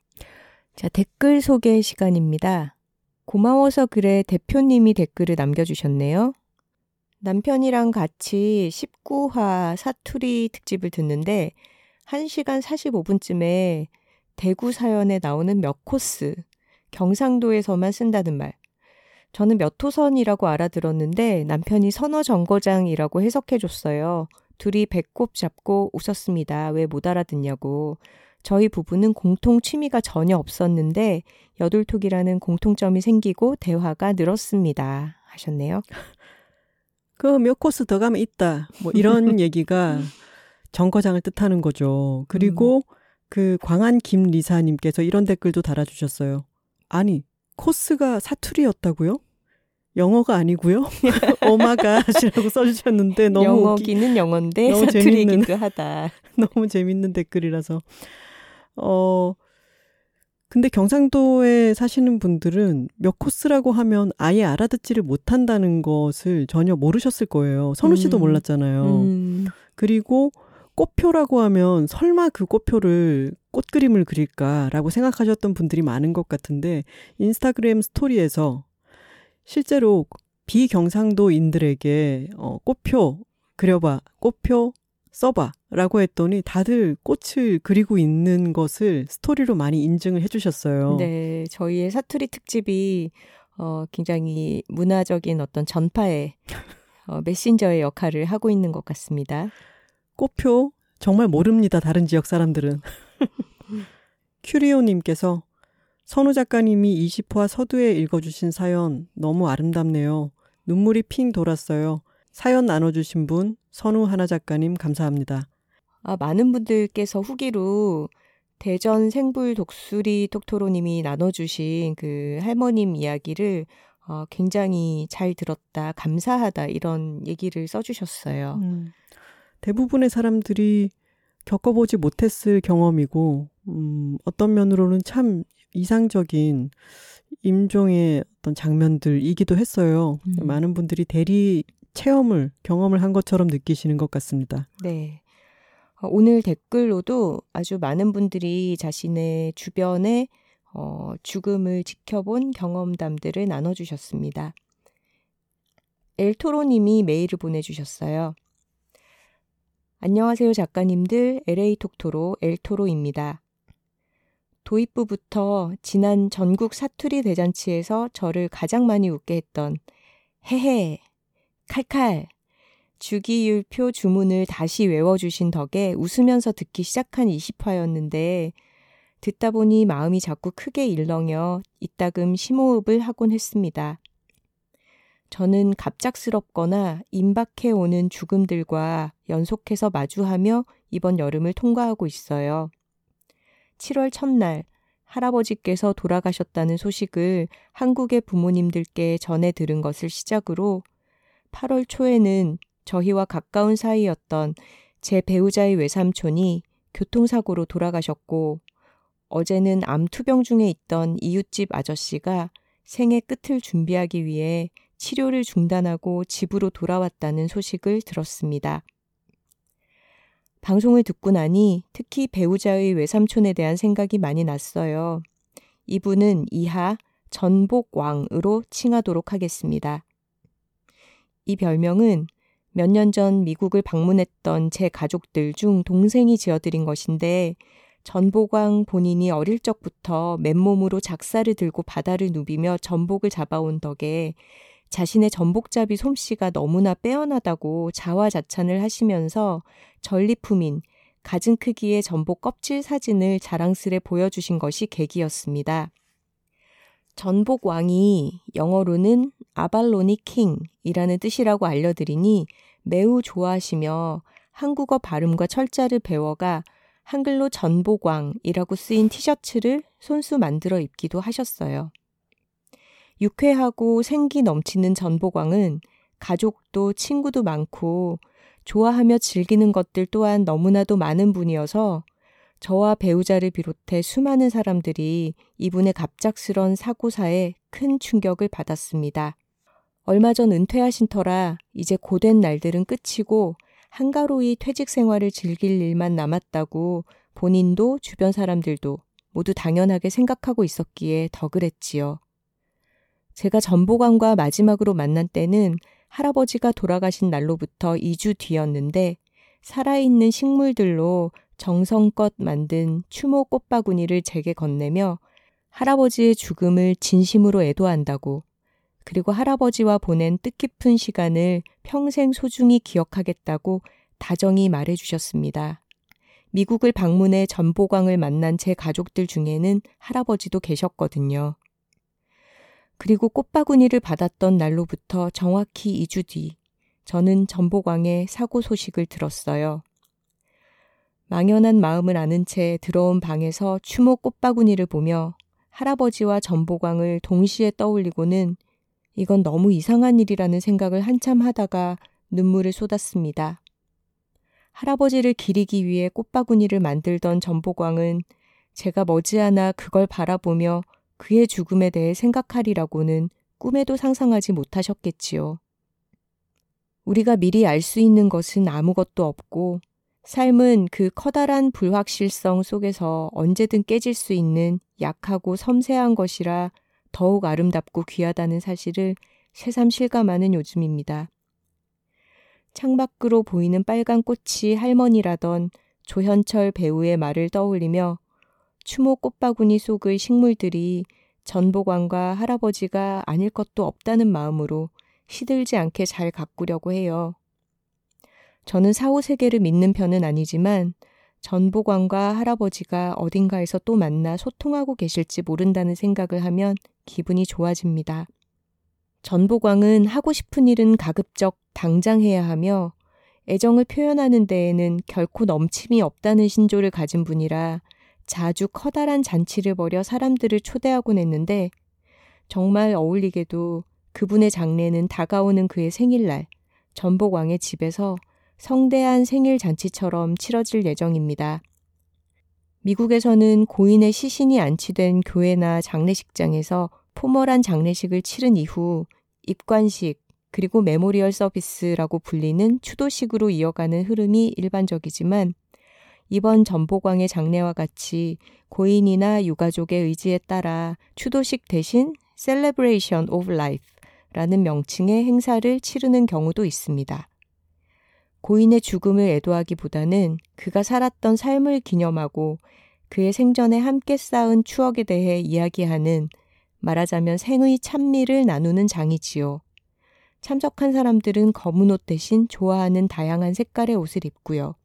자, 댓글 소개 시간입니다. 고마워서 그래 대표님이 댓글을 남겨주셨네요. 남편이랑 같이 19화 사투리 특집을 듣는데 1시간 45분쯤에 대구 사연에 나오는 몇 코스, 경상도에서만 쓴다는 말. 저는 몇 호선이라고 알아들었는데 남편이 선어 정거장이라고 해석해 줬어요. 둘이 배꼽 잡고 웃었습니다. 왜 못 알아듣냐고. 저희 부부는 공통 취미가 전혀 없었는데 여돌톡이라는 공통점이 생기고 대화가 늘었습니다. 하셨네요. 그 몇 코스 더 가면 있다. 뭐 이런 얘기가 정거장을 뜻하는 거죠. 그리고 그 광안 김리사님께서 이런 댓글도 달아주셨어요. 아니 코스가 사투리였다고요? 영어가 아니고요. 오마가시라고 써주셨는데 너무 영어기는 영어인데 너무 사투리기도 재밌는- 하다. 너무 재밌는 댓글이라서 어 근데 경상도에 사시는 분들은 몇 코스라고 하면 아예 알아듣지를 못한다는 것을 전혀 모르셨을 거예요. 선우 씨도 음. 몰랐잖아요. 음, 그리고 꽃표라고 하면 설마 그 꽃표를 꽃 그림을 그릴까라고 생각하셨던 분들이 많은 것 같은데 인스타그램 스토리에서 실제로 비경상도인들에게 어, 꽃표 그려봐, 꽃표 써봐 라고 했더니 다들 꽃을 그리고 있는 것을 스토리로 많이 인증을 해주셨어요. 네, 저희의 사투리 특집이 어, 굉장히 문화적인 어떤 전파의 어, 메신저의 역할을 하고 있는 것 같습니다. 꽃표 정말 모릅니다. 다른 지역 사람들은. 큐리오님께서 선우 작가님이 20화 서두에 읽어주신 사연 너무 아름답네요. 눈물이 핑 돌았어요. 사연 나눠주신 분 선우 하나 작가님 감사합니다. 아, 많은 분들께서 후기로 대전 생불 독수리 톡토로님이 나눠주신 그 할머님 이야기를 어, 굉장히 잘 들었다, 감사하다 이런 얘기를 써주셨어요. 음, 대부분의 사람들이 겪어보지 못했을 경험이고 음, 어떤 면으로는 참 이상적인 임종의 어떤 장면들이기도 했어요. 음. 많은 분들이 대리 체험을 경험을 한 것처럼 느끼시는 것 같습니다. 네. 어, 오늘 댓글로도 아주 많은 분들이 자신의 주변에 어, 죽음을 지켜본 경험담들을 나눠주셨습니다. 엘토로님이 메일을 보내주셨어요. 안녕하세요 작가님들 LA 톡토로 엘토로입니다. 도입부부터 지난 전국 사투리 대잔치에서 저를 가장 많이 웃게 했던 헤헤, 칼칼, 주기율표 주문을 다시 외워주신 덕에 웃으면서 듣기 시작한 20화였는데 듣다 보니 마음이 자꾸 크게 일렁여 이따금 심호흡을 하곤 했습니다. 저는 갑작스럽거나 임박해 오는 죽음들과 연속해서 마주하며 이번 여름을 통과하고 있어요. 7월 첫날 할아버지께서 돌아가셨다는 소식을 한국의 부모님들께 전해 들은 것을 시작으로 8월 초에는 저희와 가까운 사이였던 제 배우자의 외삼촌이 교통사고로 돌아가셨고 어제는 암투병 중에 있던 이웃집 아저씨가 생애 끝을 준비하기 위해 치료를 중단하고 집으로 돌아왔다는 소식을 들었습니다. 방송을 듣고 나니 특히 배우자의 외삼촌에 대한 생각이 많이 났어요. 이분은 이하 전복왕으로 칭하도록 하겠습니다. 이 별명은 몇 년 전 미국을 방문했던 제 가족들 중 동생이 지어드린 것인데 전복왕 본인이 어릴 적부터 맨몸으로 작사를 들고 바다를 누비며 전복을 잡아온 덕에 자신의 전복잡이 솜씨가 너무나 빼어나다고 자화자찬을 하시면서 전리품인 가진 크기의 전복 껍질 사진을 자랑스레 보여주신 것이 계기였습니다. 전복 왕이 영어로는 아발로니 킹이라는 뜻이라고 알려드리니 매우 좋아하시며 한국어 발음과 철자를 배워가 한글로 전복왕이라고 쓰인 티셔츠를 손수 만들어 입기도 하셨어요. 유쾌하고 생기 넘치는 전복왕은 가족도 친구도 많고 좋아하며 즐기는 것들 또한 너무나도 많은 분이어서 저와 배우자를 비롯해 수많은 사람들이 이분의 갑작스런 사고사에 큰 충격을 받았습니다. 얼마 전 은퇴하신 터라 이제 고된 날들은 끝이고 한가로이 퇴직 생활을 즐길 일만 남았다고 본인도 주변 사람들도 모두 당연하게 생각하고 있었기에 더 그랬지요. 제가 전보관과 마지막으로 만난 때는 할아버지가 돌아가신 날로부터 2주 뒤였는데 살아있는 식물들로 정성껏 만든 추모 꽃바구니를 제게 건네며 할아버지의 죽음을 진심으로 애도한다고 그리고 할아버지와 보낸 뜻깊은 시간을 평생 소중히 기억하겠다고 다정히 말해 주셨습니다. 미국을 방문해 전보광을 만난 제 가족들 중에는 할아버지도 계셨거든요. 그리고 꽃바구니를 받았던 날로부터 정확히 2주 뒤, 저는 전보광의 사고 소식을 들었어요. 망연한 마음을 아는 채 들어온 방에서 추모 꽃바구니를 보며 할아버지와 전보광을 동시에 떠올리고는 이건 너무 이상한 일이라는 생각을 한참 하다가 눈물을 쏟았습니다. 할아버지를 기리기 위해 꽃바구니를 만들던 전보광은 제가 머지않아 그걸 바라보며 그의 죽음에 대해 생각하리라고는 꿈에도 상상하지 못하셨겠지요. 우리가 미리 알 수 있는 것은 아무것도 없고 삶은 그 커다란 불확실성 속에서 언제든 깨질 수 있는 약하고 섬세한 것이라 더욱 아름답고 귀하다는 사실을 새삼 실감하는 요즘입니다. 창밖으로 보이는 빨간 꽃이 할머니라던 조현철 배우의 말을 떠올리며 추모 꽃바구니 속의 식물들이 전보관과 할아버지가 아닐 것도 없다는 마음으로 시들지 않게 잘 가꾸려고 해요. 저는 사후 세계를 믿는 편은 아니지만 전보관과 할아버지가 어딘가에서 또 만나 소통하고 계실지 모른다는 생각을 하면 기분이 좋아집니다. 전보광은 하고 싶은 일은 가급적 당장 해야 하며 애정을 표현하는 데에는 결코 넘침이 없다는 신조를 가진 분이라 자주 커다란 잔치를 벌여 사람들을 초대하곤 했는데 정말 어울리게도 그분의 장례는 다가오는 그의 생일날 전복왕의 집에서 성대한 생일 잔치처럼 치러질 예정입니다. 미국에서는 고인의 시신이 안치된 교회나 장례식장에서 formal한 장례식을 치른 이후 입관식 그리고 memorial service라고 불리는 추도식으로 이어가는 흐름이 일반적이지만 이번 전보광의 장례와 같이 고인이나 유가족의 의지에 따라 추도식 대신 Celebration of Life라는 명칭의 행사를 치르는 경우도 있습니다. 고인의 죽음을 애도하기보다는 그가 살았던 삶을 기념하고 그의 생전에 함께 쌓은 추억에 대해 이야기하는 말하자면 생의 찬미를 나누는 장이지요. 참석한 사람들은 검은 옷 대신 좋아하는 다양한 색깔의 옷을 입고요.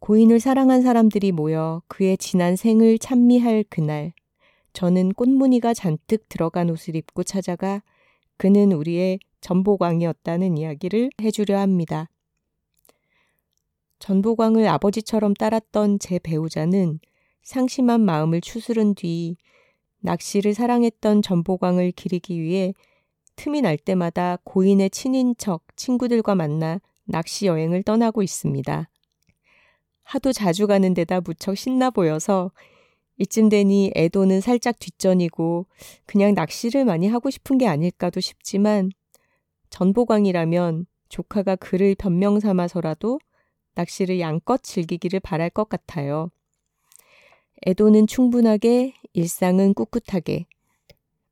고인을 사랑한 사람들이 모여 그의 지난 생을 찬미할 그날, 저는 꽃무늬가 잔뜩 들어간 옷을 입고 찾아가 그는 우리의 전보광이었다는 이야기를 해주려 합니다. 전보광을 아버지처럼 따랐던 제 배우자는 상심한 마음을 추스른 뒤 낚시를 사랑했던 전보광을 기리기 위해 틈이 날 때마다 고인의 친인척, 친구들과 만나 낚시 여행을 떠나고 있습니다. 하도 자주 가는 데다 무척 신나 보여서 이쯤 되니 애도는 살짝 뒷전이고 그냥 낚시를 많이 하고 싶은 게 아닐까도 싶지만 전보광이라면 조카가 그를 변명 삼아서라도 낚시를 양껏 즐기기를 바랄 것 같아요. 애도는 충분하게, 일상은 꿋꿋하게.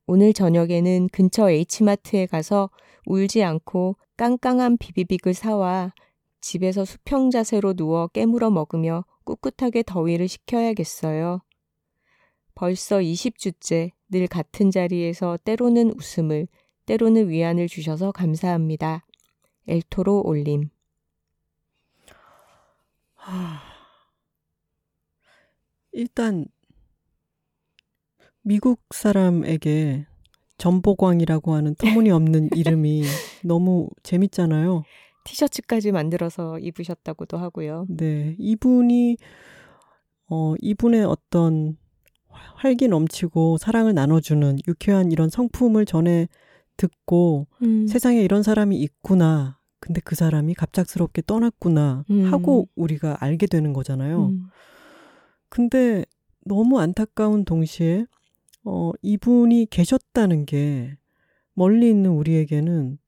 오늘 저녁에는 근처 H마트에 가서 울지 않고 깡깡한 비비빅을 사와 집에서 수평 자세로 누워 깨물어 먹으며 꿋꿋하게 더위를 식혀야겠어요. 벌써 20주째 늘 같은 자리에서 때로는 웃음을, 때로는 위안을 주셔서 감사합니다. 엘토로 올림. 하... 일단 미국 사람에게 전보광이라고 하는 터무니없는 이름이 너무 재밌잖아요. 티셔츠까지 만들어서 입으셨다고도 하고요. 네, 이분이 어 이분의 어떤 활기 넘치고 사랑을 나눠주는 유쾌한 이런 성품을 전에 듣고 음. 세상에 이런 사람이 있구나. 근데 그 사람이 갑작스럽게 떠났구나 음. 하고 우리가 알게 되는 거잖아요. 음. 근데 너무 안타까운 동시에 어 이분이 계셨다는 게 멀리 있는 우리에게는 또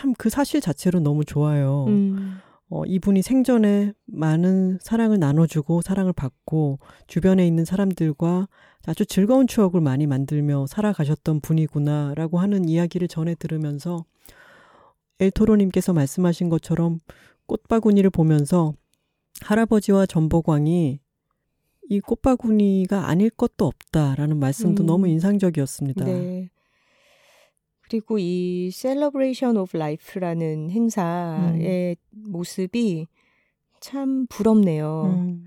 참 그 사실 자체로 너무 좋아요. 음. 어, 이분이 생전에 많은 사랑을 나눠주고 사랑을 받고 주변에 있는 사람들과 아주 즐거운 추억을 많이 만들며 살아가셨던 분이구나라고 하는 이야기를 전해 들으면서 엘토로님께서 말씀하신 것처럼 꽃바구니를 보면서 할아버지와 전보광이 이 꽃바구니가 아닐 것도 없다라는 말씀도 음. 너무 인상적이었습니다. 네. 그리고 이 Celebration of Life라는 행사의 음. 모습이 참 부럽네요. 음.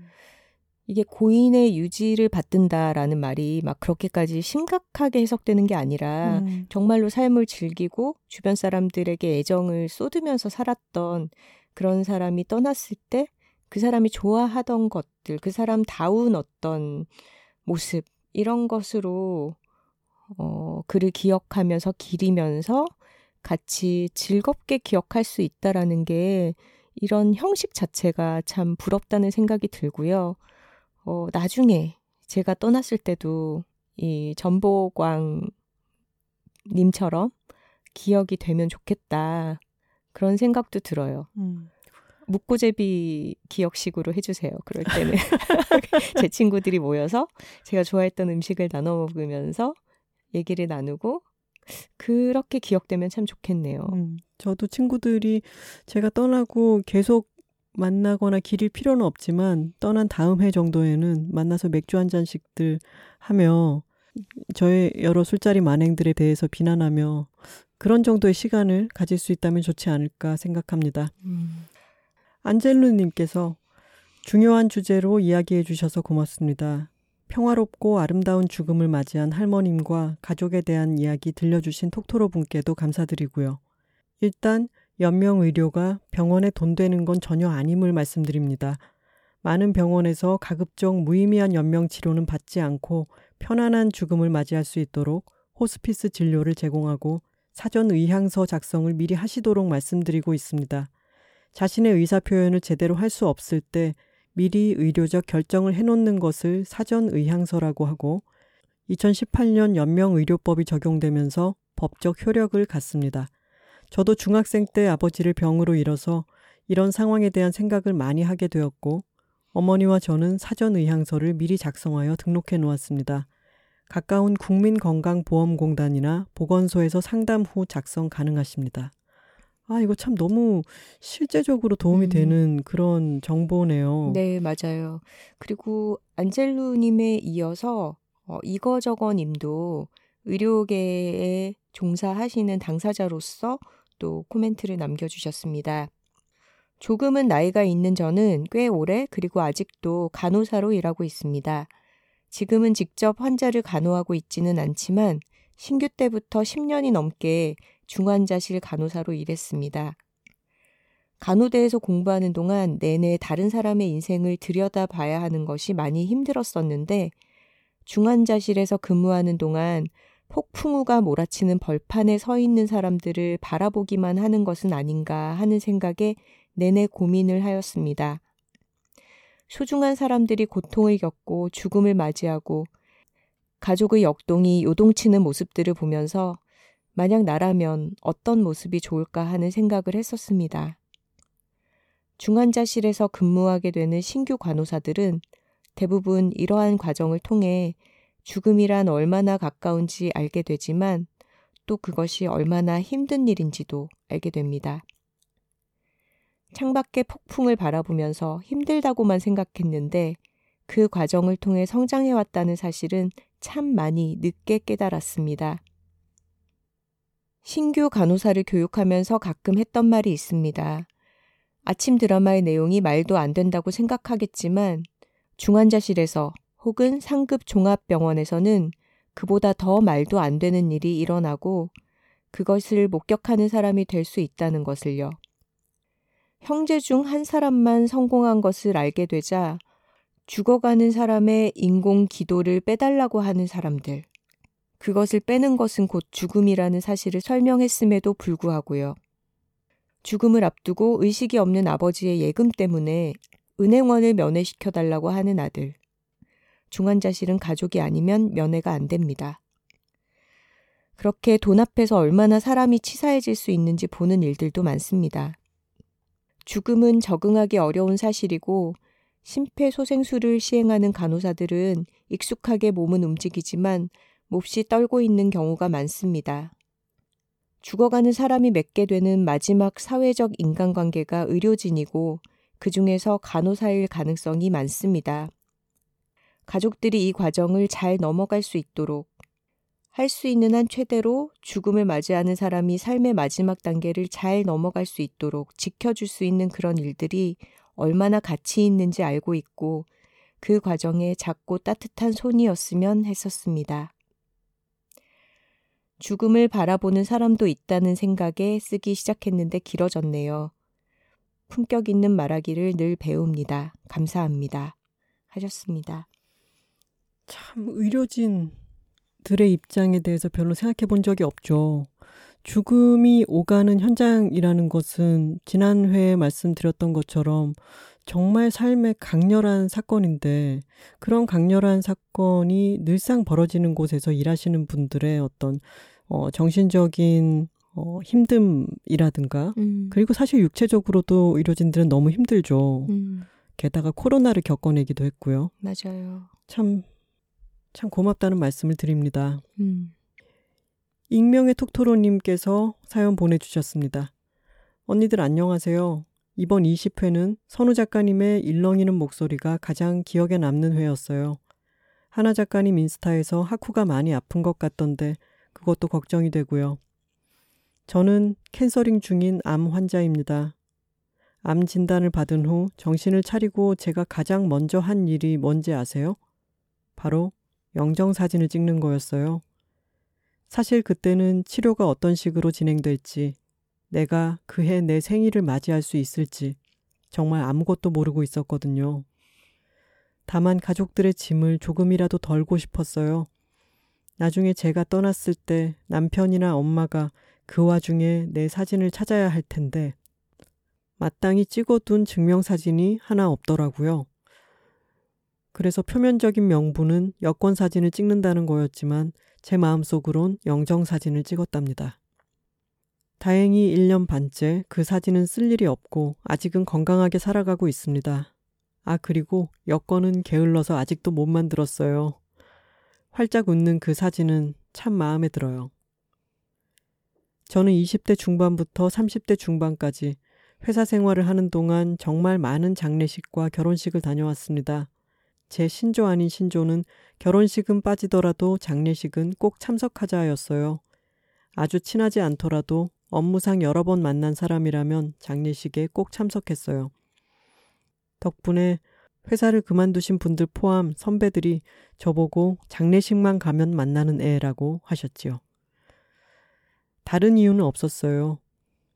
이게 고인의 유지를 받든다라는 말이 막 그렇게까지 심각하게 해석되는 게 아니라 음. 정말로 삶을 즐기고 주변 사람들에게 애정을 쏟으면서 살았던 그런 사람이 떠났을 때 그 사람이 좋아하던 것들, 그 사람 다운 어떤 모습, 이런 것으로 어, 그를 기억하면서 기리면서 같이 즐겁게 기억할 수 있다라는 게 이런 형식 자체가 참 부럽다는 생각이 들고요. 어, 나중에 제가 떠났을 때도 이 전보광 님처럼 기억이 되면 좋겠다. 그런 생각도 들어요. 음. 묵고제비 기억식으로 해주세요. 그럴 때는 제 친구들이 모여서 제가 좋아했던 음식을 나눠 먹으면서 얘기를 나누고 그렇게 기억되면 참 좋겠네요. 음, 저도 친구들이 제가 떠나고 계속 만나거나 기릴 필요는 없지만 떠난 다음 해 정도에는 만나서 맥주 한 잔씩들 하며 저의 여러 술자리 만행들에 대해서 비난하며 그런 정도의 시간을 가질 수 있다면 좋지 않을까 생각합니다. 음. 안젤루님께서 중요한 주제로 이야기해 주셔서 고맙습니다. 평화롭고 아름다운 죽음을 맞이한 할머님과 가족에 대한 이야기 들려주신 톡토로 분께도 감사드리고요. 일단 연명 의료가 병원에 돈 되는 건 전혀 아님을 말씀드립니다. 많은 병원에서 가급적 무의미한 연명 치료는 받지 않고 편안한 죽음을 맞이할 수 있도록 호스피스 진료를 제공하고 사전 의향서 작성을 미리 하시도록 말씀드리고 있습니다. 자신의 의사 표현을 제대로 할 수 없을 때 미리 의료적 결정을 해놓는 것을 사전 의향서라고 하고 2018년 연명의료법이 적용되면서 법적 효력을 갖습니다. 저도 중학생 때 아버지를 병으로 잃어서 이런 상황에 대한 생각을 많이 하게 되었고 어머니와 저는 사전 의향서를 미리 작성하여 등록해 놓았습니다. 가까운 국민건강보험공단이나 보건소에서 상담 후 작성 가능하십니다. 아, 이거 참 너무 실제적으로 도움이 음. 되는 그런 정보네요. 네, 맞아요. 그리고 안젤루님에 이어서 어, 이거저거 님도 의료계에 종사하시는 당사자로서 또 코멘트를 남겨주셨습니다. 조금은 나이가 있는 저는 꽤 오래 그리고 아직도 간호사로 일하고 있습니다. 지금은 직접 환자를 간호하고 있지는 않지만 신규 때부터 10년이 넘게 중환자실 간호사로 일했습니다. 간호대에서 공부하는 동안 내내 다른 사람의 인생을 들여다 봐야 하는 것이 많이 힘들었었는데 중환자실에서 근무하는 동안 폭풍우가 몰아치는 벌판에 서 있는 사람들을 바라보기만 하는 것은 아닌가 하는 생각에 내내 고민을 하였습니다. 소중한 사람들이 고통을 겪고 죽음을 맞이하고 가족의 역동이 요동치는 모습들을 보면서 만약 나라면 어떤 모습이 좋을까 하는 생각을 했었습니다. 중환자실에서 근무하게 되는 신규 간호사들은 대부분 이러한 과정을 통해 죽음이란 얼마나 가까운지 알게 되지만 또 그것이 얼마나 힘든 일인지도 알게 됩니다. 창밖의 폭풍을 바라보면서 힘들다고만 생각했는데 그 과정을 통해 성장해왔다는 사실은 참 많이 늦게 깨달았습니다. 신규 간호사를 교육하면서 가끔 했던 말이 있습니다. 아침 드라마의 내용이 말도 안 된다고 생각하겠지만 중환자실에서 혹은 상급 종합병원에서는 그보다 더 말도 안 되는 일이 일어나고 그것을 목격하는 사람이 될 수 있다는 것을요. 형제 중 한 사람만 성공한 것을 알게 되자 죽어가는 사람의 인공 기도를 빼달라고 하는 사람들. 그것을 빼는 것은 곧 죽음이라는 사실을 설명했음에도 불구하고요. 죽음을 앞두고 의식이 없는 아버지의 예금 때문에 은행원을 면회시켜 달라고 하는 아들. 중환자실은 가족이 아니면 면회가 안 됩니다. 그렇게 돈 앞에서 얼마나 사람이 치사해질 수 있는지 보는 일들도 많습니다. 죽음은 적응하기 어려운 사실이고 심폐소생술을 시행하는 간호사들은 익숙하게 몸은 움직이지만 몹시 떨고 있는 경우가 많습니다. 죽어가는 사람이 맺게 되는 마지막 사회적 인간관계가 의료진이고 그 중에서 간호사일 가능성이 많습니다. 가족들이 이 과정을 잘 넘어갈 수 있도록 할 수 있는 한 최대로 죽음을 맞이하는 사람이 삶의 마지막 단계를 잘 넘어갈 수 있도록 지켜줄 수 있는 그런 일들이 얼마나 가치 있는지 알고 있고 그 과정에 작고 따뜻한 손이었으면 했었습니다. 죽음을 바라보는 사람도 있다는 생각에 쓰기 시작했는데 길어졌네요. 품격 있는 말하기를 늘 배웁니다. 감사합니다. 하셨습니다. 참 의료진들의 입장에 대해서 별로 생각해 본 적이 없죠. 죽음이 오가는 현장이라는 것은 지난 회에 말씀드렸던 것처럼 정말 삶의 강렬한 사건인데 그런 강렬한 사건이 늘상 벌어지는 곳에서 일하시는 분들의 어떤 어 정신적인 어 힘듦이라든가 음. 그리고 사실 육체적으로도 의료진들은 너무 힘들죠. 음. 게다가 코로나를 겪어내기도 했고요. 맞아요. 참, 참 고맙다는 말씀을 드립니다. 음. 익명의 톡토로님께서 사연 보내주셨습니다. 언니들 안녕하세요. 이번 20회는 선우 작가님의 일렁이는 목소리가 가장 기억에 남는 회였어요. 하나 작가님 인스타에서 하쿠가 많이 아픈 것 같던데 그것도 걱정이 되고요. 저는 캔서링 중인 암 환자입니다. 암 진단을 받은 후 정신을 차리고 제가 가장 먼저 한 일이 뭔지 아세요? 바로 영정 사진을 찍는 거였어요. 사실 그때는 치료가 어떤 식으로 진행될지, 내가 그해 내 생일을 맞이할 수 있을지 정말 아무것도 모르고 있었거든요. 다만 가족들의 짐을 조금이라도 덜고 싶었어요. 나중에 제가 떠났을 때 남편이나 엄마가 그 와중에 내 사진을 찾아야 할 텐데, 마땅히 찍어둔 증명사진이 하나 없더라고요. 그래서 표면적인 명분은 여권 사진을 찍는다는 거였지만 제 마음속으론 영정 사진을 찍었답니다. 다행히 1년 반째 그 사진은 쓸 일이 없고 아직은 건강하게 살아가고 있습니다. 아, 그리고 여권은 게을러서 아직도 못 만들었어요. 활짝 웃는 그 사진은 참 마음에 들어요. 저는 20대 중반부터 30대 중반까지 회사 생활을 하는 동안 정말 많은 장례식과 결혼식을 다녀왔습니다. 제 신조 아닌 신조는 결혼식은 빠지더라도 장례식은 꼭 참석하자 하였어요. 아주 친하지 않더라도 업무상 여러 번 만난 사람이라면 장례식에 꼭 참석했어요. 덕분에 회사를 그만두신 분들 포함 선배들이 저보고 장례식만 가면 만나는 애라고 하셨지요. 다른 이유는 없었어요.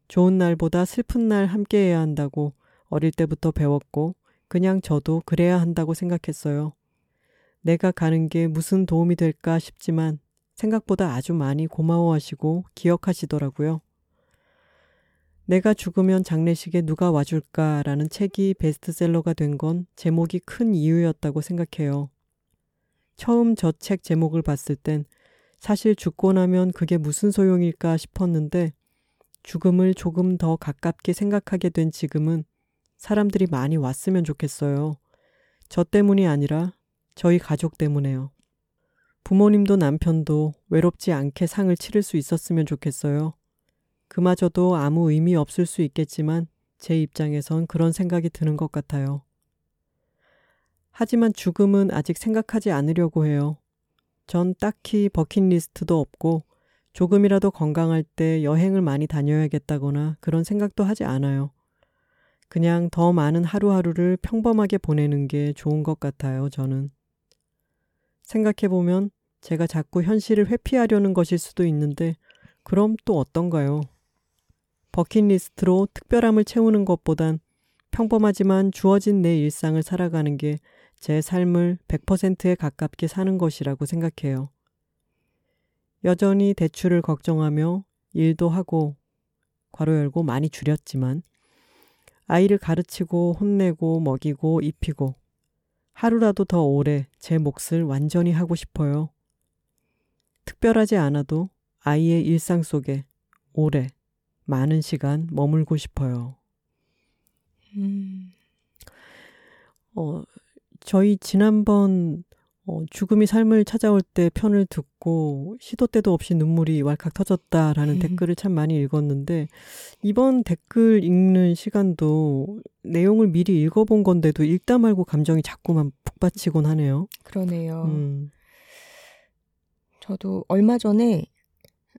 좋은 날보다 슬픈 날 함께 해야 한다고 어릴 때부터 배웠고 그냥 저도 그래야 한다고 생각했어요. 내가 가는 게 무슨 도움이 될까 싶지만 생각보다 아주 많이 고마워하시고 기억하시더라고요. 내가 죽으면 장례식에 누가 와줄까라는 책이 베스트셀러가 된 건 제목이 큰 이유였다고 생각해요. 처음 저 책 제목을 봤을 땐 사실 죽고 나면 그게 무슨 소용일까 싶었는데 죽음을 조금 더 가깝게 생각하게 된 지금은 사람들이 많이 왔으면 좋겠어요. 저 때문이 아니라 저희 가족 때문에요. 부모님도 남편도 외롭지 않게 상을 치를 수 있었으면 좋겠어요. 그마저도 아무 의미 없을 수 있겠지만 제 입장에선 그런 생각이 드는 것 같아요. 하지만 죽음은 아직 생각하지 않으려고 해요. 전 딱히 버킷리스트도 없고 조금이라도 건강할 때 여행을 많이 다녀야겠다거나 그런 생각도 하지 않아요. 그냥 더 많은 하루하루를 평범하게 보내는 게 좋은 것 같아요, 저는. 생각해보면 제가 자꾸 현실을 회피하려는 것일 수도 있는데, 그럼 또 어떤가요? 버킷리스트로 특별함을 채우는 것보단 평범하지만 주어진 내 일상을 살아가는 게 제 삶을 100%에 가깝게 사는 것이라고 생각해요. 여전히 대출을 걱정하며 일도 하고, 괄호 열고 많이 줄였지만, 아이를 가르치고 혼내고 먹이고 입히고 하루라도 더 오래 제 몫을 완전히 하고 싶어요. 특별하지 않아도 아이의 일상 속에 오래 많은 시간 머물고 싶어요. 음. 어, 저희 지난번 어, 죽음이 삶을 찾아올 때 편을 듣고 시도 때도 없이 눈물이 왈칵 터졌다라는 음. 댓글을 참 많이 읽었는데 이번 댓글 읽는 시간도 내용을 미리 읽어본 건데도 읽다 말고 감정이 자꾸만 북받치곤 하네요. 그러네요. 음. 저도 얼마 전에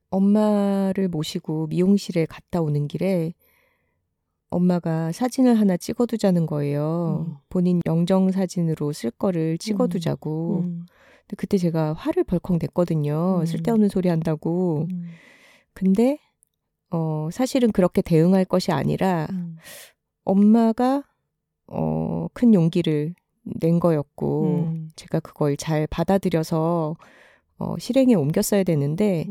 엄마를 모시고 미용실에 갔다 오는 길에 엄마가 사진을 하나 찍어두자는 거예요. 음. 본인 영정 사진으로 쓸 거를 찍어두자고. 음. 음. 근데 그때 제가 화를 벌컥 냈거든요. 음. 쓸데없는 소리 한다고. 음. 근데 어 사실은 그렇게 대응할 것이 아니라 음. 엄마가 어큰 용기를 낸 거였고 제가 그걸 잘 받아들여서 어 실행에 옮겼어야 되는데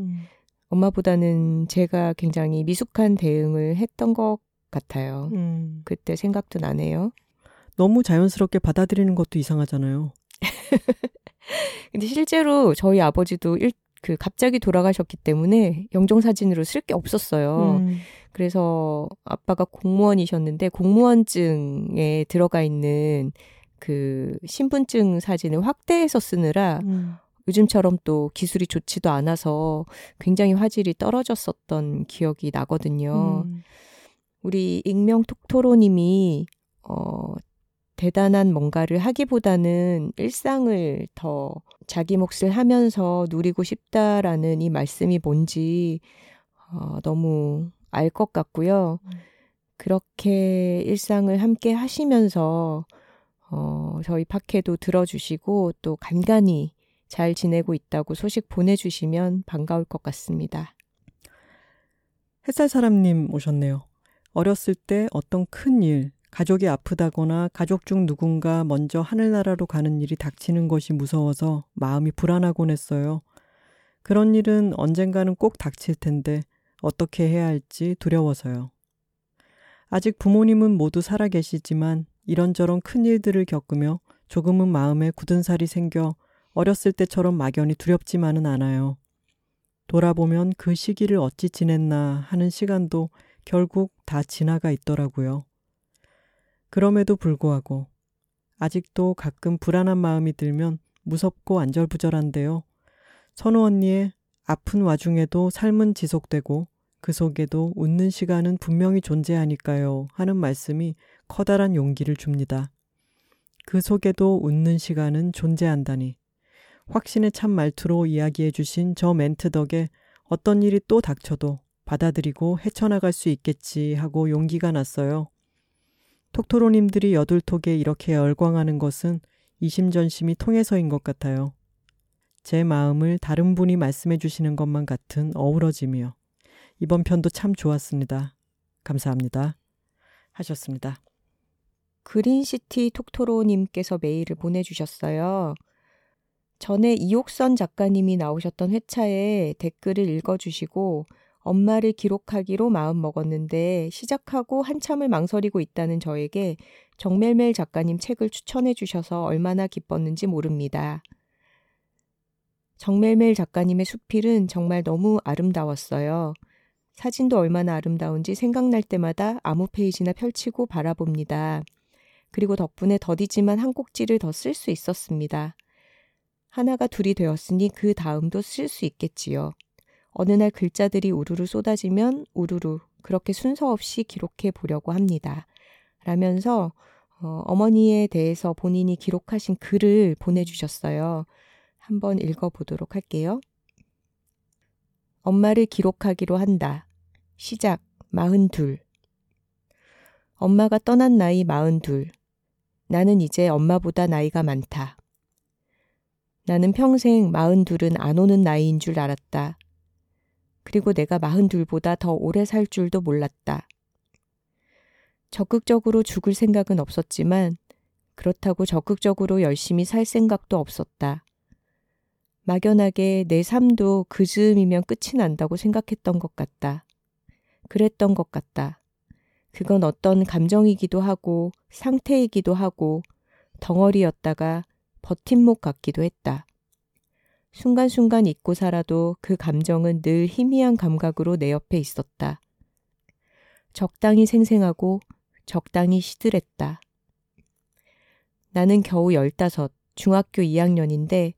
엄마보다는 제가 굉장히 미숙한 대응을 했던 것 같아요. 음. 그때 생각도 나네요. 너무 자연스럽게 받아들이는 것도 이상하잖아요. 근데 실제로 저희 아버지도 일, 그 갑자기 돌아가셨기 때문에 영정 사진으로 쓸 게 없었어요. 음. 그래서 아빠가 공무원이셨는데 공무원증에 들어가 있는 그 신분증 사진을 확대해서 쓰느라 음. 요즘처럼 또 기술이 좋지도 않아서 굉장히 화질이 떨어졌었던 기억이 나거든요. 음. 우리 익명 톡토로님이 어, 대단한 뭔가를 하기보다는 일상을 더 자기 몫을 하면서 누리고 싶다라는 이 말씀이 뭔지 어, 너무 알 것 같고요. 그렇게 일상을 함께 하시면서 어, 저희 팟캐도 들어주시고 또 간간히 잘 지내고 있다고 소식 보내주시면 반가울 것 같습니다. 햇살 사람님 오셨네요. 어렸을 때 어떤 큰 일, 가족이 아프다거나 가족 중 누군가 먼저 하늘나라로 가는 일이 닥치는 것이 무서워서 마음이 불안하곤 했어요. 그런 일은 언젠가는 꼭 닥칠 텐데 어떻게 해야 할지 두려워서요. 아직 부모님은 모두 살아 계시지만 이런저런 큰 일들을 겪으며 조금은 마음에 굳은 살이 생겨 어렸을 때처럼 막연히 두렵지만은 않아요. 돌아보면 그 시기를 어찌 지냈나 하는 시간도 결국 다 지나가 있더라고요. 그럼에도 불구하고 아직도 가끔 불안한 마음이 들면 무섭고 안절부절한데요. 선우 언니의 아픈 와중에도 삶은 지속되고 그 속에도 웃는 시간은 분명히 존재하니까요. 하는 말씀이 커다란 용기를 줍니다. 그 속에도 웃는 시간은 존재한다니. 확신의 참 말투로 이야기해 주신 저 멘트 덕에 어떤 일이 또 닥쳐도 받아들이고 헤쳐나갈 수 있겠지 하고 용기가 났어요. 톡토로님들이 여둘톡에 이렇게 열광하는 것은 이심전심이 통해서인 것 같아요. 제 마음을 다른 분이 말씀해 주시는 것만 같은 어우러짐이요. 이번 편도 참 좋았습니다. 감사합니다. 하셨습니다. 그린시티 톡토로님께서 메일을 보내주셨어요. 전에 이옥선 작가님이 나오셨던 회차에 댓글을 읽어주시고 엄마를 기록하기로 마음 먹었는데 시작하고 한참을 망설이고 있다는 저에게 정멜멜 작가님 책을 추천해 주셔서 얼마나 기뻤는지 모릅니다. 정멜멜 작가님의 수필은 정말 너무 아름다웠어요. 사진도 얼마나 아름다운지 생각날 때마다 아무 페이지나 펼치고 바라봅니다. 그리고 덕분에 더디지만 한 꼭지를 더 쓸 수 있었습니다. 하나가 둘이 되었으니 그 다음도 쓸 수 있겠지요. 어느 날 글자들이 우르르 쏟아지면 우르르 그렇게 순서 없이 기록해 보려고 합니다. 라면서 어, 어머니에 대해서 본인이 기록하신 글을 보내주셨어요. 한번 읽어보도록 할게요. 엄마를 기록하기로 한다. 시작, 마흔둘. 엄마가 떠난 나이 마흔둘. 나는 이제 엄마보다 나이가 많다. 나는 평생 마흔둘은 안 오는 나이인 줄 알았다. 그리고 내가 마흔둘보다 더 오래 살 줄도 몰랐다. 적극적으로 죽을 생각은 없었지만 그렇다고 적극적으로 열심히 살 생각도 없었다. 막연하게 내 삶도 그 즈음이면 끝이 난다고 생각했던 것 같다. 그랬던 것 같다. 그건 어떤 감정이기도 하고 상태이기도 하고 덩어리였다가 버팀목 같기도 했다. 순간순간 잊고 살아도 그 감정은 늘 희미한 감각으로 내 옆에 있었다. 적당히 생생하고 적당히 시들했다. 나는 겨우 열다섯, 중학교 2학년인데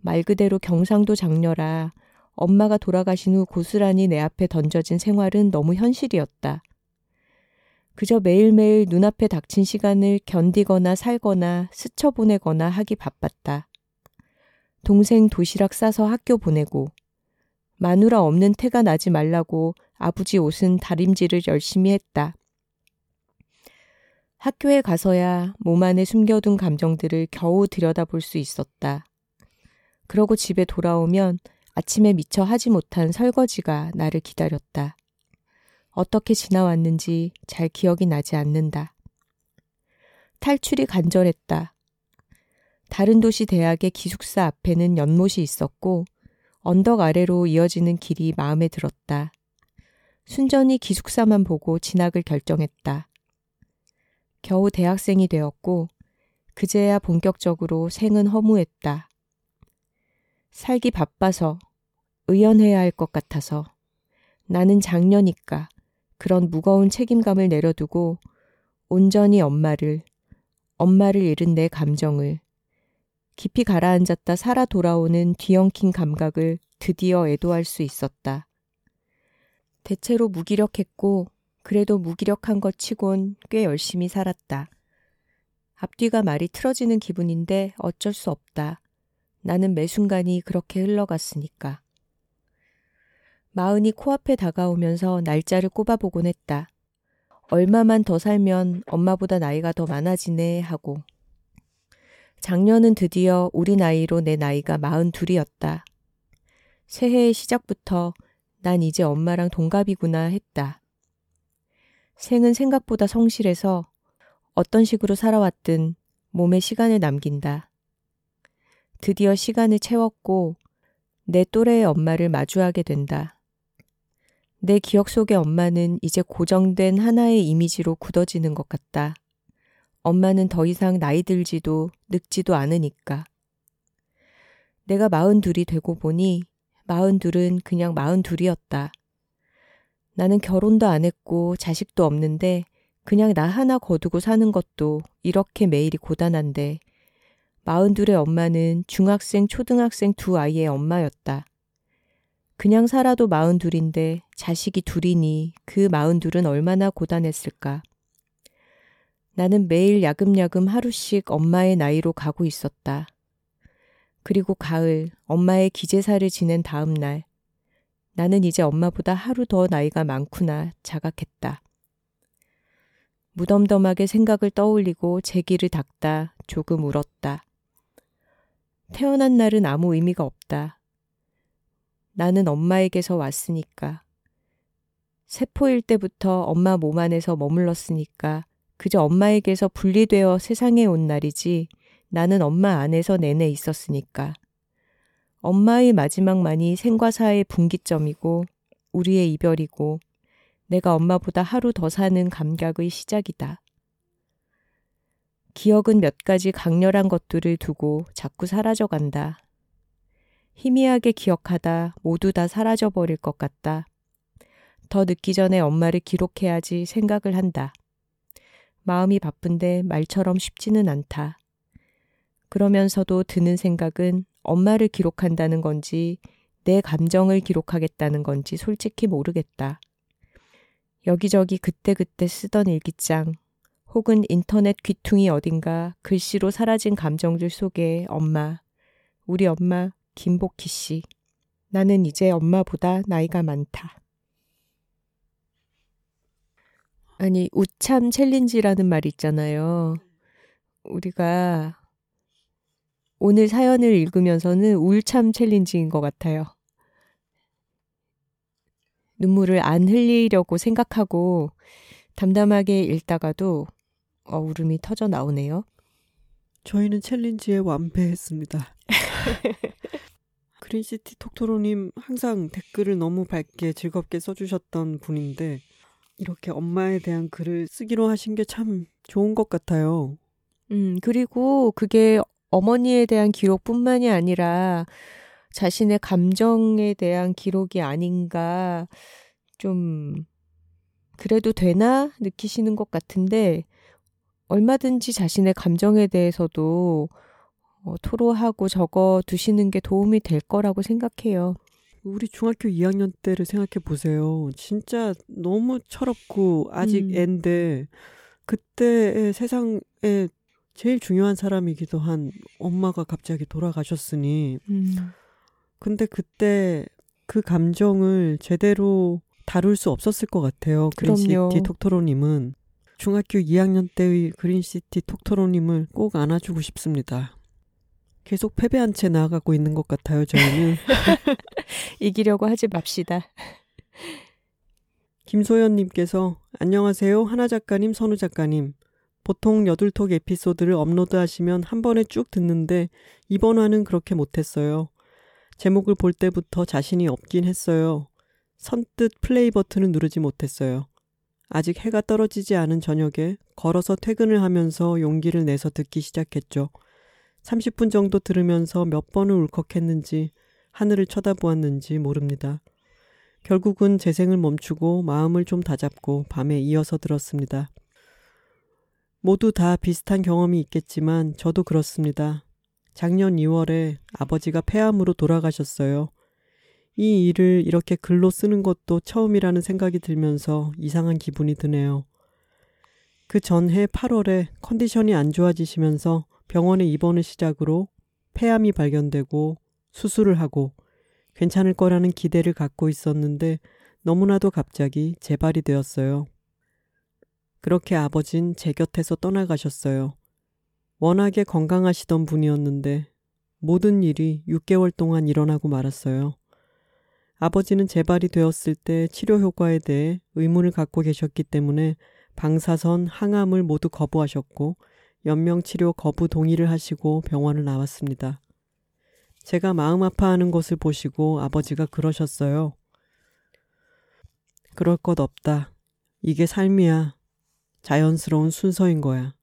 말 그대로 경상도 장녀라 엄마가 돌아가신 후 고스란히 내 앞에 던져진 생활은 너무 현실이었다. 그저 매일매일 눈앞에 닥친 시간을 견디거나 살거나 스쳐 보내거나 하기 바빴다. 동생 도시락 싸서 학교 보내고, 마누라 없는 태가 나지 말라고 아버지 옷은 다림질을 열심히 했다. 학교에 가서야 몸 안에 숨겨둔 감정들을 겨우 들여다볼 수 있었다. 그러고 집에 돌아오면 아침에 미처 하지 못한 설거지가 나를 기다렸다. 어떻게 지나왔는지 잘 기억이 나지 않는다. 탈출이 간절했다. 다른 도시 대학의 기숙사 앞에는 연못이 있었고 언덕 아래로 이어지는 길이 마음에 들었다. 순전히 기숙사만 보고 진학을 결정했다. 겨우 대학생이 되었고 그제야 본격적으로 생은 허무했다. 살기 바빠서 의연해야 할 것 같아서 나는 장녀니까 그런 무거운 책임감을 내려두고 온전히 엄마를, 엄마를 잃은 내 감정을, 깊이 가라앉았다 살아 돌아오는 뒤엉킨 감각을 드디어 애도할 수 있었다. 대체로 무기력했고, 그래도 무기력한 것 치곤 꽤 열심히 살았다. 앞뒤가 말이 틀어지는 기분인데 어쩔 수 없다. 나는 매 순간이 그렇게 흘러갔으니까. 마흔이 코앞에 다가오면서 날짜를 꼽아보곤 했다. 얼마만 더 살면 엄마보다 나이가 더 많아지네 하고. 작년은 드디어 우리 나이로 내 나이가 마흔 둘이었다. 새해의 시작부터 난 이제 엄마랑 동갑이구나 했다. 생은 생각보다 성실해서 어떤 식으로 살아왔든 몸에 시간을 남긴다. 드디어 시간을 채웠고 내 또래의 엄마를 마주하게 된다. 내 기억 속의 엄마는 이제 고정된 하나의 이미지로 굳어지는 것 같다. 엄마는 더 이상 나이 들지도 늙지도 않으니까. 내가 마흔 둘이 되고 보니 마흔 둘은 그냥 마흔 둘이었다. 나는 결혼도 안 했고 자식도 없는데 그냥 나 하나 거두고 사는 것도 이렇게 매일이 고단한데 마흔 둘의 엄마는 중학생, 초등학생 두 아이의 엄마였다. 그냥 살아도 마흔 둘인데 자식이 둘이니 그 마흔 둘은 얼마나 고단했을까. 나는 매일 야금야금 하루씩 엄마의 나이로 가고 있었다. 그리고 가을 엄마의 기제사를 지낸 다음 날 나는 이제 엄마보다 하루 더 나이가 많구나 자각했다. 무덤덤하게 생각을 떠올리고 제 길을 닦다 조금 울었다. 태어난 날은 아무 의미가 없다. 나는 엄마에게서 왔으니까. 세포일 때부터 엄마 몸 안에서 머물렀으니까 그저 엄마에게서 분리되어 세상에 온 날이지 나는 엄마 안에서 내내 있었으니까. 엄마의 마지막만이 생과 사의 분기점이고 우리의 이별이고 내가 엄마보다 하루 더 사는 감각의 시작이다. 기억은 몇 가지 강렬한 것들을 두고 자꾸 사라져 간다. 희미하게 기억하다 모두 다 사라져 버릴 것 같다. 더 늦기 전에 엄마를 기록해야지 생각을 한다. 마음이 바쁜데 말처럼 쉽지는 않다. 그러면서도 드는 생각은 엄마를 기록한다는 건지 내 감정을 기록하겠다는 건지 솔직히 모르겠다. 여기저기 그때그때 쓰던 일기장 혹은 인터넷 귀퉁이 어딘가 글씨로 사라진 감정들 속에 엄마, 우리 엄마 김복희 씨. 나는 이제 엄마보다 나이가 많다. 아니, 웃참 challenge라는 말 있잖아요. 우리가 오늘 사연을 읽으면서는 울참 challenge인 것 같아요. 눈물을 안 흘리려고 생각하고 담담하게 읽다가도 어, 울음이 터져 나오네요. 저희는 챌린지에 완패했습니다. 그린시티 톡토로님 항상 댓글을 너무 밝게 즐겁게 써주셨던 분인데 이렇게 엄마에 대한 글을 쓰기로 하신 게 참 좋은 것 같아요. 음, 그리고 그게 어머니에 대한 기록뿐만이 아니라 자신의 감정에 대한 기록이 아닌가 좀 그래도 되나 느끼시는 것 같은데 얼마든지 자신의 감정에 대해서도 어, 토로하고 적어 두시는 게 도움이 될 거라고 생각해요. 우리 중학교 2학년 때를 생각해 보세요. 진짜 너무 철없고 아직 음. 앤데 그때의 세상에 제일 중요한 사람이기도 한 엄마가 갑자기 돌아가셨으니 음. 근데 그때 그 감정을 제대로 다룰 수 없었을 것 같아요. 그린시티 톡토로님은 중학교 2학년 때의 그린시티 톡토로님을 꼭 안아주고 싶습니다. 계속 패배한 채 나아가고 있는 것 같아요, 저희는. 이기려고 하지 맙시다. 김소연님께서 안녕하세요, 하나 작가님, 선우 작가님. 보통 여둘톡 에피소드를 업로드 하시면 한 번에 쭉 듣는데 이번 화는 그렇게 못했어요. 제목을 볼 때부터 자신이 없긴 했어요. 선뜻 플레이 버튼을 누르지 못했어요. 아직 해가 떨어지지 않은 저녁에 걸어서 퇴근을 하면서 용기를 내서 듣기 시작했죠. 30분 정도 들으면서 몇 번을 울컥했는지 하늘을 쳐다보았는지 모릅니다. 결국은 재생을 멈추고 마음을 좀 다잡고 밤에 이어서 들었습니다. 모두 다 비슷한 경험이 있겠지만 저도 그렇습니다. 작년 2월에 아버지가 폐암으로 돌아가셨어요. 이 일을 이렇게 글로 쓰는 것도 처음이라는 생각이 들면서 이상한 기분이 드네요. 그 전해 8월에 컨디션이 안 좋아지시면서 병원에 입원을 시작으로 폐암이 발견되고 수술을 하고 괜찮을 거라는 기대를 갖고 있었는데 너무나도 갑자기 재발이 되었어요. 그렇게 아버진 제 곁에서 떠나가셨어요. 워낙에 건강하시던 분이었는데 모든 일이 6개월 동안 일어나고 말았어요. 아버지는 재발이 되었을 때 치료 효과에 대해 의문을 갖고 계셨기 때문에 방사선, 항암을 모두 거부하셨고 연명 치료 거부 동의를 하시고 병원을 나왔습니다. 제가 마음 아파하는 것을 보시고 아버지가 그러셨어요. 그럴 것 없다. 이게 삶이야. 자연스러운 순서인 거야.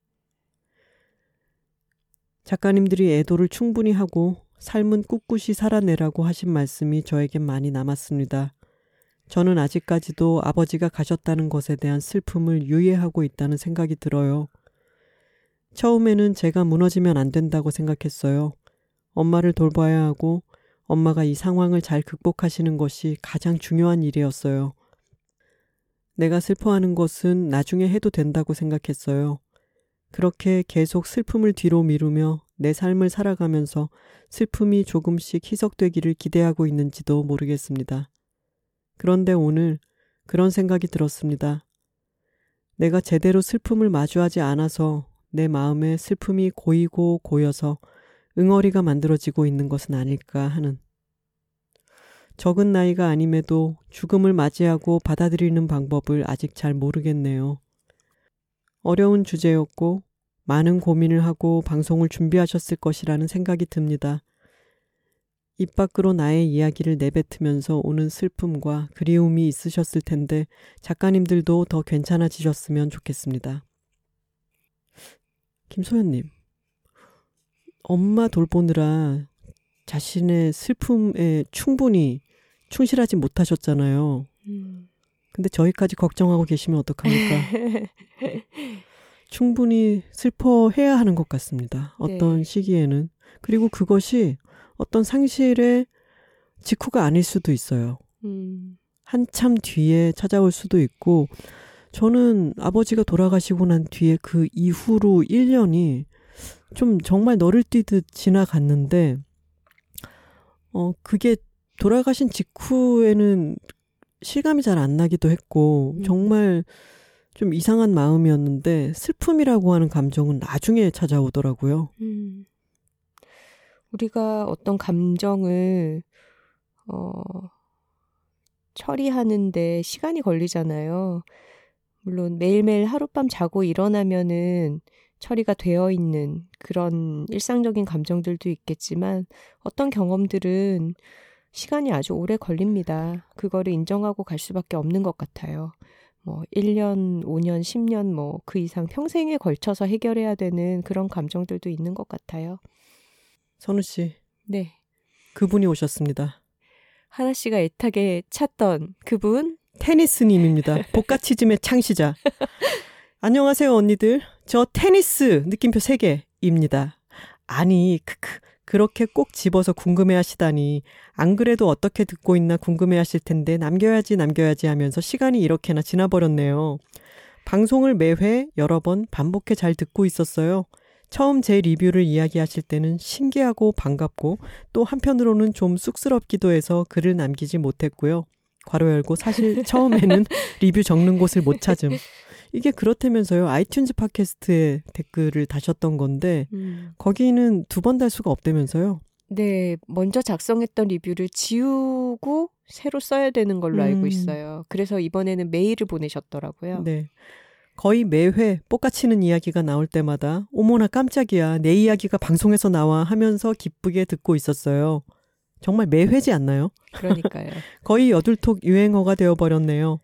작가님들이 애도를 충분히 하고 삶은 꿋꿋이 살아내라고 하신 말씀이 저에겐 많이 남았습니다. 저는 아직까지도 아버지가 가셨다는 것에 대한 슬픔을 유예하고 있다는 생각이 들어요. 처음에는 제가 무너지면 안 된다고 생각했어요. 엄마를 돌봐야 하고 엄마가 이 상황을 잘 극복하시는 것이 가장 중요한 일이었어요. 내가 슬퍼하는 것은 나중에 해도 된다고 생각했어요. 그렇게 계속 슬픔을 뒤로 미루며 내 삶을 살아가면서 슬픔이 조금씩 희석되기를 기대하고 있는지도 모르겠습니다. 그런데 오늘 그런 생각이 들었습니다. 내가 제대로 슬픔을 마주하지 않아서 내 마음에 슬픔이 고이고 고여서 응어리가 만들어지고 있는 것은 아닐까 하는. 적은 나이가 아님에도 죽음을 맞이하고 받아들이는 방법을 아직 잘 모르겠네요. 어려운 주제였고 많은 고민을 하고 방송을 준비하셨을 것이라는 생각이 듭니다. 입 밖으로 나의 이야기를 내뱉으면서 오는 슬픔과 그리움이 있으셨을 텐데 작가님들도 더 괜찮아지셨으면 좋겠습니다. 김소연님, 엄마 돌보느라 자신의 슬픔에 충분히 충실하지 못하셨잖아요. 음. 근데 저희까지 걱정하고 계시면 어떡합니까? 충분히 슬퍼해야 하는 것 같습니다. 어떤 네. 시기에는. 그리고 그것이 어떤 상실의 직후가 아닐 수도 있어요. 음. 한참 뒤에 찾아올 수도 있고, 저는 아버지가 돌아가시고 난 뒤에 그 이후로 1년이 좀 정말 너를 뛰듯 지나갔는데, 어, 그게 돌아가신 직후에는 실감이 잘 안 나기도 했고, 음. 정말 좀 이상한 마음이었는데, 슬픔이라고 하는 감정은 나중에 찾아오더라고요. 음. 우리가 어떤 감정을, 어, 처리하는데 시간이 걸리잖아요. 물론 매일매일 하룻밤 자고 일어나면은 처리가 되어 있는 그런 일상적인 감정들도 있겠지만 어떤 경험들은 시간이 아주 오래 걸립니다. 그거를 인정하고 갈 수밖에 없는 것 같아요. 뭐 1년, 5년, 10년 뭐 그 이상 평생에 걸쳐서 해결해야 되는 그런 감정들도 있는 것 같아요. 선우 씨. 네. 그분이 오셨습니다. 하나 씨가 애타게 찾던 그분 테니스님입니다. 복가치즘의 창시자. 안녕하세요 언니들. 저 테니스 느낌표 3개입니다. 아니 크크 그렇게 꼭 집어서 궁금해 하시다니. 안 그래도 어떻게 듣고 있나 궁금해 하실 텐데 남겨야지 남겨야지 하면서 시간이 이렇게나 지나버렸네요. 방송을 매회 여러 번 반복해 잘 듣고 있었어요. 처음 제 리뷰를 이야기하실 때는 신기하고 반갑고 또 한편으로는 좀 쑥스럽기도 해서 글을 남기지 못했고요. 괄호 열고 사실 처음에는 리뷰 적는 곳을 못 찾음. 이게 그렇다면서요. iTunes 팟캐스트에 댓글을 다셨던 건데 음. 거기는 두 번 달 수가 없다면서요. 네, 먼저 작성했던 리뷰를 지우고 새로 써야 되는 걸로 음. 알고 있어요. 그래서 이번에는 메일을 보내셨더라고요. 네. 거의 매회 뽀까치는 이야기가 나올 때마다 어머나 깜짝이야 내 이야기가 방송에서 나와 하면서 기쁘게 듣고 있었어요. 정말 매회지 않나요? 그러니까요. 거의 여둘톡 유행어가 되어버렸네요.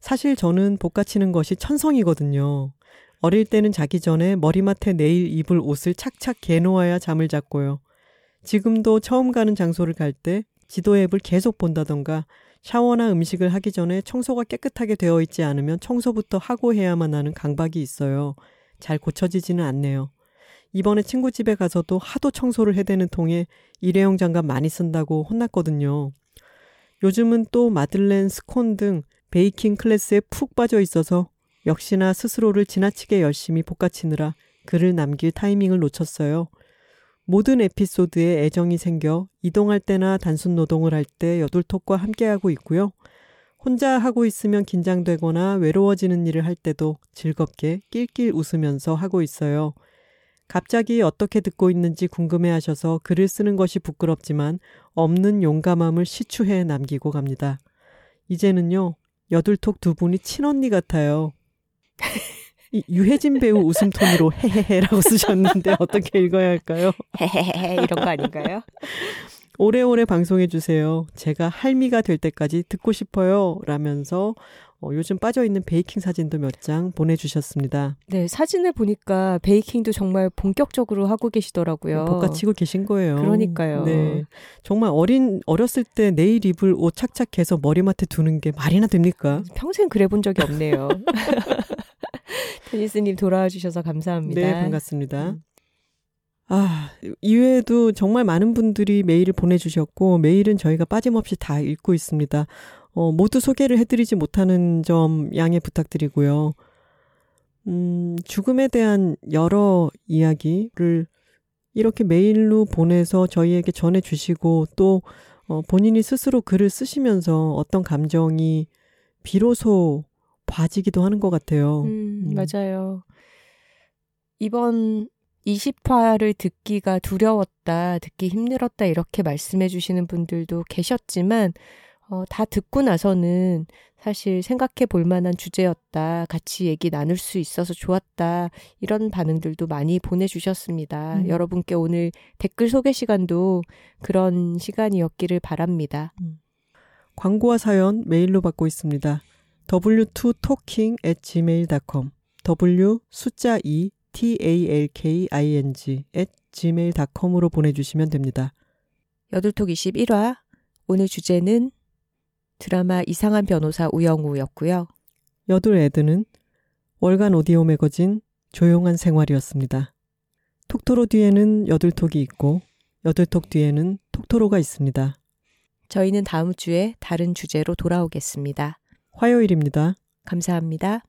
사실 저는 볶아치는 것이 천성이거든요. 어릴 때는 자기 전에 머리맡에 내일 입을 옷을 착착 개놓아야 잠을 잤고요. 지금도 처음 가는 장소를 갈 때 지도 앱을 계속 본다던가 샤워나 음식을 하기 전에 청소가 깨끗하게 되어 있지 않으면 청소부터 하고 해야만 하는 강박이 있어요. 잘 고쳐지지는 않네요. 이번에 친구 집에 가서도 하도 청소를 해대는 통에 일회용 장갑 많이 쓴다고 혼났거든요. 요즘은 또 마들렌, 스콘 등 베이킹 클래스에 푹 빠져 있어서 역시나 스스로를 지나치게 열심히 볶아치느라 글을 남길 타이밍을 놓쳤어요. 모든 에피소드에 애정이 생겨 이동할 때나 단순 노동을 할 때 여둘톡과 함께하고 있고요. 혼자 하고 있으면 긴장되거나 외로워지는 일을 할 때도 즐겁게 낄낄 웃으면서 하고 있어요. 갑자기 어떻게 듣고 있는지 궁금해 하셔서 글을 쓰는 것이 부끄럽지만 없는 용감함을 시추해 남기고 갑니다. 이제는요, 여둘톡 두 분이 친언니 같아요. 이 유해진 배우 웃음 톤으로 헤헤헤라고 쓰셨는데 어떻게 읽어야 할까요? 헤헤헤 이런 거 아닌가요? 오래오래 방송해 주세요. 제가 할미가 될 때까지 듣고 싶어요. 라면서 어, 요즘 빠져있는 베이킹 사진도 몇 장 보내주셨습니다. 네, 사진을 보니까 베이킹도 정말 본격적으로 하고 계시더라고요. 볶아치고 계신 거예요. 그러니까요. 네. 정말 어린, 어렸을 때 내일 입을 옷 착착해서 머리맡에 두는 게 말이나 됩니까? 평생 그래 본 적이 없네요. 테니스님 돌아와 주셔서 감사합니다. 네, 반갑습니다. 음. 아, 이외에도 정말 많은 분들이 메일을 보내주셨고, 메일은 저희가 빠짐없이 다 읽고 있습니다. 어, 모두 소개를 해드리지 못하는 점 양해 부탁드리고요. 음, 죽음에 대한 여러 이야기를 이렇게 메일로 보내서 저희에게 전해주시고 또 어, 본인이 스스로 글을 쓰시면서 어떤 감정이 비로소 봐지기도 하는 것 같아요. 음, 음. 맞아요. 이번 20화를 듣기가 두려웠다, 듣기 힘들었다, 이렇게 말씀해 주시는 분들도 계셨지만, 어, 다 듣고 나서는 사실 생각해 볼 만한 주제였다, 같이 얘기 나눌 수 있어서 좋았다, 이런 반응들도 많이 보내주셨습니다. 음. 여러분께 오늘 댓글 소개 시간도 그런 시간이었기를 바랍니다. 광고와 사연 메일로 받고 있습니다. w2talking at gmail.com w 숫자 2 talking at gmail.com으로 보내 주시면 됩니다. 여둘톡 21화 오늘 주제는 드라마 이상한 변호사 우영우였고요. 여둘 애드는 월간 오디오 매거진 조용한 생활이었습니다. 톡토로 뒤에는 여둘톡이 있고 여둘톡 뒤에는 톡토로가 있습니다. 저희는 다음 주에 다른 주제로 돌아오겠습니다. 화요일입니다. 감사합니다.